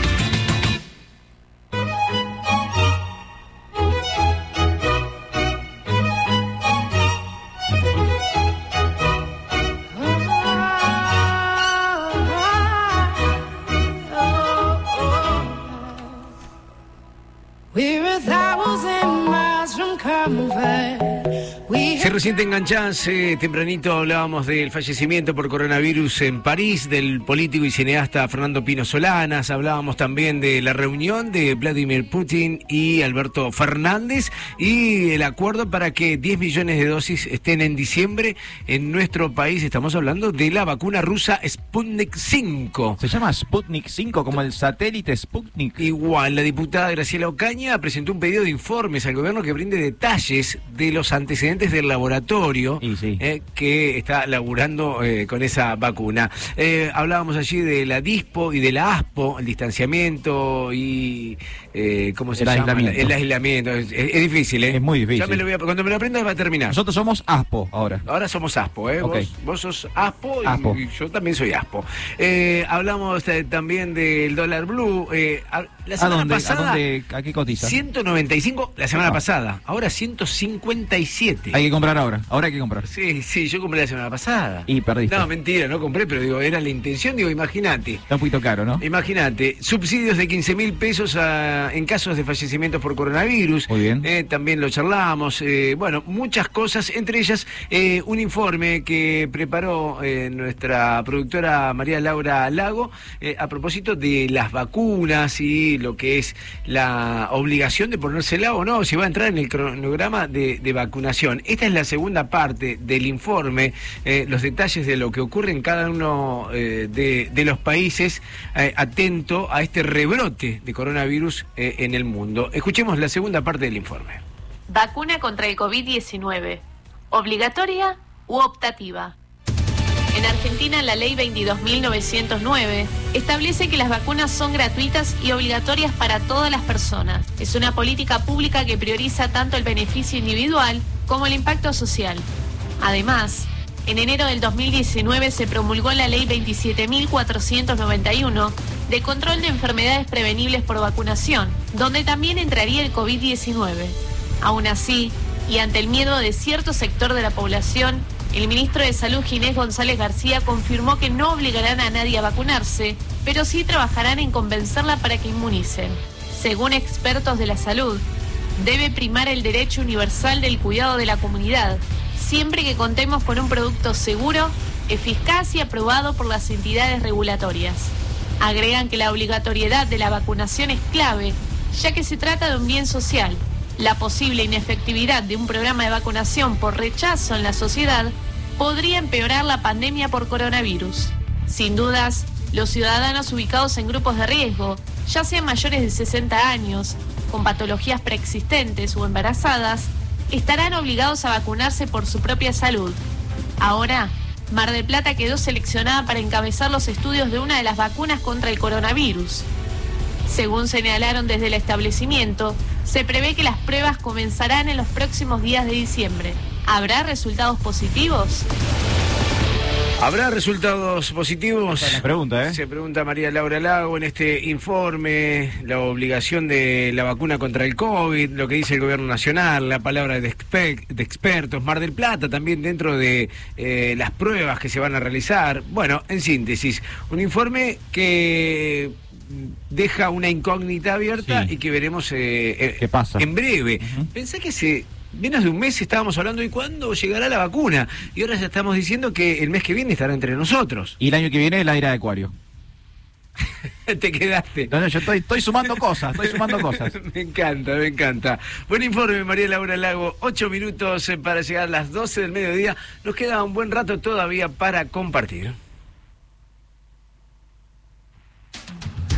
Recién te enganchás, eh, tempranito hablábamos del fallecimiento por coronavirus en París del político y cineasta Fernando Pino Solanas, hablábamos también de la reunión de Vladimir Putin y Alberto Fernández y el acuerdo para que 10 millones de dosis estén en diciembre en nuestro país. Estamos hablando de la vacuna rusa Sputnik 5. Se llama Sputnik 5 como el satélite Sputnik. Igual, la diputada Graciela Ocaña presentó un pedido de informes al gobierno que brinde detalles de los antecedentes del laboratorio eh, que está laburando eh, con esa vacuna. Eh, hablábamos allí de la DISPO y de la ASPO, el distanciamiento y eh, ¿cómo se El llama? aislamiento. El aislamiento. Es, difícil, ¿eh? Es muy difícil. Ya me lo voy a- cuando me lo aprenda va a terminar. Nosotros somos ASPO ahora. Ahora somos ASPO, ¿eh? Vos, vos sos ASPO y, ASPO. y yo también soy ASPO. Eh, hablamos eh, también del dólar blue. eh, a- la ¿A semana dónde, pasada, ¿A dónde? ¿A qué cotiza? 195 la semana Ah. pasada. Ahora 157. Hay que comprar ahora. Ahora hay que comprar. Sí, sí, yo compré la semana pasada. Y perdiste. No, mentira, no compré, pero digo, era la intención, digo, imagínate. Está un poquito caro, ¿no? Imagínate, subsidios de 15 mil pesos a- en casos de fallecimientos por coronavirus. Muy bien. Eh, también lo charlamos. eh, bueno, muchas cosas, entre ellas eh, un informe que preparó nuestra productora María Laura Lago a propósito de las vacunas y lo que es la obligación de ponérsela o no, si va a entrar en el cronograma de, de vacunación. Esta es la segunda parte del informe, los detalles de lo que ocurre en cada uno de, de los países atento a este rebrote de coronavirus eh, en el mundo. Escuchemos la segunda parte del informe. Vacuna contra el COVID-19. ¿Obligatoria u optativa? En Argentina, la ley 22.909 establece que las vacunas son gratuitas y obligatorias para todas las personas. Es una política pública que prioriza tanto el beneficio individual como el impacto social. Además, en enero del 2019 se promulgó la ley 27.491 de control de enfermedades prevenibles por vacunación, donde también entraría el COVID-19. Aún así, y ante el miedo de cierto sector de la población, el ministro de Salud Ginés González García confirmó que no obligarán a nadie a vacunarse, pero sí trabajarán en convencerla para que inmunicen. Según expertos de la salud, debe primar el derecho universal del cuidado de la comunidad, siempre que contemos con un producto seguro, eficaz y aprobado por las entidades regulatorias. Agregan que la obligatoriedad de la vacunación es clave, ya que se trata de un bien social. La posible inefectividad de un programa de vacunación por rechazo en la sociedad podría empeorar la pandemia por coronavirus. Sin dudas, los ciudadanos ubicados en grupos de riesgo, ya sean mayores de 60 años, con patologías preexistentes o embarazadas, estarán obligados a vacunarse por su propia salud. Ahora, Mar del Plata quedó seleccionada para encabezar los estudios de una de las vacunas contra el coronavirus. Según señalaron desde el establecimiento, se prevé que las pruebas comenzarán en los próximos días de diciembre. ¿Habrá resultados positivos? ¿Habrá resultados positivos? Es pregunta, ¿eh? Se pregunta María Laura Lago en este informe, la obligación de la vacuna contra el COVID, lo que dice el gobierno nacional, la palabra de, expe- de expertos, Mar del Plata también dentro de eh, las pruebas que se van a realizar. Bueno, en síntesis, un informe que deja una incógnita abierta Sí. y que veremos eh, eh, ¿Qué pasa? en breve. Pensé que se menos de un mes estábamos hablando de cuándo llegará la vacuna y ahora ya estamos diciendo que el mes que viene estará entre nosotros. Y el año que viene la era de Acuario. [LAUGHS] Te quedaste. No, no, yo estoy, estoy sumando cosas, estoy sumando cosas. [LAUGHS] me encanta, me encanta. Buen informe, María Laura Lago. Ocho minutos eh, para llegar a las 12 del mediodía. Nos queda un buen rato todavía para compartir.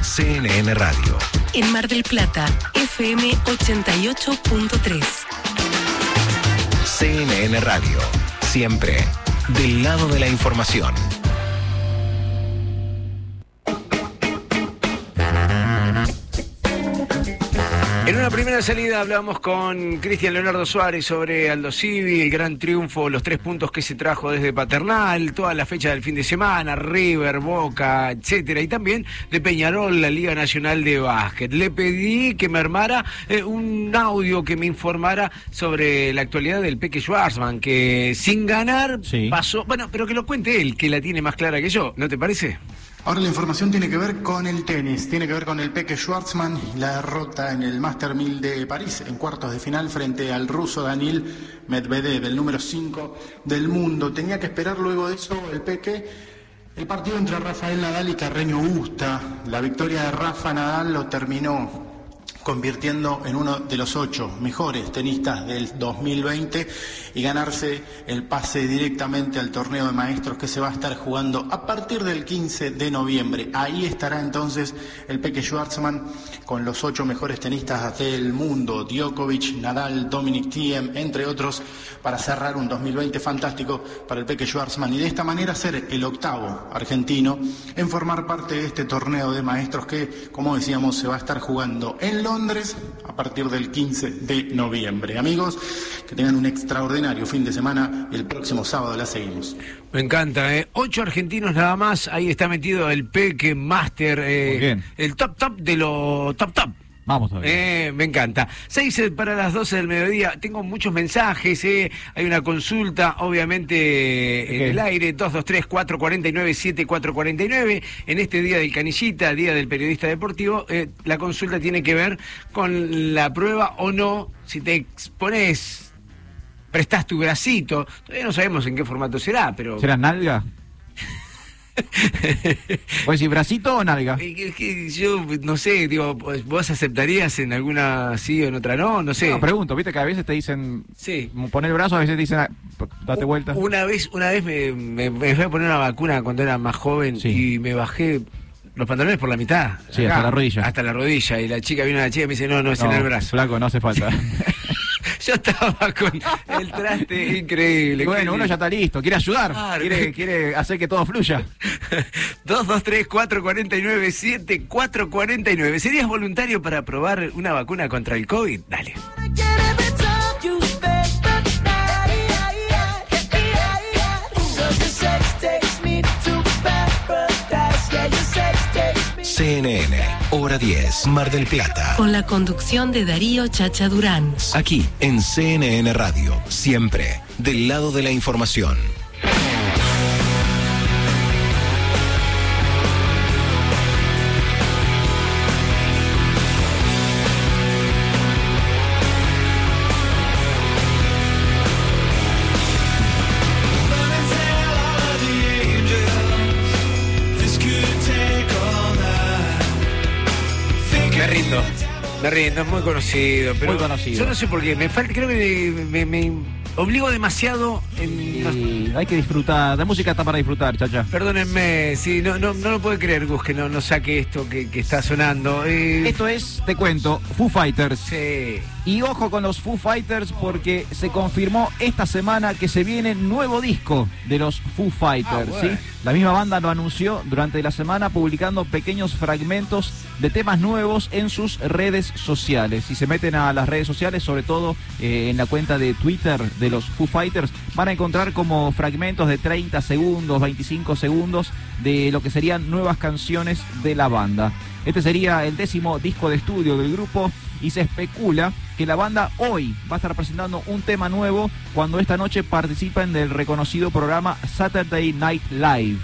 CNN Radio. En Mar del Plata, FM 88.3. CNN Radio. Siempre del lado de la información. En una primera salida hablamos con Cristian Leonardo Suárez sobre Aldo Civi, el gran triunfo, los tres puntos que se trajo desde Paternal, toda la fecha del fin de semana, River, Boca, etcétera, y también de Peñarol, la Liga Nacional de Básquet. Le pedí que me armara eh, un audio que me informara sobre la actualidad del Peque Schwarzman, que sin ganar pasó, bueno, pero que lo cuente él, que la tiene más clara que yo, ¿no te parece? Ahora la información tiene que ver con el tenis, tiene que ver con el Peque Schwartzman, la derrota en el Master 1000 de París en cuartos de final frente al ruso Daniel Medvedev, el número 5 del mundo. Tenía que esperar luego de eso el Peque el partido entre Rafael Nadal y Carreño Busta. La victoria de Rafa Nadal lo terminó convirtiendo en uno de los ocho mejores tenistas del 2020 y ganarse el pase directamente al torneo de maestros que se va a estar jugando a partir del 15 de noviembre. Ahí estará entonces el Peque Schwartzman con los ocho mejores tenistas del mundo, Djokovic, Nadal, Dominic Thiem, entre otros, para cerrar un 2020 fantástico para el Peque Schwartzman y de esta manera ser el octavo argentino en formar parte de este torneo de maestros que, como decíamos, se va a estar jugando en Londres a partir del 15 de noviembre. Amigos, que tengan un extraordinario fin de semana. El próximo sábado la seguimos. Me encanta, ¿eh? Ocho argentinos nada más. Ahí está metido el Peque Master. eh, Muy bien. El top top de lo top top. Vamos todavía. Eh, me encanta. Seis eh, para las 12 del mediodía. Tengo muchos mensajes. eh. Hay una consulta, obviamente, en el aire. 223-449-7449. En este día del canillita, día del periodista deportivo, eh, la consulta tiene que ver con la prueba o no. Si te expones, prestás tu bracito. Todavía no sabemos en qué formato será, pero. ¿Será nalga? [LAUGHS] ¿Puedes decir bracito o nalga? Eh, que- yo no sé, digo, pues, ¿vos aceptarías en alguna sí o en otra no? No sé. No, pregunto, viste que a veces te dicen Sí. poner el brazo, a veces te dicen ah, date vuelta. Una vez, una vez me, me, me fui a poner una vacuna cuando era más joven y me bajé los pantalones por la mitad. Sí, hasta la rodilla. Hasta la rodilla. Y la chica vino a la chica y me dice, no, no, es en el brazo. Flaco, no hace falta. [LAUGHS] Yo estaba con el traste increíble. bueno, uno ya está listo, quiere ayudar, Claro. quiere, quiere hacer que todo fluya. [LAUGHS] 223-449-7449. ¿Serías voluntario para probar una vacuna contra el COVID? Dale. CNN, hora 10, Mar del Plata. Con la conducción de Darío Chacha Durán. Aquí en CNN Radio, siempre del lado de la información. Es muy conocido. Pero Muy conocido. Yo no sé por qué. Me falta, creo que me, me obligo demasiado en. hay que disfrutar, la música está para disfrutar, chacha. Perdónenme, sí, no, no, no lo puede creer, Gus, que no, no saque esto que, que está sonando. Eh, Esto es, te cuento, Foo Fighters. Sí. Y ojo con los Foo Fighters porque se confirmó esta semana que se viene nuevo disco de los Foo Fighters. Ah, bueno. ¿sí? La misma banda lo anunció durante la semana publicando pequeños fragmentos de temas nuevos en sus redes sociales. Si se meten a las redes sociales, sobre todo eh, en la cuenta de Twitter de los Foo Fighters, van a encontrar como fragmentos de 30 segundos, 25 segundos de lo que serían nuevas canciones de la banda. Este sería el décimo disco de estudio del grupo y se especula que la banda hoy va a estar presentando un tema nuevo cuando esta noche participen del reconocido programa Saturday Night Live.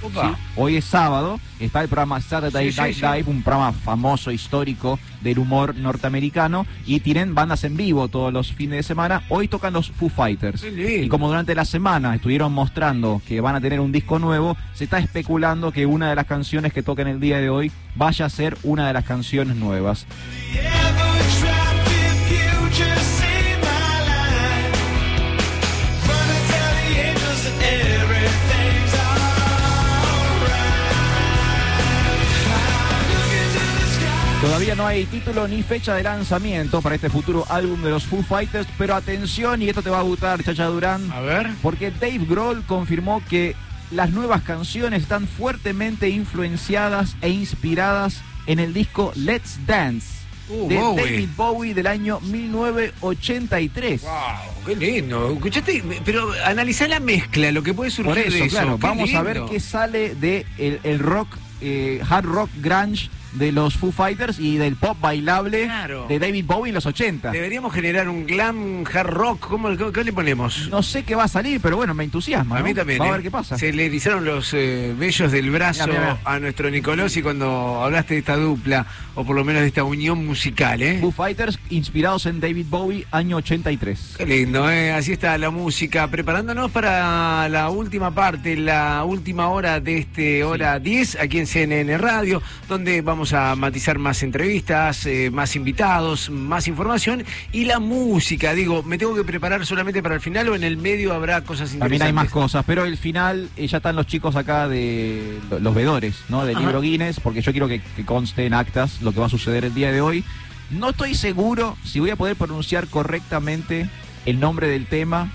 Hoy es sábado, está el programa Saturday Sí, Night sí. Live, un programa famoso, histórico del humor norteamericano y tienen bandas en vivo todos los fines de semana. Hoy tocan los Foo Fighters. Y como durante la semana estuvieron mostrando que van a tener un disco nuevo, se está especulando que una de las canciones que toquen el día de hoy vaya a ser una de las canciones nuevas. Todavía no hay título ni fecha de lanzamiento para este futuro álbum de los Foo Fighters, pero atención, y esto te va a gustar, Chacha Durán. A ver. Porque Dave Grohl confirmó que las nuevas canciones están fuertemente influenciadas e inspiradas en el disco Let's Dance Uh, de Bowie. David Bowie del año 1983. Wow, qué lindo. Escuchaste, pero analizá la mezcla, lo que puede surgir Por eso, de eso. claro, vamos a ver qué sale de el, el rock, eh, hard rock grunge de los Foo Fighters y del pop bailable de David Bowie en los 80. Deberíamos generar un glam hard rock. ¿Cómo, qué, qué le ponemos? No sé qué va a salir, pero bueno, me entusiasma. A mí ¿no? también. Va a ¿eh? ver qué pasa. Se le erizaron los eh, vellos del brazo a nuestro Nicolosi cuando hablaste de esta dupla, o por lo menos de esta unión musical, ¿eh? Foo Fighters inspirados en David Bowie, año 83. Qué lindo, ¿eh? Así está la música. Preparándonos para la última parte, la última hora de este hora 10 aquí en CNN Radio, donde vamos a matizar más entrevistas, eh, más invitados, más información y la música. Digo, ¿me tengo que preparar solamente para el final o en el medio habrá cosas interesantes? También hay más cosas, pero el final eh, ya están los chicos acá de lo- los vedores, ¿no? Del Ajá. libro Guinness, porque yo quiero que, que conste en actas lo que va a suceder el día de hoy. No estoy seguro si voy a poder pronunciar correctamente el nombre del tema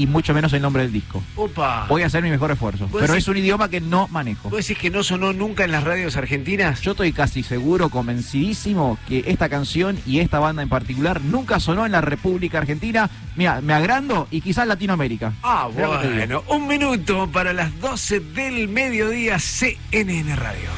y mucho menos el nombre del disco. Opa. Voy a hacer mi mejor esfuerzo, ¿Vos pero decís- es un idioma que no manejo. ¿Vos decís que no sonó nunca en las radios argentinas? Yo estoy casi seguro, convencidísimo, que esta canción y esta banda en particular nunca sonó en la República Argentina. Mira, me agrando y quizás Latinoamérica. Ah, bueno. Un minuto para las 12 del mediodía, CNN Radio.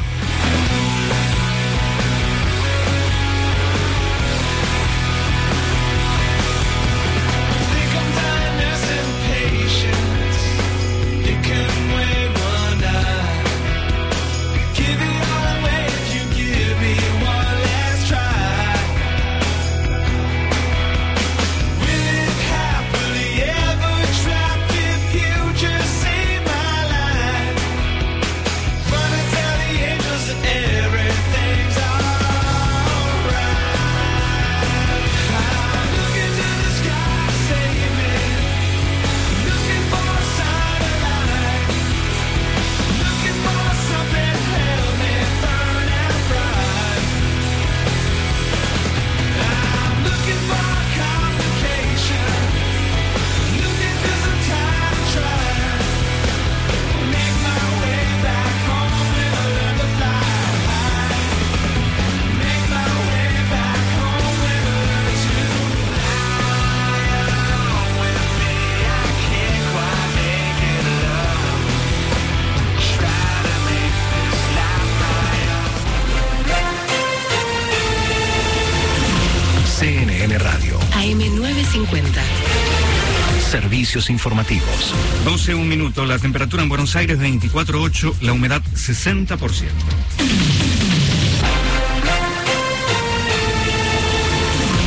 Informativos. 12, un minuto. La temperatura en Buenos Aires 24.8, la humedad 60%.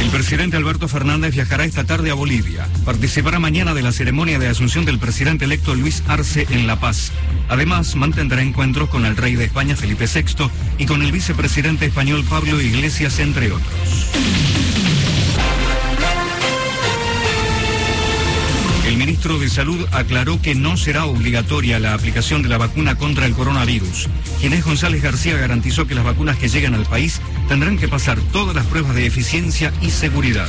El presidente Alberto Fernández viajará esta tarde a Bolivia. Participará mañana de la ceremonia de asunción del presidente electo Luis Arce en La Paz. Además, mantendrá encuentros con el rey de España Felipe VI y con el vicepresidente español Pablo Iglesias, entre otros. Ministro de Salud aclaró que no será obligatoria la aplicación de la vacuna contra el coronavirus. Ginés González García garantizó que las vacunas que llegan al país tendrán que pasar todas las pruebas de eficiencia y seguridad.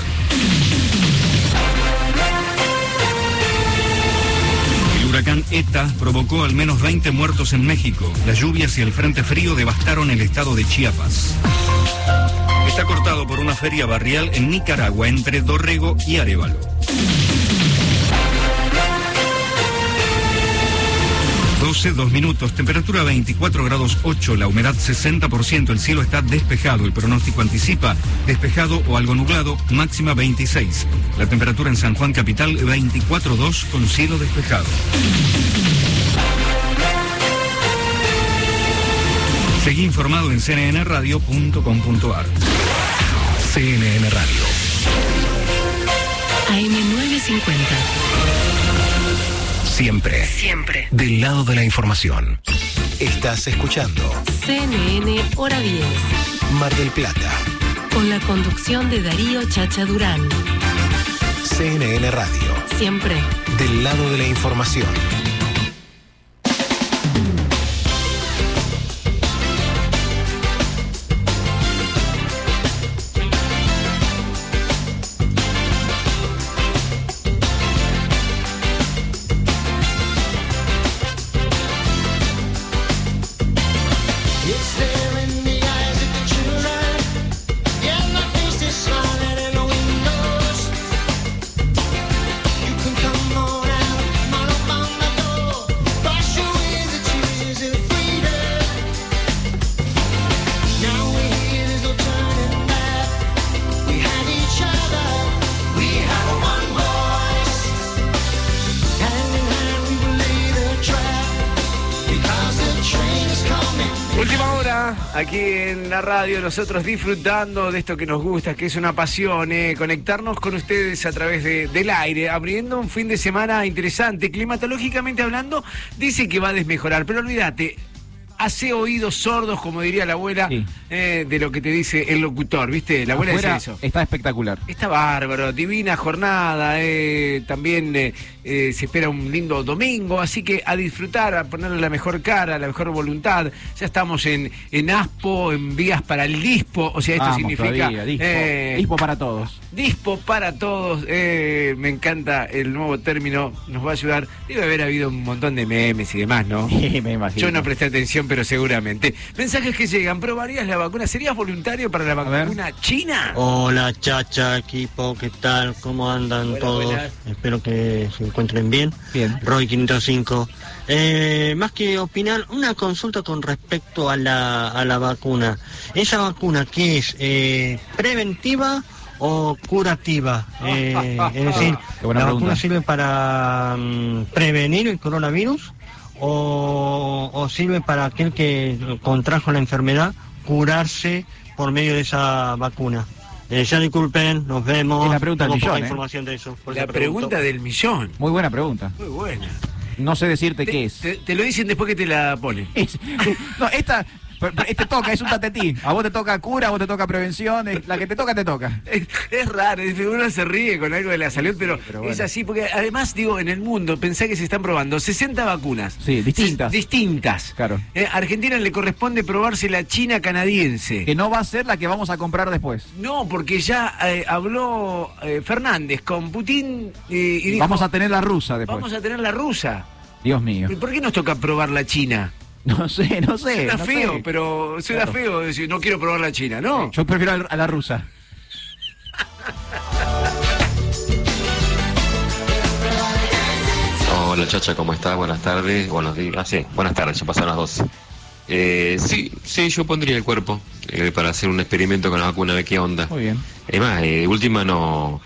El huracán ETA provocó al menos 20 muertos en México. Las lluvias y el frente frío devastaron el estado de Chiapas. Está cortado por una feria barrial en Nicaragua entre Dorrego y Arevalo. 12, 2 minutos, temperatura 24 grados 8, la humedad 60%, el cielo está despejado, el pronóstico anticipa despejado o algo nublado, máxima 26. La temperatura en San Juan Capital 24.2 con cielo despejado. Seguí informado en cnnradio.com.ar. CNN Radio. AM950. Siempre. Siempre. Del lado de la información. Estás escuchando CNN Hora 10. Mar del Plata. Con la conducción de Darío Chacha Durán. CNN Radio. Siempre. Del lado de la información. Radio, nosotros disfrutando de esto que nos gusta, que es una pasión, eh, conectarnos con ustedes a través de- del aire, abriendo un fin de semana interesante. Climatológicamente hablando, dice que va a desmejorar, pero olvídate, hace oídos sordos, como diría la abuela, eh, de lo que te dice el locutor, ¿viste? La abuela Afuera dice eso. Está espectacular. Está bárbaro, divina jornada, eh, también eh, se espera un lindo domingo, así que a disfrutar, a ponerle la mejor cara, la mejor voluntad. Ya estamos en, en ASPO, en vías para el DISPO, o sea, esto Vamos significa... todavía, dispo. Dispo para todos. Dispo para todos, me encanta el nuevo término, nos va a ayudar. Debe haber habido un montón de memes y demás, ¿no? [LAUGHS] Sí, me imagino. Yo no presté atención, pero seguramente. Mensajes que llegan, ¿probarías la vacuna? ¿Serías voluntario para la vacuna china? Hola Chacha, equipo, ¿qué tal? ¿Cómo andan Buenas, todos? buenas. Espero que se encuentren bien. Bien. Roy 505. Eh, más que opinar, una consulta con respecto a la, a la vacuna. ¿Esa vacuna qué es? Eh, ¿Preventiva o curativa? Eh, es [LAUGHS] decir, ¿la pregunta. vacuna sirve para mm, prevenir el coronavirus o, o sirve para aquel que contrajo la enfermedad curarse por medio de esa vacuna? Eh, ya disculpen, nos vemos. Es la pregunta del millón, ¿eh? información de eso. La pregunta del millón. Muy buena pregunta. Muy buena. No sé decirte qué es. Te, te lo dicen después que te la ponen. [LAUGHS] [LAUGHS] No, esta. Pero- pero Este toca, es un tatetí. A vos te toca cura, a vos te toca prevención. La que te toca, te toca. Es, es raro, uno se ríe con algo de la salud, pero, bueno. es así, porque además, digo, en el mundo, pensá que se están probando 60 vacunas. Sí, distintas. Distintas. Claro. Eh, Argentina le corresponde probarse la China canadiense. Que no va a ser la que vamos a comprar después. No, porque ya eh, habló eh, Fernández con Putin eh, y dijo, Vamos a tener la rusa después. vamos a tener la rusa. Dios mío. ¿Y ¿Por qué nos toca probar la China? [LAUGHS] No sé, no sé. Suena no feo, sé. pero suena Claro. feo decir, no quiero probar la China, ¿no? Yo prefiero a la- a la rusa. [LAUGHS] Hola Chacha, ¿cómo estás? Buenas tardes. Buenos días. Ah, sí, buenas tardes, ya pasaron las 12. Eh, sí, sí, yo pondría el cuerpo eh, para hacer un experimento con la vacuna, de qué onda. Muy bien. Además, eh, de última no.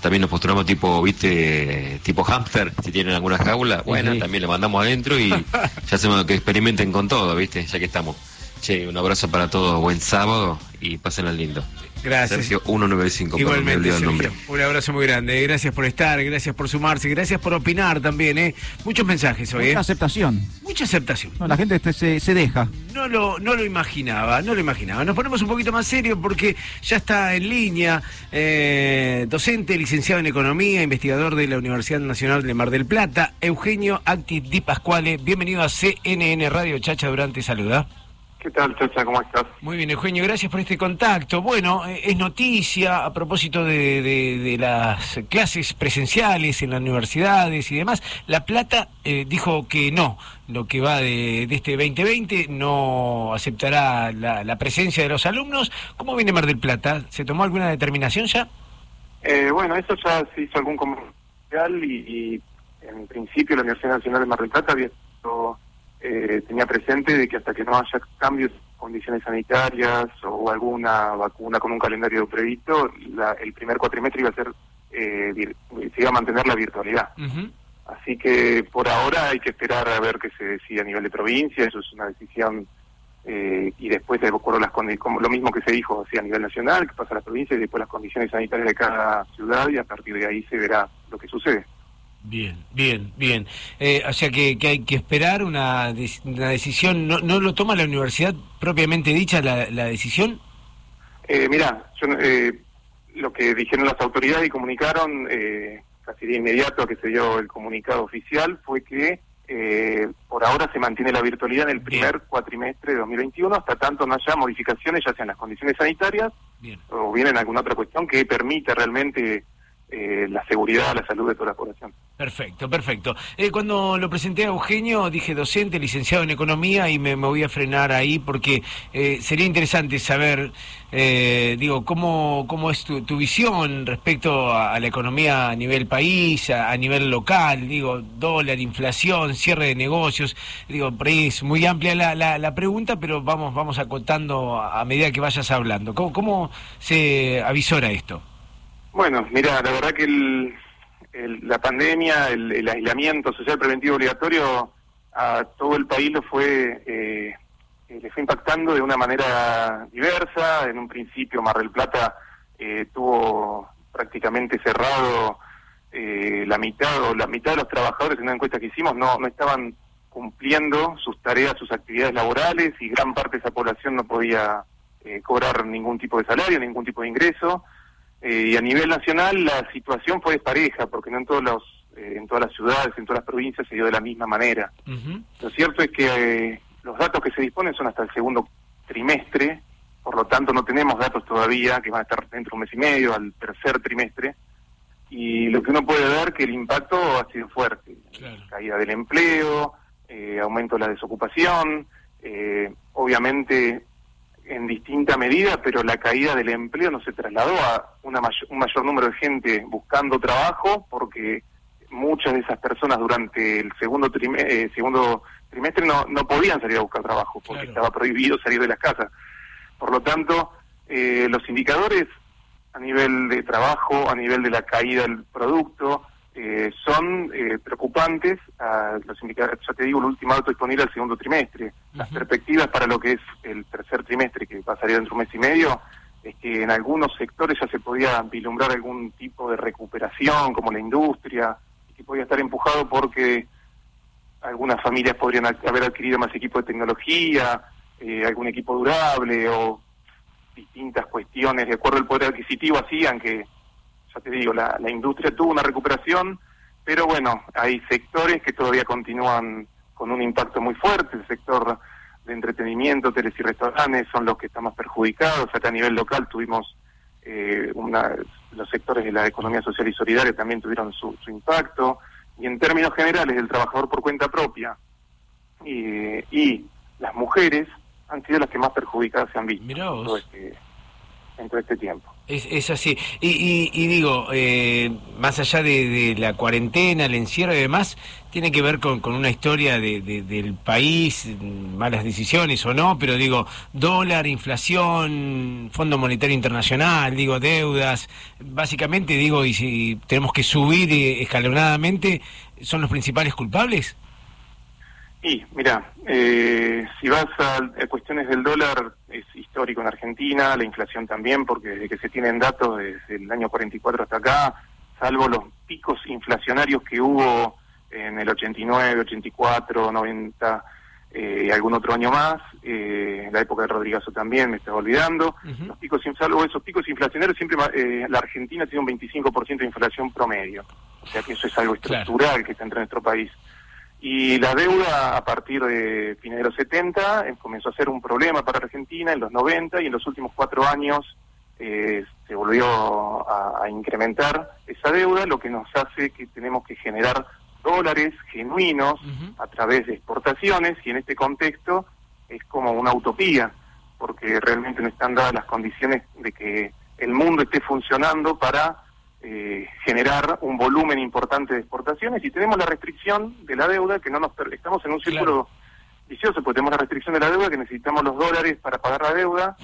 También nos postulamos tipo, viste, tipo hamster, si tienen alguna jaula, bueno, sí. también le mandamos adentro y [LAUGHS] ya hacemos que experimenten con todo, viste, ya que estamos. Che, un abrazo para todos, buen sábado y pasen al lindo. Gracias. Sergio 195, perdón, me Igualmente, Sergio. nombre. Un abrazo muy grande. Gracias por estar, gracias por sumarse, gracias por opinar también, ¿eh? Muchos mensajes hoy, ¿eh? Mucha aceptación. Mucha aceptación. No, la gente este, se, se deja. No lo, no lo imaginaba, no lo imaginaba. Nos ponemos un poquito más serios porque ya está en línea, eh, docente, licenciado en Economía, investigador de la Universidad Nacional de Mar del Plata, Eugenio Acti Di Pascuale. Bienvenido a CNN Radio Chacha Durante Saluda. ¿Qué tal, Chacha? ¿Cómo estás? Muy bien, Eugenio, gracias por este contacto. Bueno, eh, es noticia a propósito de, de- de las clases presenciales en las universidades y demás. La Plata eh, dijo que no, lo que va de, de este 2020 no aceptará la, la presencia de los alumnos. ¿Cómo viene Mar del Plata? ¿Se tomó alguna determinación ya? Eh, bueno, eso ya se hizo algún comercial y, y en principio la Universidad Nacional de Mar del Plata había sido, eh, tenía presente de que hasta que no haya cambios condiciones sanitarias o alguna vacuna con un calendario previsto, la- el primer cuatrimestre iba a ser, eh, vir- se iba a mantener la virtualidad. Así que por ahora hay que esperar a ver qué se decide a nivel de provincia, eso es una decisión eh, y después de las como lo mismo que se dijo así a nivel nacional, que pasa a la provincia y después las condiciones sanitarias de cada ciudad y a partir de ahí se verá lo que sucede. Bien, bien, bien. Eh, o sea que, que hay que esperar una, una decisión. ¿No, ¿No lo toma la universidad propiamente dicha la, la decisión? Eh, mira, yo, eh, lo que dijeron las autoridades y comunicaron eh, casi de inmediato que se dio el comunicado oficial fue que eh, por ahora se mantiene la virtualidad en el primer cuatrimestre de 2021 hasta tanto no haya modificaciones ya sean las condiciones sanitarias o bien en alguna otra cuestión que permita realmente eh, la seguridad, la salud de toda la población. Perfecto, perfecto. Eh, cuando lo presenté a Eugenio, dije docente, licenciado en economía y me, voy a frenar ahí porque eh, sería interesante saber, eh, digo, cómo, cómo es tu, visión respecto a, la economía a nivel país, a, nivel local, digo, dólar, inflación, cierre de negocios, digo, es muy amplia la, la, la pregunta, pero vamos, vamos acotando a, a medida que vayas hablando. ¿Cómo, cómo se avisora esto? Bueno, mira, la verdad que el, la pandemia, el, el aislamiento social preventivo obligatorio a todo el país lo fue eh, le fue impactando de una manera diversa. En un principio Mar del Plata eh, tuvo prácticamente cerrado eh, la mitad o la mitad de los trabajadores en una encuesta que hicimos no, no estaban cumpliendo sus tareas, sus actividades laborales y gran parte de esa población no podía eh, cobrar ningún tipo de salario, ningún tipo de ingreso. Eh, y a nivel nacional la situación fue despareja, porque no en todos los, eh, en todas las ciudades, en todas las provincias se dio de la misma manera. Lo cierto es que eh, los datos que se disponen son hasta el segundo trimestre, por lo tanto no tenemos datos todavía que van a estar dentro de un mes y medio, al tercer trimestre, y lo que uno puede ver que el impacto ha sido fuerte. Caída del empleo, eh, aumento de la desocupación, eh, obviamente en distinta medida, pero la caída del empleo no se trasladó a una mayor, un mayor número de gente buscando trabajo, porque muchas de esas personas durante el segundo, trime- eh, segundo trimestre no, no podían salir a buscar trabajo, porque estaba prohibido salir de las casas. Por lo tanto, eh, los indicadores a nivel de trabajo, a nivel de la caída del producto, eh, son eh, preocupantes. a los indicadores, ya te digo, el último dato disponible al segundo trimestre. Las perspectivas para lo que es el tercer trimestre, que pasaría dentro de un mes y medio, es que en algunos sectores ya se podía vislumbrar algún tipo de recuperación, como la industria, y que podía estar empujado porque algunas familias podrían haber adquirido más equipo de tecnología, eh, algún equipo durable o distintas cuestiones de acuerdo al poder adquisitivo hacían que, ya te digo, la, la industria tuvo una recuperación, pero bueno, hay sectores que todavía continúan con un impacto muy fuerte, el sector de entretenimiento, teles y restaurantes son los que están más perjudicados, acá a nivel local tuvimos eh, una, los sectores de la economía social y solidaria también tuvieron su, su impacto, y en términos generales del trabajador por cuenta propia y, y las mujeres han sido las que más perjudicadas se han visto en todo este, en todo este tiempo. Es, es así. Y, y- y digo, eh, más allá de, la cuarentena, el encierro y demás, tiene que ver con, con una historia de- de- del país, malas decisiones o no, pero digo, dólar, inflación, Fondo Monetario Internacional, digo, deudas, básicamente digo, y si tenemos que subir eh, escalonadamente, ¿son los principales culpables? Y mira, eh, si vas a, cuestiones del dólar, histórico en Argentina, la inflación también, porque desde que se tienen datos desde el año 44 hasta acá, salvo los picos inflacionarios que hubo en el 89, 84, 90 eh, y algún otro año más, eh, la época de Rodrigazo también, me estaba olvidando, los picos, salvo esos picos inflacionarios, siempre eh, la Argentina tiene un 25% de inflación promedio, o sea que eso es algo estructural que está entre nuestro país. Y la deuda a partir de fines de los 70 eh, comenzó a ser un problema para Argentina en los 90 y en los últimos cuatro años eh, se volvió a, a incrementar esa deuda, lo que nos hace que tenemos que generar dólares genuinos a través de exportaciones y en este contexto es como una utopía, porque realmente no están dadas las condiciones de que el mundo esté funcionando para eh, generar un volumen importante de exportaciones y tenemos la restricción de la deuda que no nos estamos en un círculo vicioso porque tenemos la restricción de la deuda que necesitamos los dólares para pagar la deuda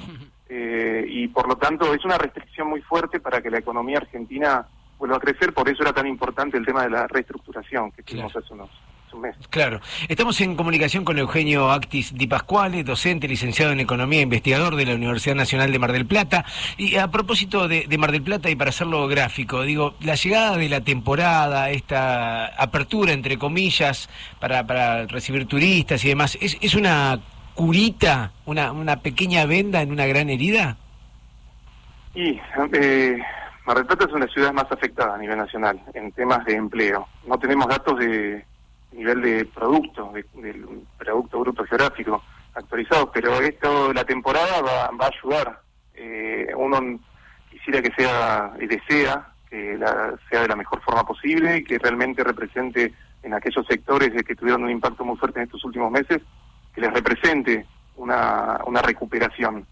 eh, y por lo tanto es una restricción muy fuerte para que la economía argentina vuelva a crecer por eso era tan importante el tema de la reestructuración que tuvimos hace unos un mes Claro. Estamos en comunicación con Eugenio Actis Di Pasquale, docente, licenciado en Economía, investigador de la Universidad Nacional de Mar del Plata. Y a propósito de, de Mar del Plata, y para hacerlo gráfico, digo, la llegada de la temporada, esta apertura, entre comillas, para, para recibir turistas y demás, ¿es, es una curita, una, una pequeña venda en una gran herida? Y eh, Mar del Plata es una de las ciudades más afectadas a nivel nacional en temas de empleo. No tenemos datos de nivel de producto, de- del Producto Bruto Geográfico actualizados, pero esto, la temporada va, va a ayudar. Eh, uno quisiera que sea y desea que la- sea de la mejor forma posible y que realmente represente en aquellos sectores que tuvieron un impacto muy fuerte en estos últimos meses, que les represente una, una recuperación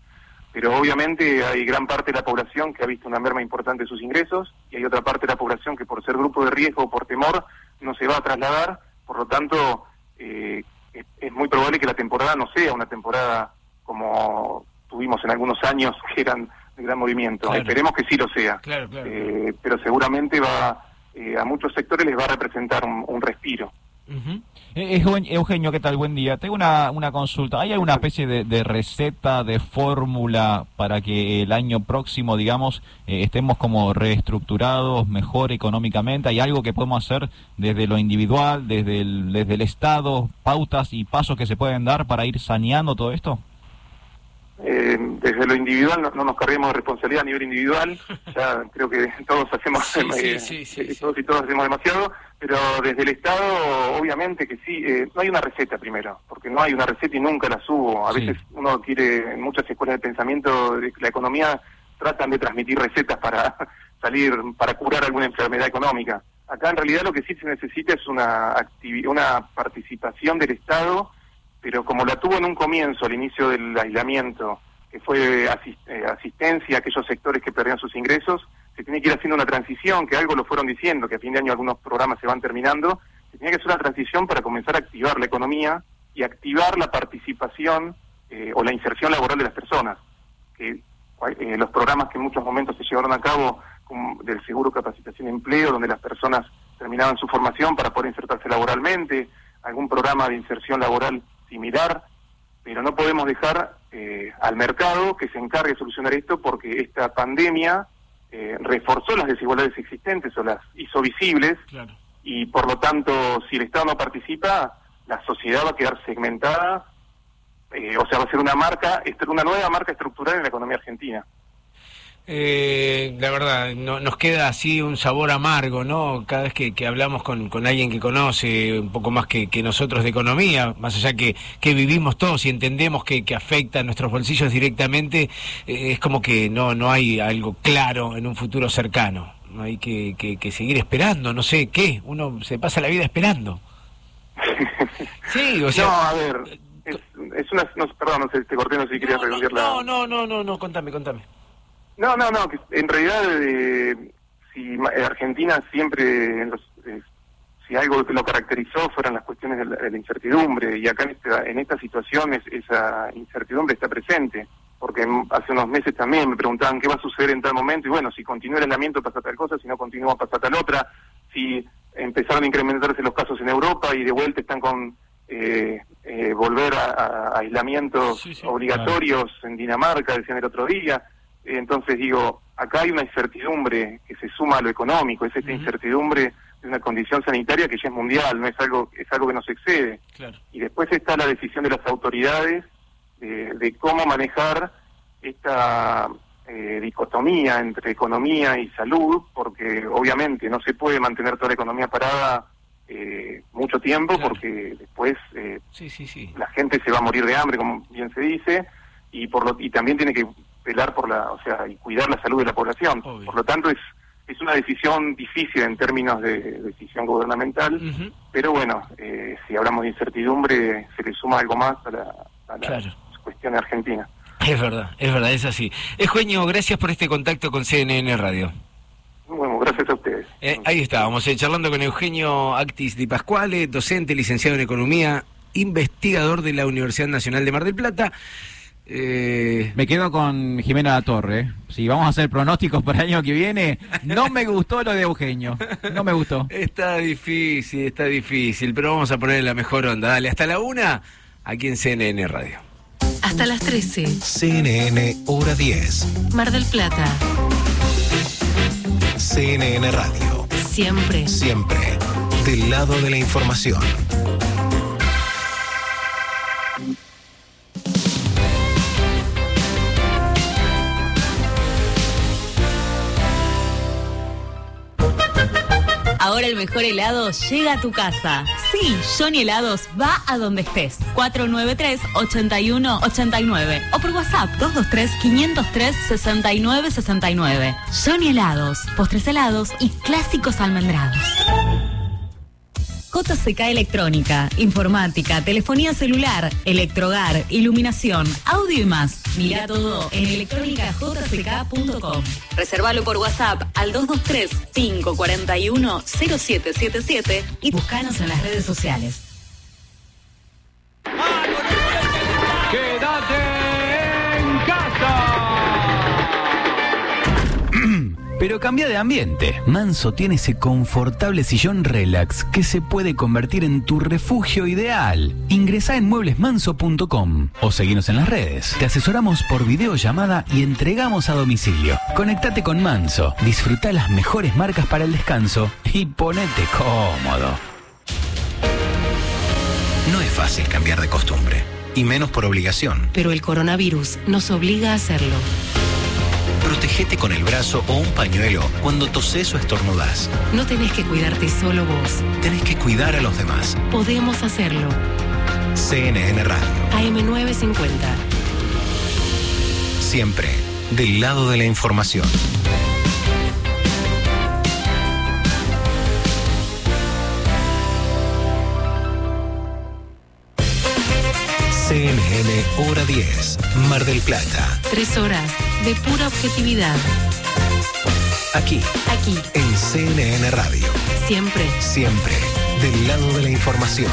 pero obviamente hay gran parte de la población que ha visto una merma importante de sus ingresos y hay otra parte de la población que por ser grupo de riesgo o por temor no se va a trasladar, por lo tanto eh, es, es muy probable que la temporada no sea una temporada como tuvimos en algunos años [LAUGHS] que eran de gran movimiento. Claro. Esperemos que sí lo sea, Claro, claro. Eh, pero seguramente va eh, a muchos sectores les va a representar un, un respiro. Eugen- Eugenio, ¿qué tal? Buen día. Tengo una, una consulta. ¿Hay alguna especie de, receta, de fórmula para que el año próximo, digamos, eh, estemos como reestructurados, mejor económicamente? ¿Hay algo que podemos hacer desde lo individual, desde desde el Estado, pautas y pasos que se pueden dar para ir saneando todo esto? Eh, desde lo individual no, no nos carguemos de responsabilidad a nivel individual, [LAUGHS] ya creo que todos hacemos Sí, [LAUGHS] eh, sí, sí, eh, todos y todas hacemos demasiado, pero desde el Estado obviamente que sí, eh, no hay una receta primero, porque no hay una receta y nunca la subo. A veces uno quiere, en muchas escuelas de pensamiento, de la economía tratan de transmitir recetas para [LAUGHS] salir, para curar alguna enfermedad económica. Acá en realidad lo que sí se necesita es una, una participación del Estado pero como la tuvo en un comienzo, al inicio del aislamiento, que fue eh, asistencia a aquellos sectores que perdían sus ingresos, se tiene que ir haciendo una transición, que algo lo fueron diciendo, que a fin de año algunos programas se van terminando, se tiene que hacer una transición para comenzar a activar la economía y activar la participación eh, o la inserción laboral de las personas. Que eh, los programas que en muchos momentos se llevaron a cabo, como del seguro capacitación y empleo, donde las personas terminaban su formación para poder insertarse laboralmente, algún programa de inserción laboral similar, pero no podemos dejar eh, al mercado que se encargue de solucionar esto porque esta pandemia eh, reforzó las desigualdades existentes o las hizo visibles y por lo tanto si el Estado no participa la sociedad va a quedar segmentada eh, o sea va a ser una marca una nueva marca estructural en la economía argentina Eh, la verdad, no, nos queda así un sabor amargo, ¿no? Cada vez que, que hablamos con, con alguien que conoce un poco más que, que nosotros de economía, más allá que, que vivimos todos y entendemos que, que afecta a nuestros bolsillos directamente, eh, es como que no, no hay algo claro en un futuro cercano. Hay que, que, que seguir esperando, no sé qué, uno se pasa la vida esperando. [LAUGHS] Sí, o sea... no a ver es, es una no, perdón no sé te corté no sé si querías No, no, no, no, no, contame, contame. No, no, no, en realidad eh, si eh, Argentina siempre, en los- eh, si algo que lo caracterizó fueron las cuestiones de la, de la incertidumbre y acá en esta, en esta situación es- esa incertidumbre está presente, porque hace unos meses también me preguntaban qué va a suceder en tal momento y bueno, si continúa el aislamiento pasa tal cosa, si no continúa pasa tal otra, si empezaron a incrementarse los casos en Europa y de vuelta están con eh, eh, volver a, a- a aislamientos obligatorios en Dinamarca, decían el otro día. Entonces digo, acá hay una incertidumbre que se suma a lo económico, es esta incertidumbre de una condición sanitaria que ya es mundial, no es algo, es algo que nos excede. Claro. Y después está la decisión de las autoridades de, de cómo manejar esta eh, dicotomía entre economía y salud, porque obviamente no se puede mantener toda la economía parada eh, mucho tiempo, porque después eh, Sí, sí, sí. la gente se va a morir de hambre, como bien se dice, y por lo, y también tiene que velar por la, o sea, y cuidar la salud de la población. Por lo tanto es es una decisión difícil en términos de decisión gubernamental, pero bueno, eh, si hablamos de incertidumbre se le suma algo más a la, a la Claro. cuestión argentina. Es verdad, es verdad, es así. Eugenio, gracias por este contacto con CNN Radio. Bueno, gracias a ustedes. Eh, ahí estábamos, eh, charlando con Eugenio Actis Di Pasquale, docente, licenciado en Economía, investigador de la Universidad Nacional de Mar del Plata. Eh, Me quedo con Jimena La Torre. ¿eh? Si vamos a hacer pronósticos para el año que viene, no me gustó lo de Eugenio. No me gustó. Está difícil, está difícil, pero vamos a poner la mejor onda. Dale, hasta la una, aquí en CNN Radio. Hasta las 13. CNN Hora 10. Mar del Plata. CNN Radio. Siempre. Siempre. Del lado de la información. Ahora el mejor helado llega a tu casa. Sí, Johnny Helados va a donde estés. 493-8189 o por WhatsApp 223-503-6969. Johnny Helados, postres helados y clásicos almendrados. JCK Electrónica, informática, telefonía celular, electrogar, iluminación, audio y más. Mira todo en electrónicajck.com. Reservalo por WhatsApp al 223-541-0777 y buscanos en las redes sociales. ¡Quédate Pero cambia de ambiente. Manso tiene ese confortable sillón relax que se puede convertir en tu refugio ideal. Ingresa en mueblesmanso.com o seguinos en las redes. Te asesoramos por videollamada y entregamos a domicilio. Conectate con Manso, disfruta las mejores marcas para el descanso y ponete cómodo. No es fácil cambiar de costumbre, y menos por obligación. Pero el coronavirus nos obliga a hacerlo. Protégete con el brazo o un pañuelo cuando toses o estornudas. No tenés que cuidarte solo vos. Tenés que cuidar a los demás. Podemos hacerlo. CNN Radio, AM950. siempre del lado de la información. CNN Hora 10, Mar del Plata. Tres horas de pura objetividad. Aquí, Aquí, en CNN Radio, siempre. siempre del lado de la información.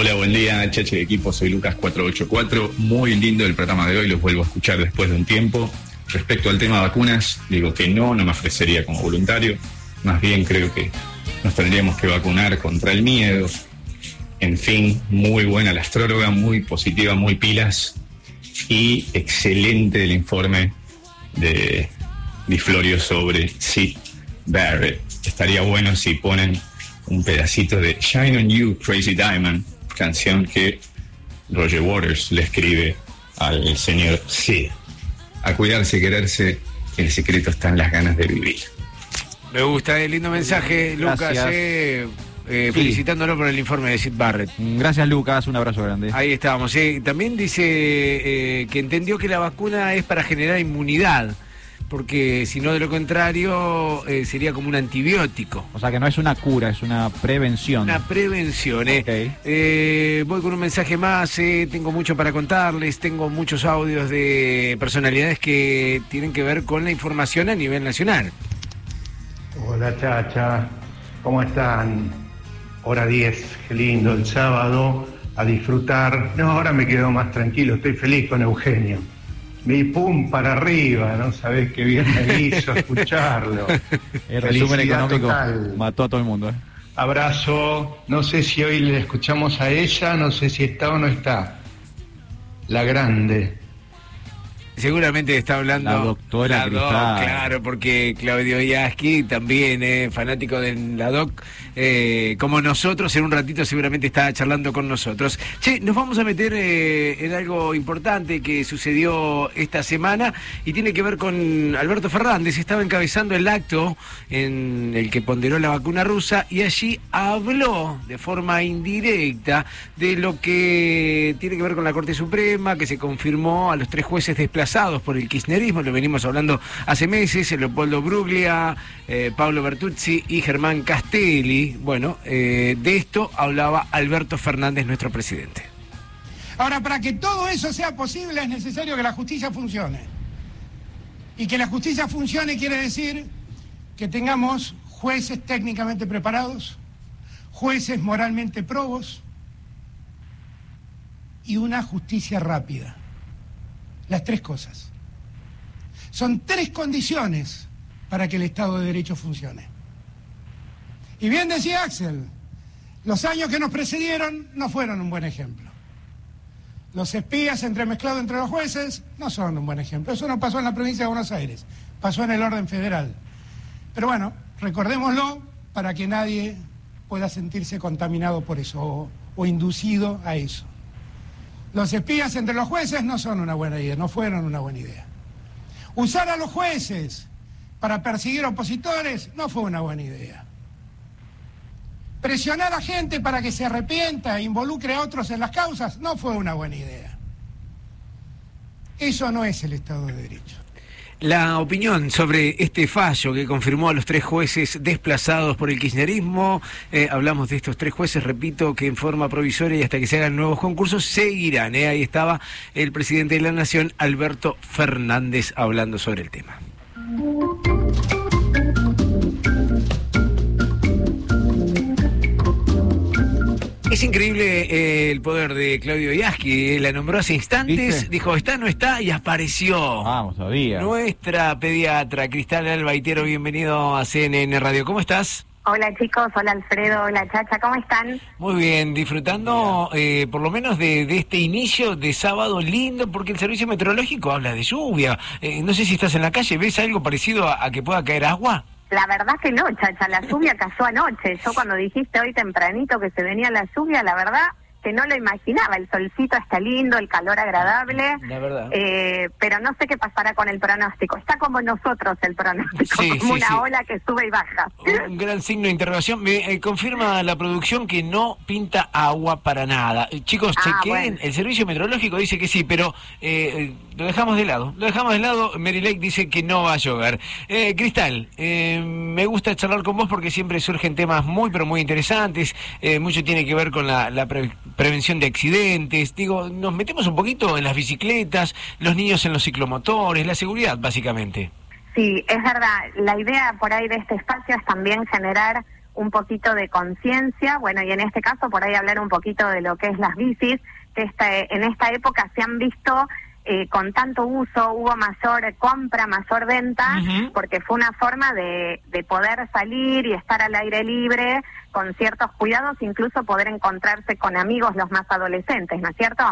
Hola, buen día, Cheche de equipo, soy Lucas484. Muy lindo el programa de hoy, los vuelvo a escuchar después de un tiempo. Respecto al tema vacunas, digo que no, no me ofrecería como voluntario. Más bien creo que nos tendríamos que vacunar contra el miedo. En fin, muy buena la astróloga, muy positiva, muy pilas. Y excelente el informe de Di Florio sobre Sid Barrett. Estaría bueno si ponen un pedacito de Shine on You, Crazy Diamond, canción que Roger Waters le escribe al señor Sid. A cuidarse y quererse, el secreto está en las ganas de vivir. Me gusta el lindo mensaje, Lucas, Gracias. eh, eh, Sí. felicitándolo por el informe de Sid Barrett. Gracias, Lucas. Un abrazo grande. Ahí estábamos. eh. También dice eh, que entendió que la vacuna es para generar inmunidad, porque si no, de lo contrario, eh, sería como un antibiótico. O sea que no es una cura, es una prevención. Una prevención, ¿eh? Eh, voy con un mensaje más, eh, tengo mucho para contarles, tengo muchos audios de personalidades que tienen que ver con la información a nivel nacional. Hola Chacha, ¿cómo están? Hora 10, qué lindo, el sábado a disfrutar. No, ahora me quedo más tranquilo, estoy feliz con Eugenio. Mi pum para arriba, no sabés qué bien me hizo escucharlo. [LAUGHS] El resumen económico total. mató a todo el mundo. ¿eh? Abrazo, no sé si hoy le escuchamos a ella, no sé si está o no está. La grande. Seguramente está hablando La doctora la doc, Cristal. claro, porque Claudio Yaski también, eh, fanático de la doc, eh, como nosotros, en un ratito seguramente está charlando con nosotros. Che, nos vamos a meter eh, en algo importante que sucedió esta semana y tiene que ver con Alberto Fernández. Estaba encabezando el acto en el que ponderó la vacuna rusa y allí habló de forma indirecta de lo que tiene que ver con la Corte Suprema, que se confirmó a los tres jueces desplazados por el kirchnerismo, lo venimos hablando hace meses, Leopoldo Bruglia, eh, Pablo Bertuzzi y Germán Castelli. Bueno, eh, de esto hablaba Alberto Fernández, nuestro presidente. Ahora, para que todo eso sea posible es necesario que la justicia funcione. Y que la justicia funcione quiere decir que tengamos jueces técnicamente preparados, jueces moralmente probos y una justicia rápida. Las tres cosas. Son tres condiciones para que el Estado de Derecho funcione. Y bien decía Axel, los años que nos precedieron no fueron un buen ejemplo. Los espías entremezclados entre los jueces no son un buen ejemplo. Eso no pasó en la provincia de Buenos Aires, pasó en el orden federal. Pero bueno, recordémoslo para que nadie pueda sentirse contaminado por eso o, o inducido a eso. Los espías entre los jueces no son una buena idea, no fueron una buena idea. Usar a los jueces para perseguir opositores no fue una buena idea. Presionar a gente para que se arrepienta e involucre a otros en las causas no fue una buena idea. Eso no es el Estado de Derecho. La opinión sobre este fallo que confirmó a los tres jueces desplazados por el kirchnerismo, eh, hablamos de estos tres jueces, repito, que en forma provisoria y hasta que se hagan nuevos concursos seguirán. eh. Ahí estaba el presidente de la Nación, Alberto Fernández, hablando sobre el tema. Es increíble eh, el poder de Claudio Yaski. eh, La nombró hace instantes, ¿Viste? dijo está, no está y apareció. Vamos, todavía. Nuestra pediatra, Cristal Albaitero, bienvenido a CNN Radio. ¿Cómo estás? Hola chicos, hola Alfredo, hola Chacha, ¿cómo están? Muy bien, disfrutando eh, por lo menos de, de este inicio de sábado lindo, porque el servicio meteorológico habla de lluvia. Eh, no sé si estás en la calle, ¿ves algo parecido a, a que pueda caer agua? La verdad que no, Chacha, la lluvia cayó anoche. Yo cuando dijiste hoy tempranito que se venía la lluvia, la verdad que no lo imaginaba. El solcito está lindo, el calor agradable, La verdad. eh, pero no sé qué pasará con el pronóstico. Está como nosotros el pronóstico, Sí, como sí, una sí. ola que sube y baja. Un gran signo de interrogación. Me eh, confirma la producción que no pinta agua para nada. Eh, chicos, Ah, chequeen. bueno. El servicio meteorológico dice que sí, pero eh, lo dejamos de lado. Lo dejamos de lado. Mary Lake dice que no va a llover. Eh, Cristal, eh, me gusta charlar con vos porque siempre surgen temas muy, pero muy interesantes. Mucho tiene que ver con la, la pre- prevención de accidentes. Digo, nos metemos un poquito en las bicicletas, los niños en los ciclomotores, la seguridad, básicamente. Sí, es verdad. La idea por ahí de este espacio es también generar un poquito de conciencia, bueno, y en este caso por ahí hablar un poquito de lo que es las bicis, que esta- en esta época se han visto eh, con tanto uso, hubo mayor compra, mayor venta, porque fue una forma de, de poder salir y estar al aire libre con ciertos cuidados, incluso poder encontrarse con amigos los más adolescentes, ¿no es cierto?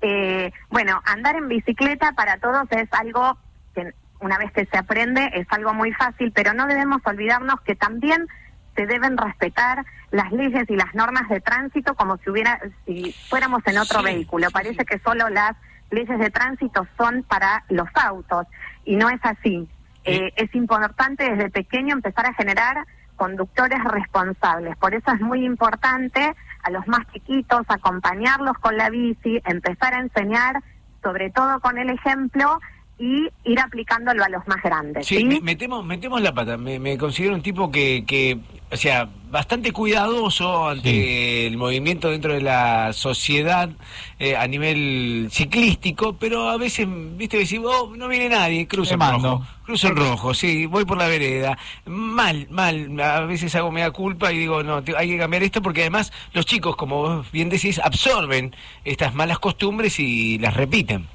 Eh, bueno, andar en bicicleta para todos es algo que una vez que se aprende es algo muy fácil, pero no debemos olvidarnos que también se deben respetar las leyes y las normas de tránsito como si hubiera si fuéramos en otro vehículo. Parece que solo las leyes de tránsito son para los autos y no es así. Eh, es importante desde pequeño empezar a generar conductores responsables. Por eso es muy importante a los más chiquitos acompañarlos con la bici, empezar a enseñar, sobre todo con el ejemplo, y ir aplicándolo a los más grandes. Sí, ¿sí? me- metemos, metemos la pata. Me, me considero un tipo que, que, o sea, bastante cuidadoso ante el movimiento dentro de la sociedad eh, a nivel ciclístico, pero a veces, viste, decís, oh, no viene nadie, cruzo en mando. rojo. Cruzo en rojo, sí, voy por la vereda. Mal, mal. A veces hago mea culpa y digo, no, te- hay que cambiar esto porque además los chicos, como vos bien decís, absorben estas malas costumbres y las repiten.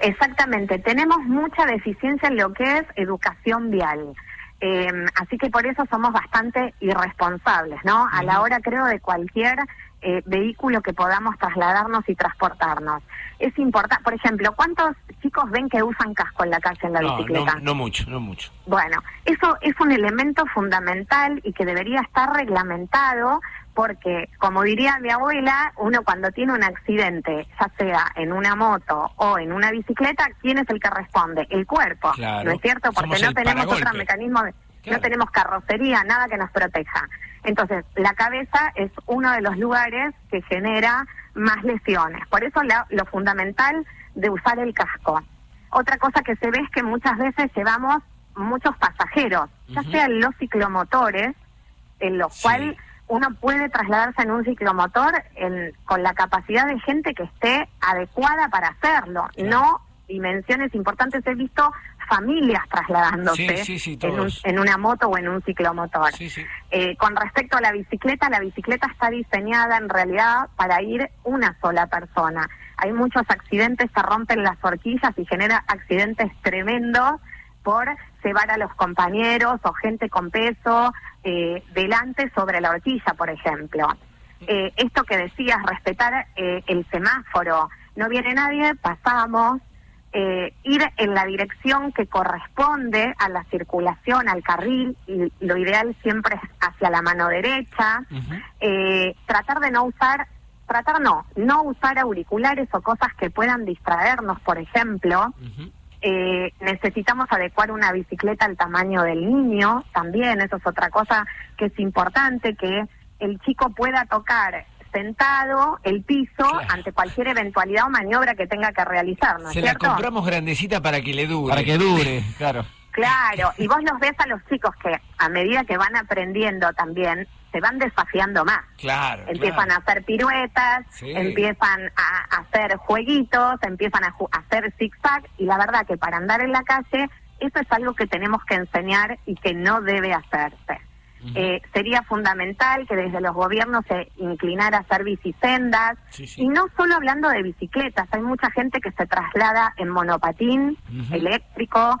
Exactamente, tenemos mucha deficiencia en lo que es educación vial. Eh, así que por eso somos bastante irresponsables, ¿no? A la hora, creo, de cualquier eh, vehículo que podamos trasladarnos y transportarnos. Es importante, por ejemplo, ¿cuántos chicos ven que usan casco en la calle en la No, bicicleta? no, no mucho, no mucho. Bueno, eso es un elemento fundamental y que debería estar reglamentado porque, como diría mi abuela, uno cuando tiene un accidente, ya sea en una moto o en una bicicleta, ¿quién es el que responde? El cuerpo, Claro. ¿no es cierto? Porque Somos no tenemos paragolpe. otro mecanismo, de- no tenemos carrocería, nada que nos proteja. Entonces, la cabeza es uno de los lugares que genera más lesiones. Por eso la- lo fundamental de usar el casco. Otra cosa que se ve es que muchas veces llevamos muchos pasajeros, ya Ujú. sean los ciclomotores, en lo cual uno puede trasladarse en un ciclomotor en- con la capacidad de gente que esté adecuada para hacerlo, no dimensiones importantes. He visto familias trasladándose Sí, sí, sí, en, un- todos. en una moto o en un ciclomotor. Eh, con respecto a la bicicleta, la bicicleta está diseñada en realidad para ir una sola persona. Hay muchos accidentes, se rompen las horquillas y genera accidentes tremendos por llevar a los compañeros o gente con peso eh, delante sobre la horquilla, por ejemplo. Eh, esto que decías, respetar eh, el semáforo. No viene nadie, pasamos. eh, ir en la dirección que corresponde a la circulación, al carril, y lo ideal siempre es hacia la mano derecha. Eh, tratar de no usar, tratar no, no usar auriculares o cosas que puedan distraernos, por ejemplo. Eh, necesitamos adecuar una bicicleta al tamaño del niño, también, eso es otra cosa que es importante, que el chico pueda tocar sentado el piso ante cualquier eventualidad o maniobra que tenga que realizar, ¿no Se la compramos grandecita para que le dure. Para que dure, [LAUGHS] claro. Claro, y vos los ves a los chicos que a medida que van aprendiendo también, se van desafiando más. Claro. Empiezan a hacer piruetas, Sí. empiezan a hacer jueguitos, empiezan a, ju- a hacer zigzag y la verdad que para andar en la calle eso es algo que tenemos que enseñar y que no debe hacerse. Eh, sería fundamental que desde los gobiernos se inclinara a hacer bicisendas y no solo hablando de bicicletas, hay mucha gente que se traslada en monopatín eléctrico,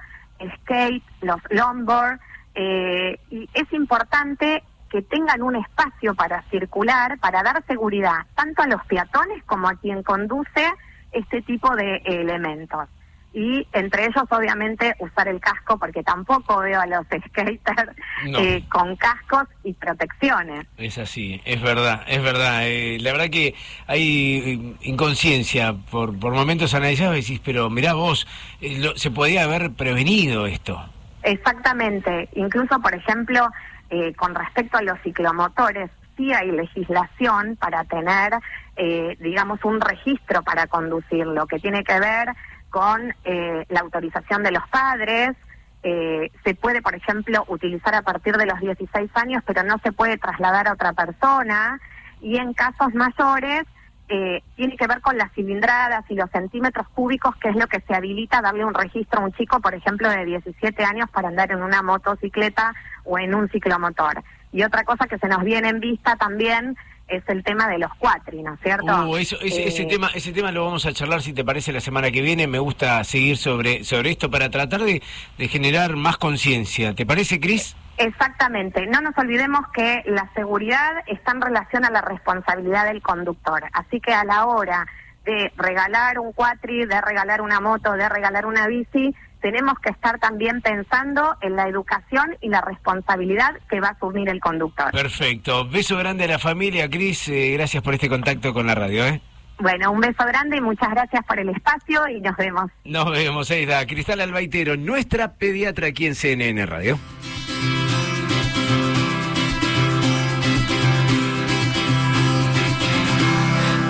skate, los longboard eh, y es importante que tengan un espacio para circular, para dar seguridad tanto a los peatones como a quien conduce este tipo de elementos y entre ellos obviamente usar el casco porque tampoco veo a los [LAUGHS] skaters No. eh, con cascos y protecciones. Es así, es verdad, es verdad. Eh, la verdad que hay eh, inconsciencia. Por, por momentos analizás y decís, pero mirá vos, eh, lo- se podía haber prevenido esto. Exactamente. Incluso, por ejemplo, eh, con respecto a los ciclomotores, sí hay legislación para tener, eh, digamos, un registro para conducirlo, que tiene que ver con eh, la autorización de los padres. Eh, se puede, por ejemplo, utilizar a partir de los 16 años, pero no se puede trasladar a otra persona. Y en casos mayores, eh, tiene que ver con las cilindradas y los centímetros cúbicos, que es lo que se habilita darle un registro a un chico, por ejemplo, de 17 años para andar en una motocicleta o en un ciclomotor. Y otra cosa que se nos viene en vista también es el tema de los cuatri, ¿no es cierto? Uh, eso, ese, ese Eh, tema, ese tema lo vamos a charlar si te parece la semana que viene. Me gusta seguir sobre, sobre esto para tratar de, de generar más conciencia. ¿Te parece, Cris? Exactamente. No nos olvidemos que la seguridad está en relación a la responsabilidad del conductor. Así que a la hora de regalar un cuatri, de regalar una moto, de regalar una bici, tenemos que estar también pensando en la educación y la responsabilidad que va a asumir el conductor. Perfecto. Beso grande a la familia, Cris. Eh, gracias por este contacto con la radio. ¿eh? Bueno, un beso grande y muchas gracias por el espacio y nos vemos. Nos vemos, ahí está. Cristal Albaitero, nuestra pediatra aquí en CNN Radio.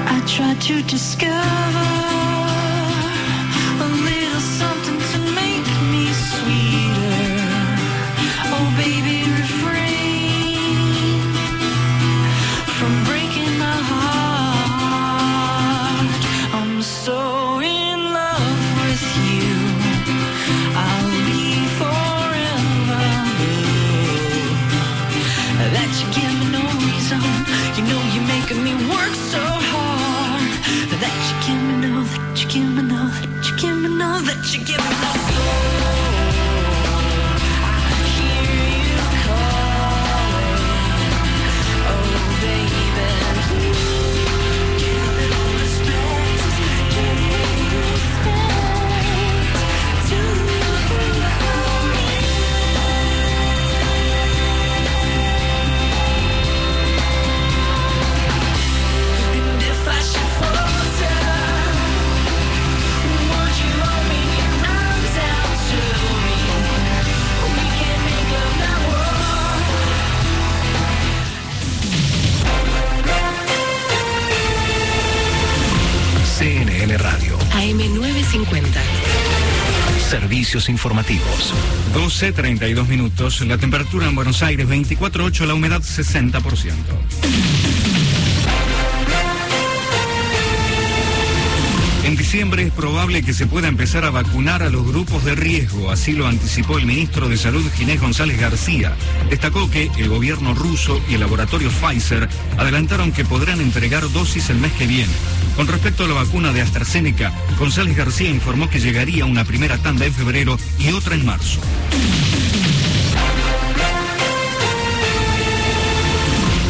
I try to discover that you give me AM950. Servicios informativos. 12, 32 minutos. La temperatura en Buenos Aires 24.8, la humedad 60%. En diciembre es probable que se pueda empezar a vacunar a los grupos de riesgo, así lo anticipó el ministro de Salud Ginés González García. Destacó que el gobierno ruso y el laboratorio Pfizer adelantaron que podrán entregar dosis el mes que viene. Con respecto a la vacuna de AstraZeneca, González García informó que llegaría una primera tanda en febrero y otra en marzo.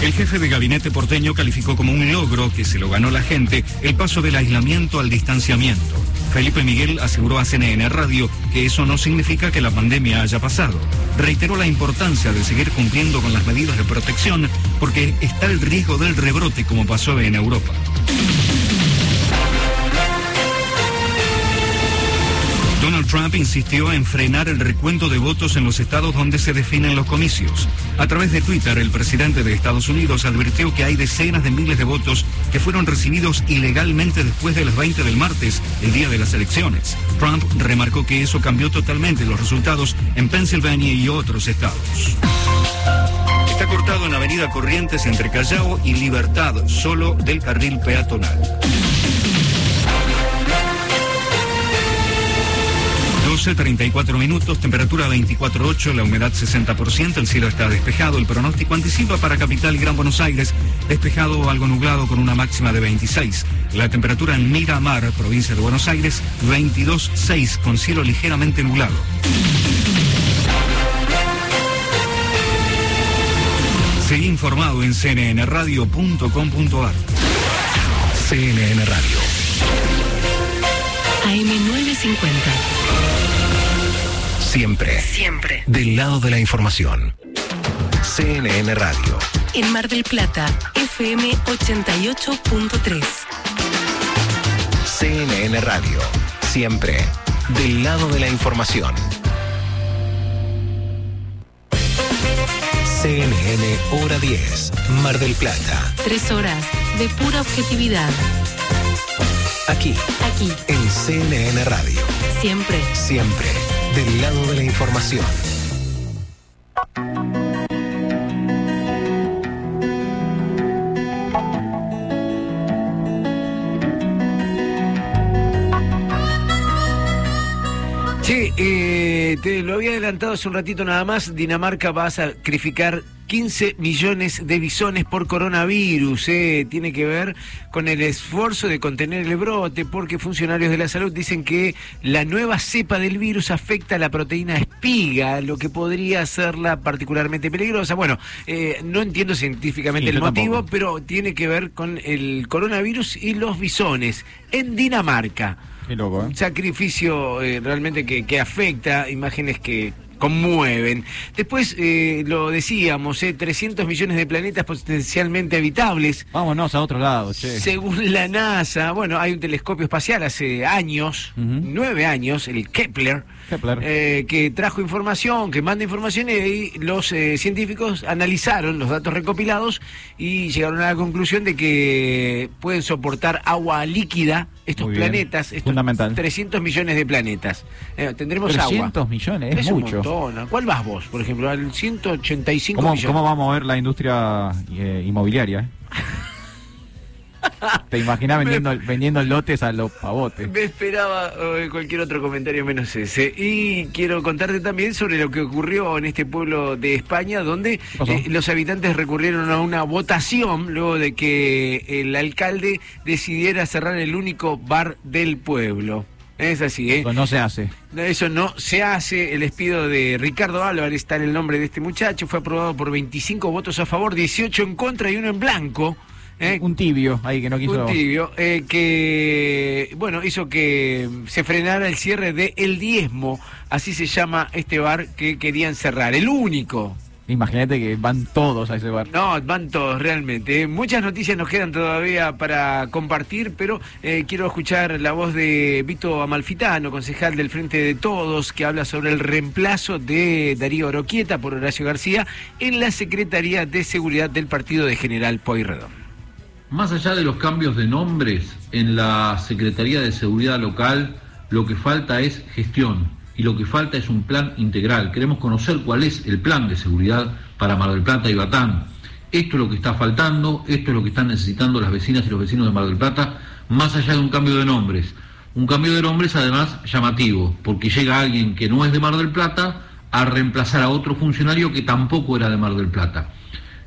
El jefe de gabinete porteño calificó como un logro que se lo ganó la gente el paso del aislamiento al distanciamiento. Felipe Miguel aseguró a CNN Radio que eso no significa que la pandemia haya pasado. Reiteró la importancia de seguir cumpliendo con las medidas de protección porque está el riesgo del rebrote como pasó en Europa. Donald Trump insistió en frenar el recuento de votos en los estados donde se definen los comicios. A través de Twitter, el presidente de Estados Unidos advirtió que hay decenas de miles de votos que fueron recibidos ilegalmente después de las 20 del martes, el día de las elecciones. Trump remarcó que eso cambió totalmente los resultados en Pensilvania y otros estados. Está cortado en Avenida Corrientes entre Callao y Libertad, solo del carril peatonal. 12, 34 minutos, temperatura 24.8, la humedad 60%, el cielo está despejado. El pronóstico anticipa para Capital Gran Buenos Aires, despejado o algo nublado con una máxima de 26. La temperatura en Miramar, provincia de Buenos Aires, 22.6, con cielo ligeramente nublado. Seguí informado en cnnradio.com.ar. CNN Radio. AM950. Siempre. Siempre. Del lado de la información. CNN Radio. En Mar del Plata, FM 88.3. CNN Radio. Siempre. Del lado de la información. CNN Hora 10. Mar del Plata. Tres horas de pura objetividad. Aquí. Aquí. En CNN Radio. Siempre. Siempre. Del lado de la información. Che, eh, te lo había adelantado hace un ratito nada más. Dinamarca va a sacrificar 15 millones de bisones por coronavirus. eh. Tiene que ver con el esfuerzo de contener el brote, porque funcionarios de la salud dicen que la nueva cepa del virus afecta a la proteína espiga, lo que podría hacerla particularmente peligrosa. Bueno, eh, no entiendo científicamente Sí, el motivo, tampoco. pero tiene que ver con el coronavirus y los bisones en Dinamarca. Loco, ¿eh? Un sacrificio eh, realmente que, que afecta, imágenes que conmueven. Después, eh, lo decíamos, eh, 300 millones de planetas potencialmente habitables. Vámonos a otro lado, che. Según la NASA, bueno, hay un telescopio espacial hace años, nueve años, el Kepler, Eh, que trajo información, que manda información y ahí los eh, científicos analizaron los datos recopilados y llegaron a la conclusión de que pueden soportar agua líquida estos Muy bien. planetas, estos Fundamental. 300 millones de planetas. Eh, tendremos 300 agua. millones, es mucho. montón. ¿A ¿Cuál vas vos, por ejemplo? Al 185 ¿Cómo, millones. cómo va a mover la industria eh, inmobiliaria? [LAUGHS] eh? ¿Te imaginas [LAUGHS] vendiendo, [LAUGHS] vendiendo lotes a los pavotes? Me esperaba eh, cualquier otro comentario menos ese. Y quiero contarte también sobre lo que ocurrió en este pueblo de España, donde eh, los habitantes recurrieron a una votación luego de que el alcalde decidiera cerrar el único bar del pueblo. Es así, ¿eh? No se hace. Eso no se hace. El despido de Ricardo Álvarez está en el nombre de este muchacho. Fue aprobado por 25 votos a favor, 18 en contra y uno en blanco. ¿Eh? Un tibio ahí que no quiso. Un tibio, eh, que, bueno, hizo que se frenara el cierre de El Diezmo, así se llama este bar que querían cerrar, el único. Imagínate que van todos a ese bar. No, van todos realmente. eh. Muchas noticias nos quedan todavía para compartir, pero eh, quiero escuchar la voz de Vito Amalfitano, concejal del Frente de Todos, que habla sobre el reemplazo de Darío Oroquieta por Horacio García en la Secretaría de Seguridad del partido de General Pueyrredón. Más allá de los cambios de nombres en la Secretaría de Seguridad Local, lo que falta es gestión y lo que falta es un plan integral. Queremos conocer cuál es el plan de seguridad para Mar del Plata y Batán. Esto es lo que está faltando, esto es lo que están necesitando las vecinas y los vecinos de Mar del Plata, más allá de un cambio de nombres. Un cambio de nombres además llamativo, porque llega alguien que no es de Mar del Plata a reemplazar a otro funcionario que tampoco era de Mar del Plata.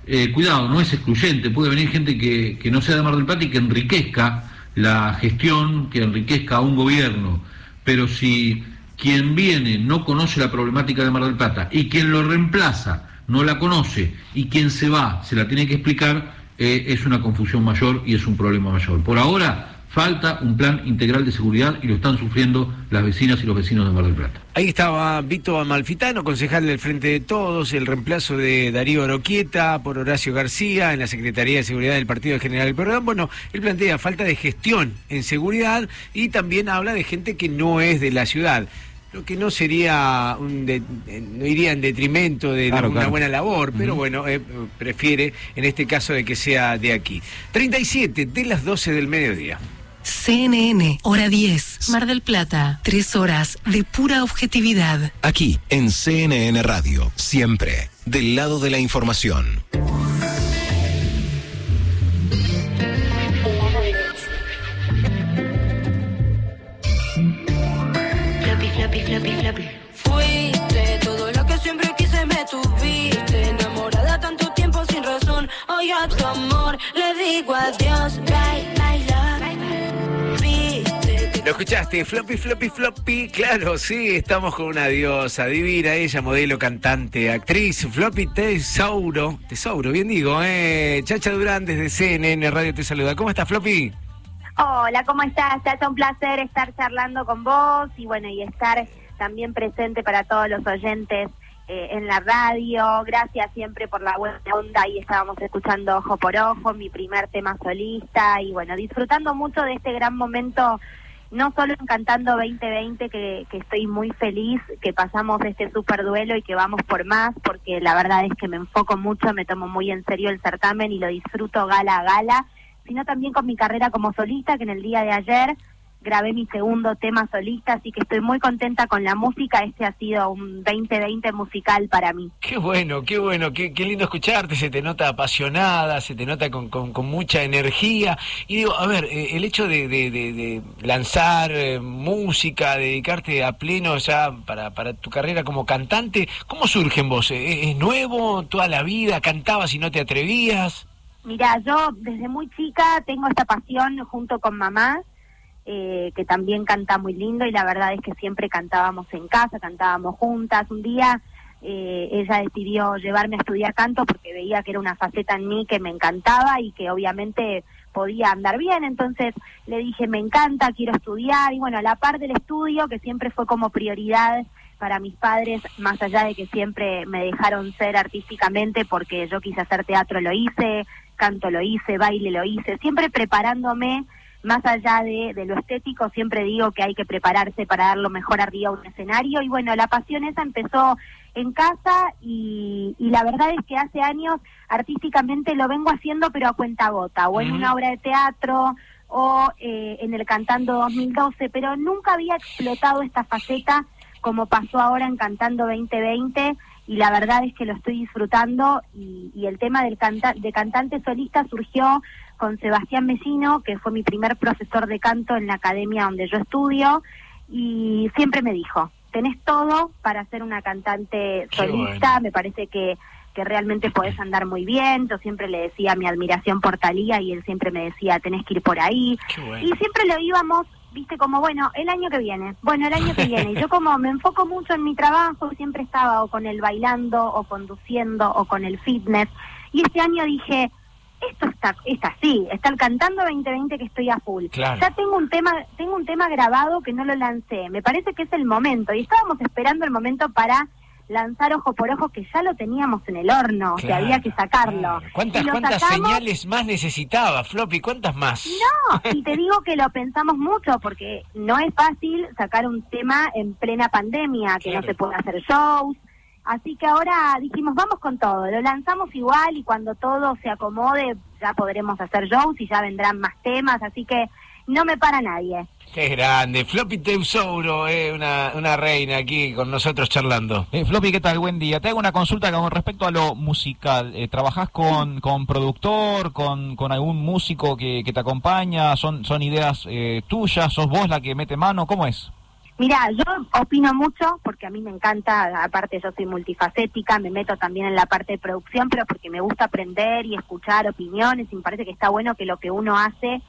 Eh, cuidado, no es excluyente, puede venir gente que, que no sea de Mar del Plata y que enriquezca la gestión, que enriquezca a un gobierno, pero si quien viene no conoce la problemática de Mar del Plata y quien lo reemplaza no la conoce y quien se va se la tiene que explicar, eh, es una confusión mayor y es un problema mayor. Por ahora falta un plan integral de seguridad y lo están sufriendo las vecinas y los vecinos de Mar del Plata. Ahí estaba Vito Amalfitano, concejal del Frente de Todos, el reemplazo de Darío Oroquieta por Horacio García en la Secretaría de Seguridad del Partido General Perdón. Bueno, él plantea falta de gestión en seguridad y también habla de gente que no es de la ciudad. Lo que no sería, un de- eh, no iría en detrimento de Claro, una claro. buena labor, pero bueno, eh, prefiere en este caso de que sea de aquí. 37 de las 12 del mediodía. CNN, hora 10, Mar del Plata. Tres horas de pura objetividad. Aquí, en CNN Radio. Siempre. Del lado de la información. Fuiste todo lo que siempre quise, me tuviste. Enamorada tanto tiempo sin razón. Hoy a tu amor le digo adiós. Escuchaste, floppy, floppy, floppy. Claro, sí, estamos con una diosa divina, ella, modelo, cantante, actriz, floppy Tesauro. Tesauro, bien digo, eh. Chacha Durán desde CNN Radio te saluda. ¿Cómo estás, floppy? Hola, ¿cómo estás? Hace un placer estar charlando con vos y bueno, y estar también presente para todos los oyentes eh, en la radio. Gracias siempre por la buena onda. Ahí estábamos escuchando Ojo por Ojo, mi primer tema solista y bueno, disfrutando mucho de este gran momento. No solo en Cantando 2020, que, que estoy muy feliz que pasamos este super duelo y que vamos por más, porque la verdad es que me enfoco mucho, me tomo muy en serio el certamen y lo disfruto gala a gala sino también con mi carrera como solista, que en el día de ayer grabé mi segundo tema solista, así que estoy muy contenta con la música. Este ha sido un 2020 musical para mí. Qué bueno, qué bueno, qué, qué lindo escucharte, se te nota apasionada, se te nota con, con- con mucha energía. Y digo, a ver, eh, el hecho de, de- de- de lanzar eh, música, dedicarte a pleno ya para, para tu carrera como cantante, ¿cómo surge en vos? Eh, ¿Es nuevo toda la vida? ¿Cantabas y no te atrevías? Mira, yo desde muy chica tengo esta pasión junto con mamá, eh, que también canta muy lindo y la verdad es que siempre cantábamos en casa, cantábamos juntas. Un día eh, ella decidió llevarme a estudiar canto porque veía que era una faceta en mí que me encantaba y que obviamente podía andar bien, entonces le dije, me encanta, quiero estudiar y bueno, a la par del estudio, que siempre fue como prioridad para mis padres, más allá de que siempre me dejaron ser artísticamente porque yo quise hacer teatro, lo hice, canto lo hice, baile lo hice, siempre preparándome, más allá de, de lo estético, siempre digo que hay que prepararse para dar lo mejor arriba a un escenario. Y bueno, la pasión esa empezó en casa y, y la verdad es que hace años artísticamente lo vengo haciendo pero a cuenta gota, o en una obra de teatro o eh, en el Cantando 2012, pero nunca había explotado esta faceta como pasó ahora en Cantando 2020 y la verdad es que lo estoy disfrutando. Y, y el tema del canta de cantante solista surgió con Sebastián Mesino, que fue mi primer profesor de canto en la academia donde yo estudio y siempre me dijo, tenés todo para ser una cantante solista, bueno. me parece que que realmente podés [LAUGHS] andar muy bien. Yo siempre le decía mi admiración por Talía y él siempre me decía, tenés que ir por ahí. Y siempre lo íbamos, viste, como, bueno, el año que viene, bueno, el año que [LAUGHS] viene. Y yo como me enfoco mucho en mi trabajo, siempre estaba o con el bailando, o conduciendo, o con el fitness. Y este año dije, esto está, está así, está el cantando 2020 que estoy a full. Claro. Ya tengo un tema, tengo un tema grabado que no lo lancé. Me parece que es el momento. Y estábamos esperando el momento para lanzar ojo por ojo que ya lo teníamos en el horno, que Claro, había que sacarlo. ¿Cuántas, cuántas sacamos- señales más necesitaba, Floppy? ¿Cuántas más? No, [LAUGHS] y te digo que lo pensamos mucho porque no es fácil sacar un tema en plena pandemia, que no se puede hacer shows. Así que ahora dijimos, vamos con todo, lo lanzamos igual y cuando todo se acomode ya podremos hacer shows y ya vendrán más temas, así que no me para nadie. Qué grande. Floppy Tesauro, eh, una, una reina aquí con nosotros charlando. Eh, Floppy, ¿qué tal? Buen día. Te hago una consulta con respecto a lo musical. Eh, ¿Trabajás con, con productor, con, con algún músico que, que te acompaña? ¿Son, son ideas eh, tuyas? ¿Sos vos la que mete mano? ¿Cómo es? Mira, yo opino mucho porque a mí me encanta, aparte yo soy multifacética, me meto también en la parte de producción, pero porque me gusta aprender y escuchar opiniones y me parece que está bueno que lo que uno hace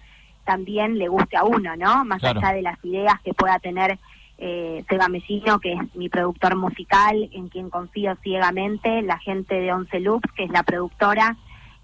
también le guste a uno, ¿no? Más Claro. allá de las ideas que pueda tener eh, Seba Mesino, que es mi productor musical, en quien confío ciegamente, la gente de Once Loops, que es la productora,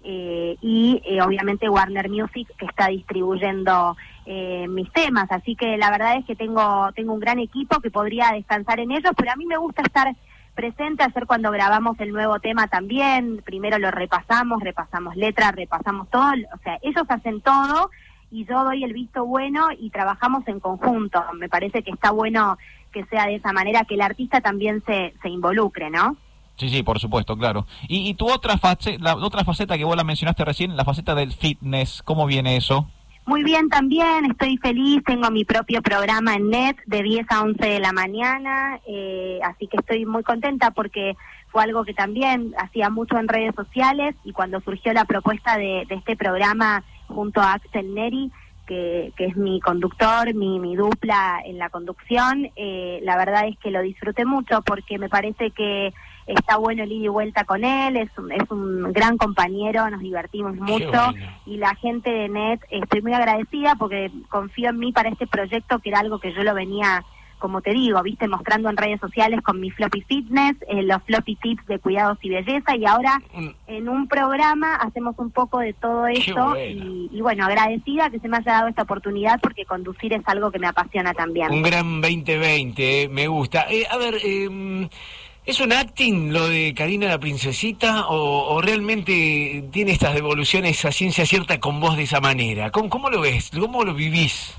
eh, y eh, obviamente Warner Music que está distribuyendo eh, mis temas. Así que la verdad es que tengo tengo un gran equipo que podría descansar en ellos pero a mí me gusta estar presente hacer cuando grabamos el nuevo tema también. Primero lo repasamos repasamos letras repasamos todo. O sea ellos hacen todo y yo doy el visto bueno y trabajamos en conjunto. Me parece que está bueno que sea de esa manera que el artista también se se involucre no Sí, sí, por supuesto, claro. Y, y tu otra, face- la otra faceta que vos la mencionaste recién, la faceta del fitness, ¿cómo viene eso? Muy bien también, estoy feliz, tengo mi propio programa en net de 10 a 11 de la mañana, eh, así que estoy muy contenta porque fue algo que también hacía mucho en redes sociales y cuando surgió la propuesta de, de este programa junto a Axel Neri, que, que es mi conductor, mi, mi dupla en la conducción. Eh, la verdad es que lo disfruté mucho porque me parece que está bueno el ida y vuelta con él, es un, es un gran compañero, nos divertimos mucho bueno. y la gente de NET, estoy muy agradecida porque confío en mí para este proyecto que era algo que yo lo venía como te digo, viste, mostrando en redes sociales con mi floppy fitness, eh, los floppy tips de cuidados y belleza, y ahora en un programa hacemos un poco de todo esto, y, y bueno, agradecida que se me haya dado esta oportunidad porque conducir es algo que me apasiona también. Un gran 2020, eh, me gusta. Eh, a ver, eh, ¿es un acting lo de Karina la Princesita o, o realmente tiene estas devoluciones a ciencia cierta con vos de esa manera? ¿Cómo, cómo lo ves? ¿Cómo lo vivís?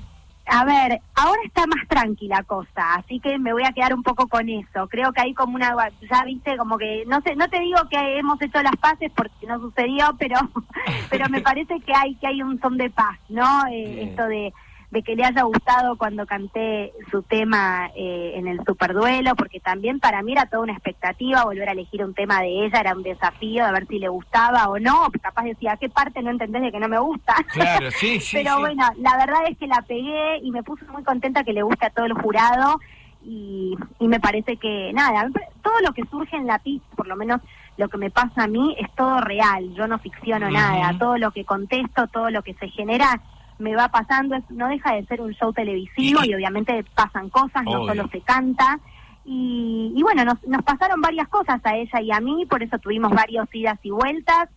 A ver, ahora está más tranquila cosa, así que me voy a quedar un poco con eso. Creo que hay como una, ya viste, como que, no sé, no te digo que hemos hecho las paces porque no sucedió, pero, [LAUGHS] pero me [LAUGHS] parece que hay que hay un son de paz, ¿no? Eh, esto de, de que le haya gustado cuando canté su tema eh, en el superduelo, porque también para mí era toda una expectativa volver a elegir un tema de ella, era un desafío de ver si le gustaba o no, capaz decía, ¿qué parte no entendés de que no me gusta? Claro, sí, [LAUGHS] sí. Pero sí. bueno, la verdad es que la pegué y me puse muy contenta que le guste a todo el jurado y, y me parece que nada, todo lo que surge en la pista, por lo menos lo que me pasa a mí, es todo real, yo no ficciono nada, todo lo que contesto, todo lo que se genera me va pasando, es- no deja de ser un show televisivo y, obviamente pasan cosas, no solo se canta. Y, y bueno, nos, nos pasaron varias cosas a ella y a mí, por eso tuvimos varios idas y vueltas.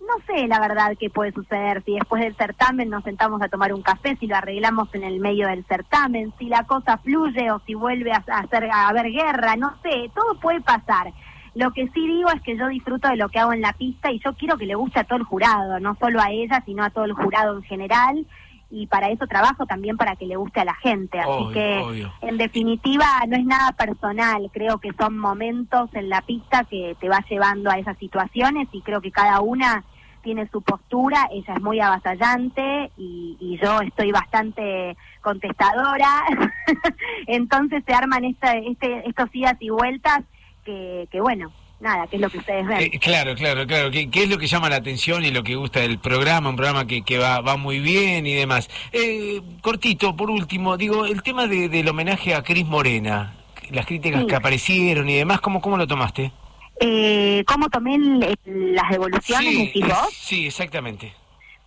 No sé la verdad qué puede suceder, si después del certamen nos sentamos a tomar un café, si lo arreglamos en el medio del certamen, si la cosa fluye o si vuelve a, a hacer, a haber guerra, no sé, todo puede pasar. Lo que sí digo es que yo disfruto de lo que hago en la pista y yo quiero que le guste a todo el jurado, no solo a ella, sino a todo el jurado en general. Y para eso trabajo también para que le guste a la gente. Así Obvio, que, obvio. en definitiva, no es nada personal. Creo que son momentos en la pista que te va llevando a esas situaciones y creo que cada una tiene su postura. Ella es muy avasallante y, y yo estoy bastante contestadora. [LAUGHS] Entonces se arman esta, este, estos idas y vueltas que, que, bueno, nada, que es lo que ustedes ven. Eh, claro, claro, claro. ¿Qué, qué es lo que llama la atención y lo que gusta del programa? Un programa que, que va, va muy bien y demás. Eh, cortito, por último, digo, el tema de- del homenaje a Cris Morena, las críticas Sí. que aparecieron y demás, ¿cómo, cómo lo tomaste? Eh, ¿Cómo tomé el- el- las devoluciones, sí, decís vos? sí, exactamente.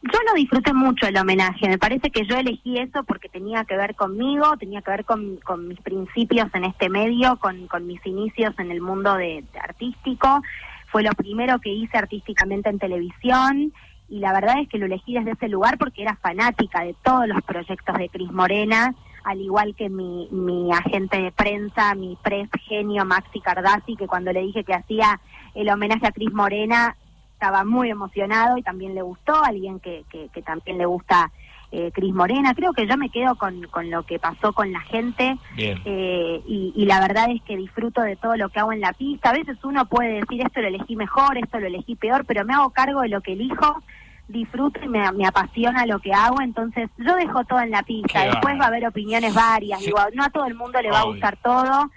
Yo lo disfruté mucho el homenaje, me parece que yo elegí eso porque tenía que ver conmigo, tenía que ver con, con mis principios en este medio, con, con mis inicios en el mundo de, artístico. Fue lo primero que hice artísticamente en televisión y la verdad es que lo elegí desde ese lugar porque era fanática de todos los proyectos de Cris Morena, al igual que mi, mi agente de prensa, mi pres genio Maxi Cardassi, que cuando le dije que hacía el homenaje a Cris Morena estaba muy emocionado y también le gustó, alguien que, que, que también le gusta eh, Cris Morena. Creo que yo me quedo con, con lo que pasó con la gente eh, y, y la verdad es que disfruto de todo lo que hago en la pista. A veces uno puede decir esto lo elegí mejor, esto lo elegí peor, pero me hago cargo de lo que elijo, disfruto y me, me apasiona lo que hago, entonces yo dejo todo en la pista. Qué Después va a haber opiniones varias, Sí. digo, no a todo el mundo le va a gustar todo.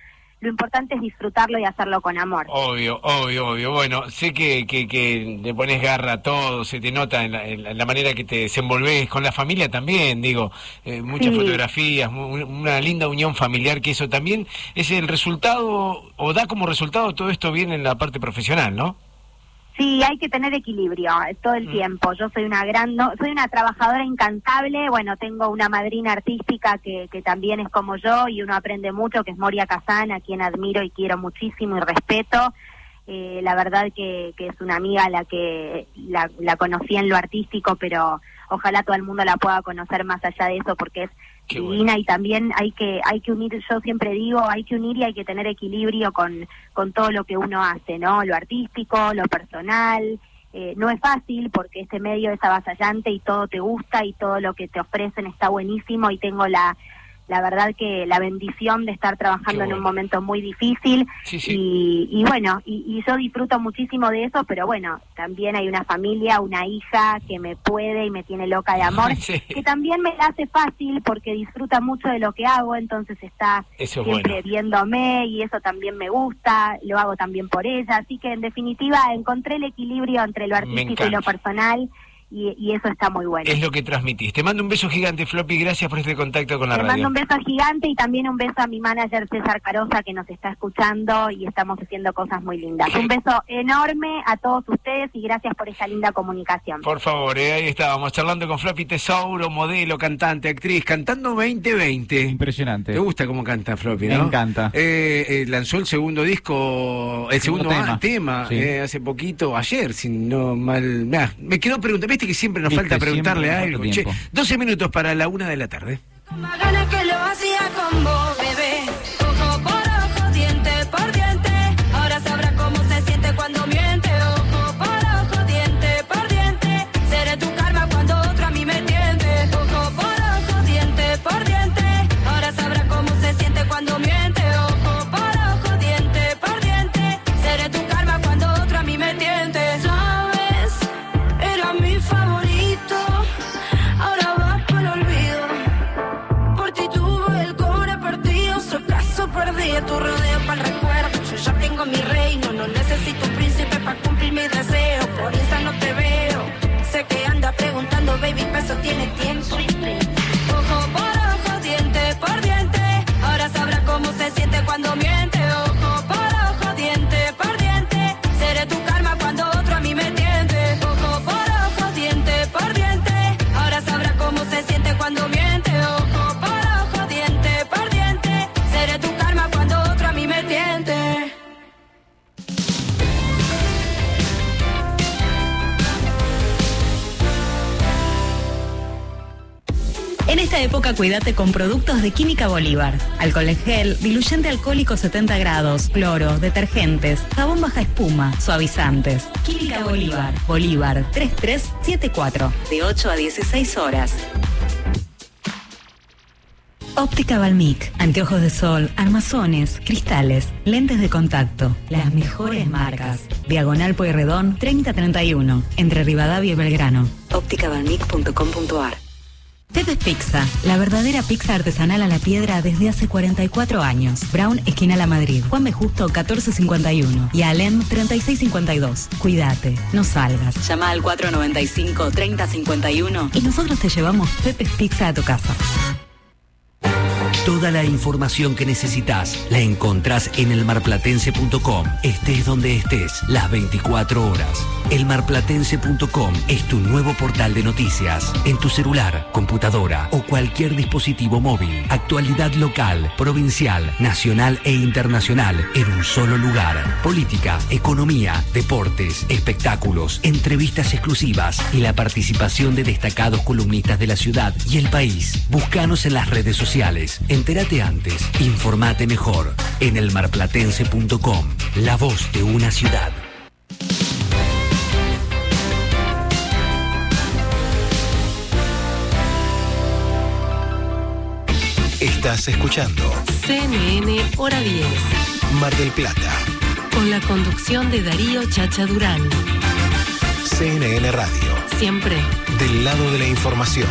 Lo importante es disfrutarlo y hacerlo con amor. Obvio, obvio, obvio. Bueno, sé que, que, que le pones garra a todo, se te nota en la, en la- manera que te desenvolves con la familia también, digo, eh, muchas Sí. fotografías, una linda unión familiar, que eso también es el resultado, o da como resultado todo esto bien en la parte profesional, ¿no? Sí, hay que tener equilibrio eh, todo Mm. el tiempo. Yo soy una gran, no, soy una trabajadora incantable. Bueno, tengo una madrina artística que, que también es como yo y uno aprende mucho, que es Moria Kazan, a quien admiro y quiero muchísimo y respeto. Eh, la verdad que, que es una amiga a la que la, la conocí en lo artístico, pero ojalá todo el mundo la pueda conocer más allá de eso porque es Qué divina y también hay que hay que unir yo siempre digo hay que unir y hay que tener equilibrio con con todo lo que uno hace no lo artístico lo personal eh, no es fácil porque este medio es avasallante y todo te gusta y todo lo que te ofrecen está buenísimo y tengo la la verdad que la bendición de estar trabajando en un momento muy difícil Sí, sí. y, y bueno, y, y yo disfruto muchísimo de eso, pero bueno, también hay una familia, una hija que me puede y me tiene loca de amor, [LAUGHS] Sí. que también me la hace fácil porque disfruta mucho de lo que hago, entonces está Eso siempre bueno. viéndome y eso también me gusta, lo hago también por ella, así que en definitiva encontré el equilibrio entre lo artístico y lo personal y, y eso está muy bueno. Es lo que transmitís. Te mando un beso gigante, Floppy. Gracias por este contacto con la Te radio. mando un beso gigante y también un beso a mi manager César Carosa que nos está escuchando y estamos haciendo cosas muy lindas. Un beso enorme a todos ustedes y gracias por esta linda comunicación. Por favor, eh, ahí estábamos charlando con Floppy Tesauro, modelo, cantante, actriz, cantando 2020. Impresionante. ¿Te gusta cómo canta Floppy, Me no? encanta. Eh, eh, lanzó el segundo disco, el segundo, Segundo tema, Sí. eh, hace poquito, ayer, si no mal. Me quedó preguntando, viste que siempre nos Viste, falta preguntarle algo. Che, tiempo. 12 minutos para la una de la tarde. Más ganas que lo hacía con vos, cuídate con productos de Química Bolívar. Alcohol en gel, diluyente alcohólico 70 grados, cloro, detergentes, jabón baja espuma, suavizantes. Química Bolívar. Bolívar 3374. De 8 a 16 horas. Óptica Balmic, anteojos de sol, armazones, cristales, lentes de contacto, las mejores marcas. Diagonal Pueyrredón 3031, entre Rivadavia y Belgrano. ópticabalmic.com.ar Pepe's Pizza, la verdadera pizza artesanal a la piedra desde hace 44 años. Brown, esquina La Madrid. Juan B. Justo, 1451. Y Alem, 3652. Cuídate, no salgas. Llama al 495-3051 y nosotros te llevamos Pepe's Pizza a tu casa. Toda la información que necesitas la encontrás en elmarplatense.com. Estés donde estés, las 24 horas. Elmarplatense.com es tu nuevo portal de noticias. En tu celular, computadora o cualquier dispositivo móvil. Actualidad local, provincial, nacional e internacional en un solo lugar. Política, economía, deportes, espectáculos, entrevistas exclusivas y la participación de destacados columnistas de la ciudad y el país. Búscanos en las redes sociales. Entérate antes, informate mejor en elmarplatense.com. La voz de una ciudad. Estás escuchando CNN Hora 10. Mar del Plata, Con la conducción de Darío Chacha Durán. CNN Radio, Siempre. del lado de la información.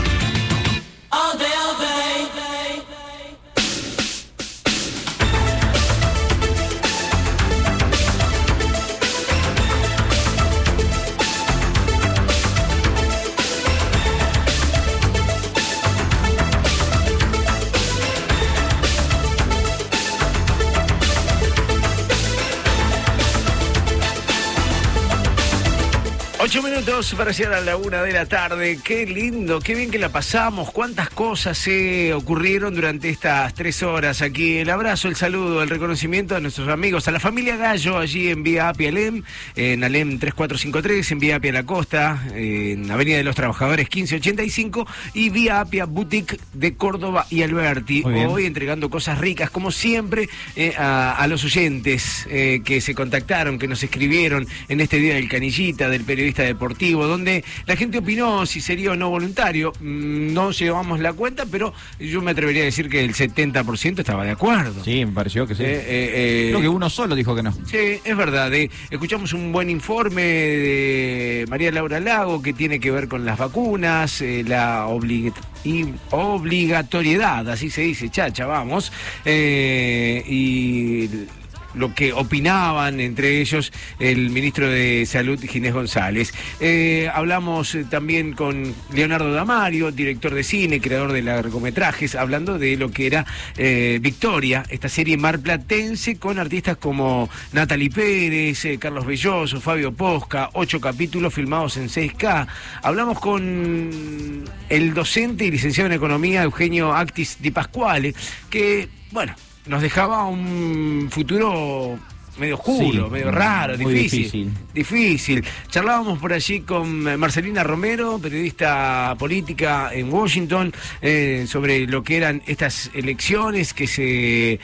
Ocho minutos para llegar a la una de la tarde. Qué lindo, qué bien que la pasamos. Cuántas cosas se ocurrieron durante estas tres horas aquí. El abrazo, el saludo, el reconocimiento a nuestros amigos, a la familia Gallo allí en Vía Apia Alem, en Alem 3453, en Vía Apia La Costa, en Avenida de los Trabajadores 1585 y Vía Apia Boutique de Córdoba y Alberti. Hoy entregando cosas ricas, como siempre, eh, a, a los oyentes eh, que se contactaron, que nos escribieron en este día del Canillita, del periodista deportivo, donde la gente opinó si sería o no voluntario. Mm, No llevamos la cuenta, pero yo me atrevería a decir que el 70% estaba de acuerdo. Sí, me pareció que sí. Eh, eh, eh, Creo que uno solo dijo que no. Sí, es verdad. eh, escuchamos un buen informe de María Laura Lago que tiene que ver con las vacunas, la y obligatoriedad, así se dice, chacha, vamos. eh, y lo que opinaban, entre ellos el ministro de Salud, Ginés González. Eh, hablamos eh, también con Leonardo Damario, director de cine, creador de largometrajes, hablando de lo que era eh, Victoria, esta serie marplatense con artistas como Natalie Pérez, Carlos Belloso, Fabio Posca, ocho capítulos filmados en 6K. Hablamos con el docente y licenciado en Economía, Eugenio Actis Di Pasquale, que, bueno, nos dejaba un futuro medio oscuro, Sí, medio raro, difícil, difícil. difícil. Charlábamos por allí con eh, Marcelina Romero, periodista política en Washington, eh, sobre lo que eran estas elecciones que se,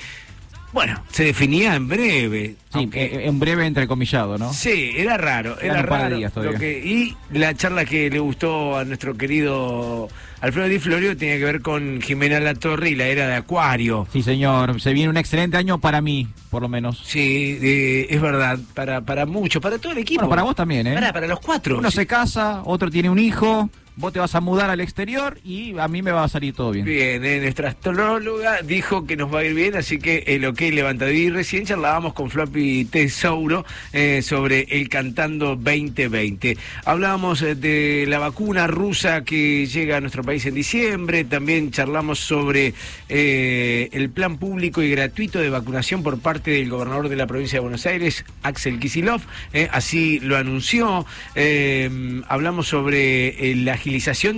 bueno, se definía en breve. Sí, eh, en breve entrecomillado, ¿no? Sí, era raro, era raro. días todavía. lo que- y la charla que le gustó a nuestro querido Alfredo Di Florio tenía que ver con Jimena La Torre y la era de Acuario. Sí, señor. Se viene un excelente año para mí, por lo menos. Sí, eh, es verdad, para, para mucho, para todo el equipo. Bueno, para vos también, ¿eh? Para, para los cuatro. Uno sí. se casa, otro tiene un hijo, vos te vas a mudar al exterior y a mí me va a salir todo bien. Bien, eh, nuestra astróloga dijo que nos va a ir bien, así que el ok levantadí y recién charlábamos con Floppy Tesauro eh, sobre el Cantando 2020. Hablábamos eh, de la vacuna rusa que llega a nuestro país en diciembre, también charlamos sobre eh, el plan público y gratuito de vacunación por parte del gobernador de la provincia de Buenos Aires, Axel Kisilov, eh, así lo anunció. Eh, hablamos sobre eh, la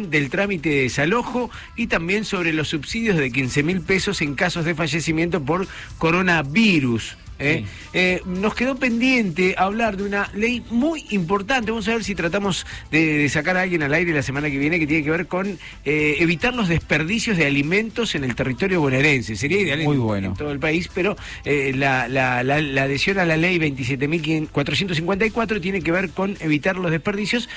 del trámite de desalojo y también sobre los subsidios de 15 mil pesos en casos de fallecimiento por coronavirus. ¿Eh? Eh, nos quedó pendiente hablar de una ley muy importante. Vamos a ver si tratamos de, de sacar a alguien al aire la semana que viene que tiene que ver con eh, evitar los desperdicios de alimentos en el territorio bonaerense. Sería ideal en- Muy en, bueno. todo el país, pero la, la- la- la adhesión a la ley 27.454 tiene que ver con evitar los desperdicios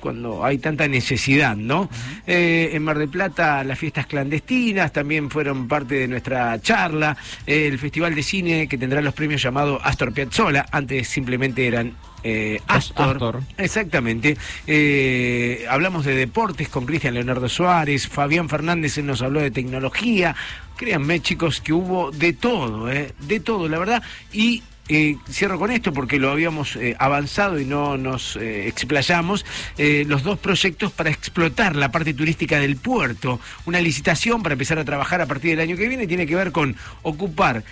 cuando hay tanta necesidad, ¿no? En Mar del Plata las fiestas clandestinas también fueron parte de nuestra charla. El Festival de Cine que tendrá los premios llamado Astor Piazzolla, antes simplemente eran eh, Astor. Astor. Exactamente. Eh, hablamos de deportes con Cristian Leonardo Suárez, Fabián Fernández nos habló de tecnología. Créanme, chicos, que hubo de todo, ¿eh? de todo, la verdad. Y eh, cierro con esto porque lo habíamos eh, avanzado y no nos eh, explayamos. eh, los dos proyectos para explotar la parte turística del puerto. Una licitación para empezar a trabajar a partir del año que viene tiene que ver con ocupar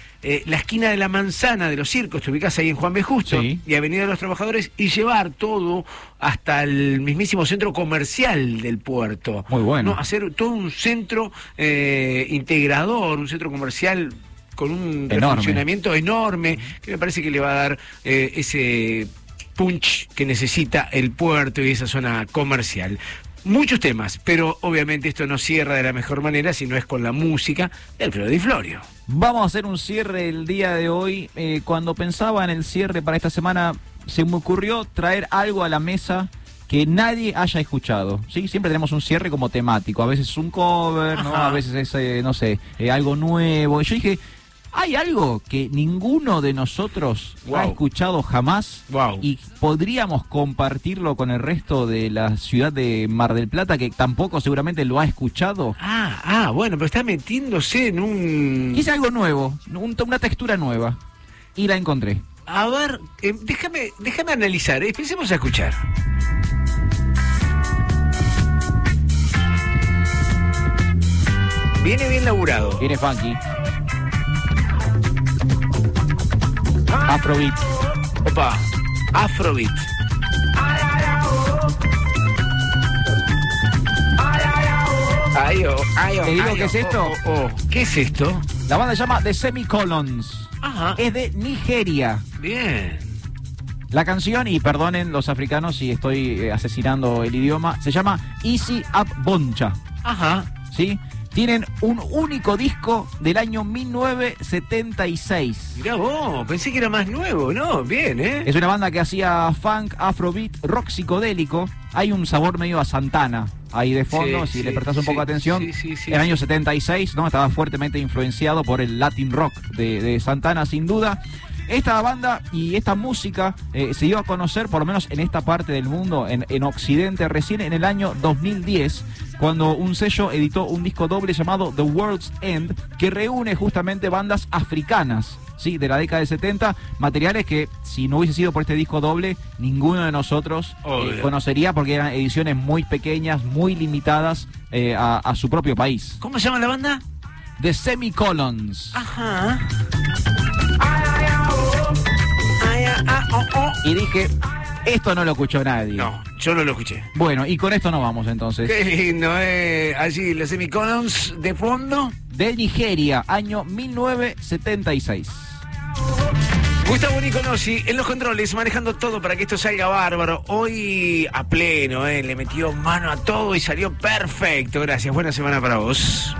la esquina de la manzana de los circos, te ubicás ahí en Juan B. Justo Sí. y Avenida de los Trabajadores y llevar todo hasta el mismísimo centro comercial del puerto. Muy bueno. ¿no? Hacer todo un centro integrador, un centro comercial con un funcionamiento enorme, que me parece que le va a dar eh, ese punch que necesita el puerto y esa zona comercial. Muchos temas, pero obviamente esto no cierra de la mejor manera si no es con la música de Alfredo Di Florio. Vamos a hacer un cierre el día de hoy. Eh, cuando pensaba en el cierre para esta semana, se me ocurrió traer algo a la mesa que nadie haya escuchado. ¿sí? Siempre tenemos un cierre como temático. A veces es un cover, ¿no? A veces es, eh, no sé, eh, algo nuevo. Y yo dije, ¿hay algo que ninguno de nosotros ha escuchado jamás? Wow. Y podríamos compartirlo con el resto de la ciudad de Mar del Plata, que tampoco seguramente lo ha escuchado. Ah, ah, bueno, pero está metiéndose en un... Quise algo nuevo, un- una textura nueva. Y la encontré. A ver, eh, déjame, déjame analizar, eh, empecemos a escuchar. Viene bien laburado. Viene funky. Afrobeat. Opa, Afrobeat. Ay, oh, ay, oh, ¿Te digo ay, qué es oh, esto? oh, oh. ¿Qué es esto? La banda se llama The Semicolons. Ajá. Es de Nigeria. Bien. La canción, y perdonen los africanos si estoy eh, asesinando el idioma, se llama Easy Up Boncha. Ajá. ¿Sí? Tienen un único disco del año 1976. Mirá vos, pensé que era más nuevo, ¿no? Bien, ¿eh? Es una banda que hacía funk, afrobeat, rock psicodélico. Hay un sabor medio a Santana ahí de fondo, Sí, si sí, le prestás un sí, poco de atención. sí, sí, sí, el año sí. 76, ¿no? Estaba fuertemente influenciado por el Latin rock de, de Santana, sin duda. Esta banda y esta música eh, se dio a conocer, por lo menos en esta parte del mundo, en, en Occidente, recién en el año 2010, cuando un sello editó un disco doble llamado The World's End, que reúne justamente bandas africanas. sí, de la década del 70. Materiales que, si no hubiese sido por este disco doble, ninguno de nosotros eh, conocería porque eran ediciones muy pequeñas, muy limitadas eh, a, a su propio país. ¿Cómo se llama la banda? The Semicolons. Ajá. Y dije, esto no lo escuchó nadie. No, yo no lo escuché. Bueno, y con esto nos vamos entonces. Qué lindo, eh. Allí los semicolons de fondo. De Nigeria, año 1976. Gustavo Niconosi en los controles, manejando todo para que esto salga bárbaro. Hoy a pleno, eh, le metió mano a todo y salió perfecto. Gracias, buena semana para vos.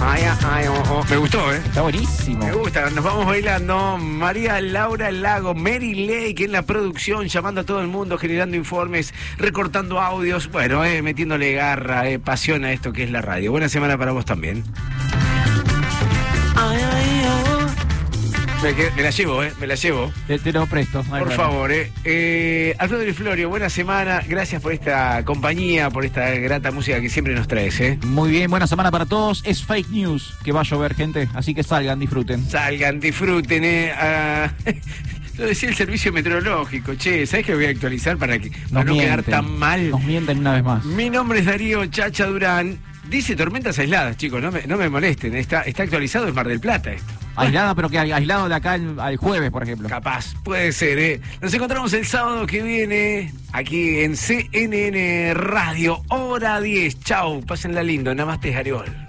Ay, ay, oh, oh. Me gustó, ¿eh? Está buenísimo. Me gusta, nos vamos bailando. María Laura Lago, Mary Lake en la producción, llamando a todo el mundo, generando informes, recortando audios. Bueno, eh, metiéndole garra, eh, pasión a esto que es la radio. Buena semana para vos también. Me, la llevo, ¿eh? Me la llevo. Te, te lo presto. no Por problema. favor, eh. Eh, Alfredo Di Florio, buena semana. Gracias por esta compañía, por esta grata música que siempre nos traes, ¿eh? Muy bien, buena semana para todos. Es fake news que va a llover, gente. Así que salgan, disfruten. Salgan, disfruten, ¿eh? Ah, [LAUGHS] lo decía el servicio meteorológico, che. ¿Sabes que voy a actualizar para, que, para no quedar mienten. tan mal? Nos mienten una vez más. Mi nombre es Darío Chacha Durán. Dice tormentas aisladas, chicos, no me, no me molesten. Está, está actualizado en Mar del Plata esto. Aislada, pero que aislado de acá al jueves, por ejemplo. Capaz, puede ser, ¿eh? Nos encontramos el sábado que viene aquí en CNN Radio, hora 10. Chau, pásenla lindo. Namaste, Jariol.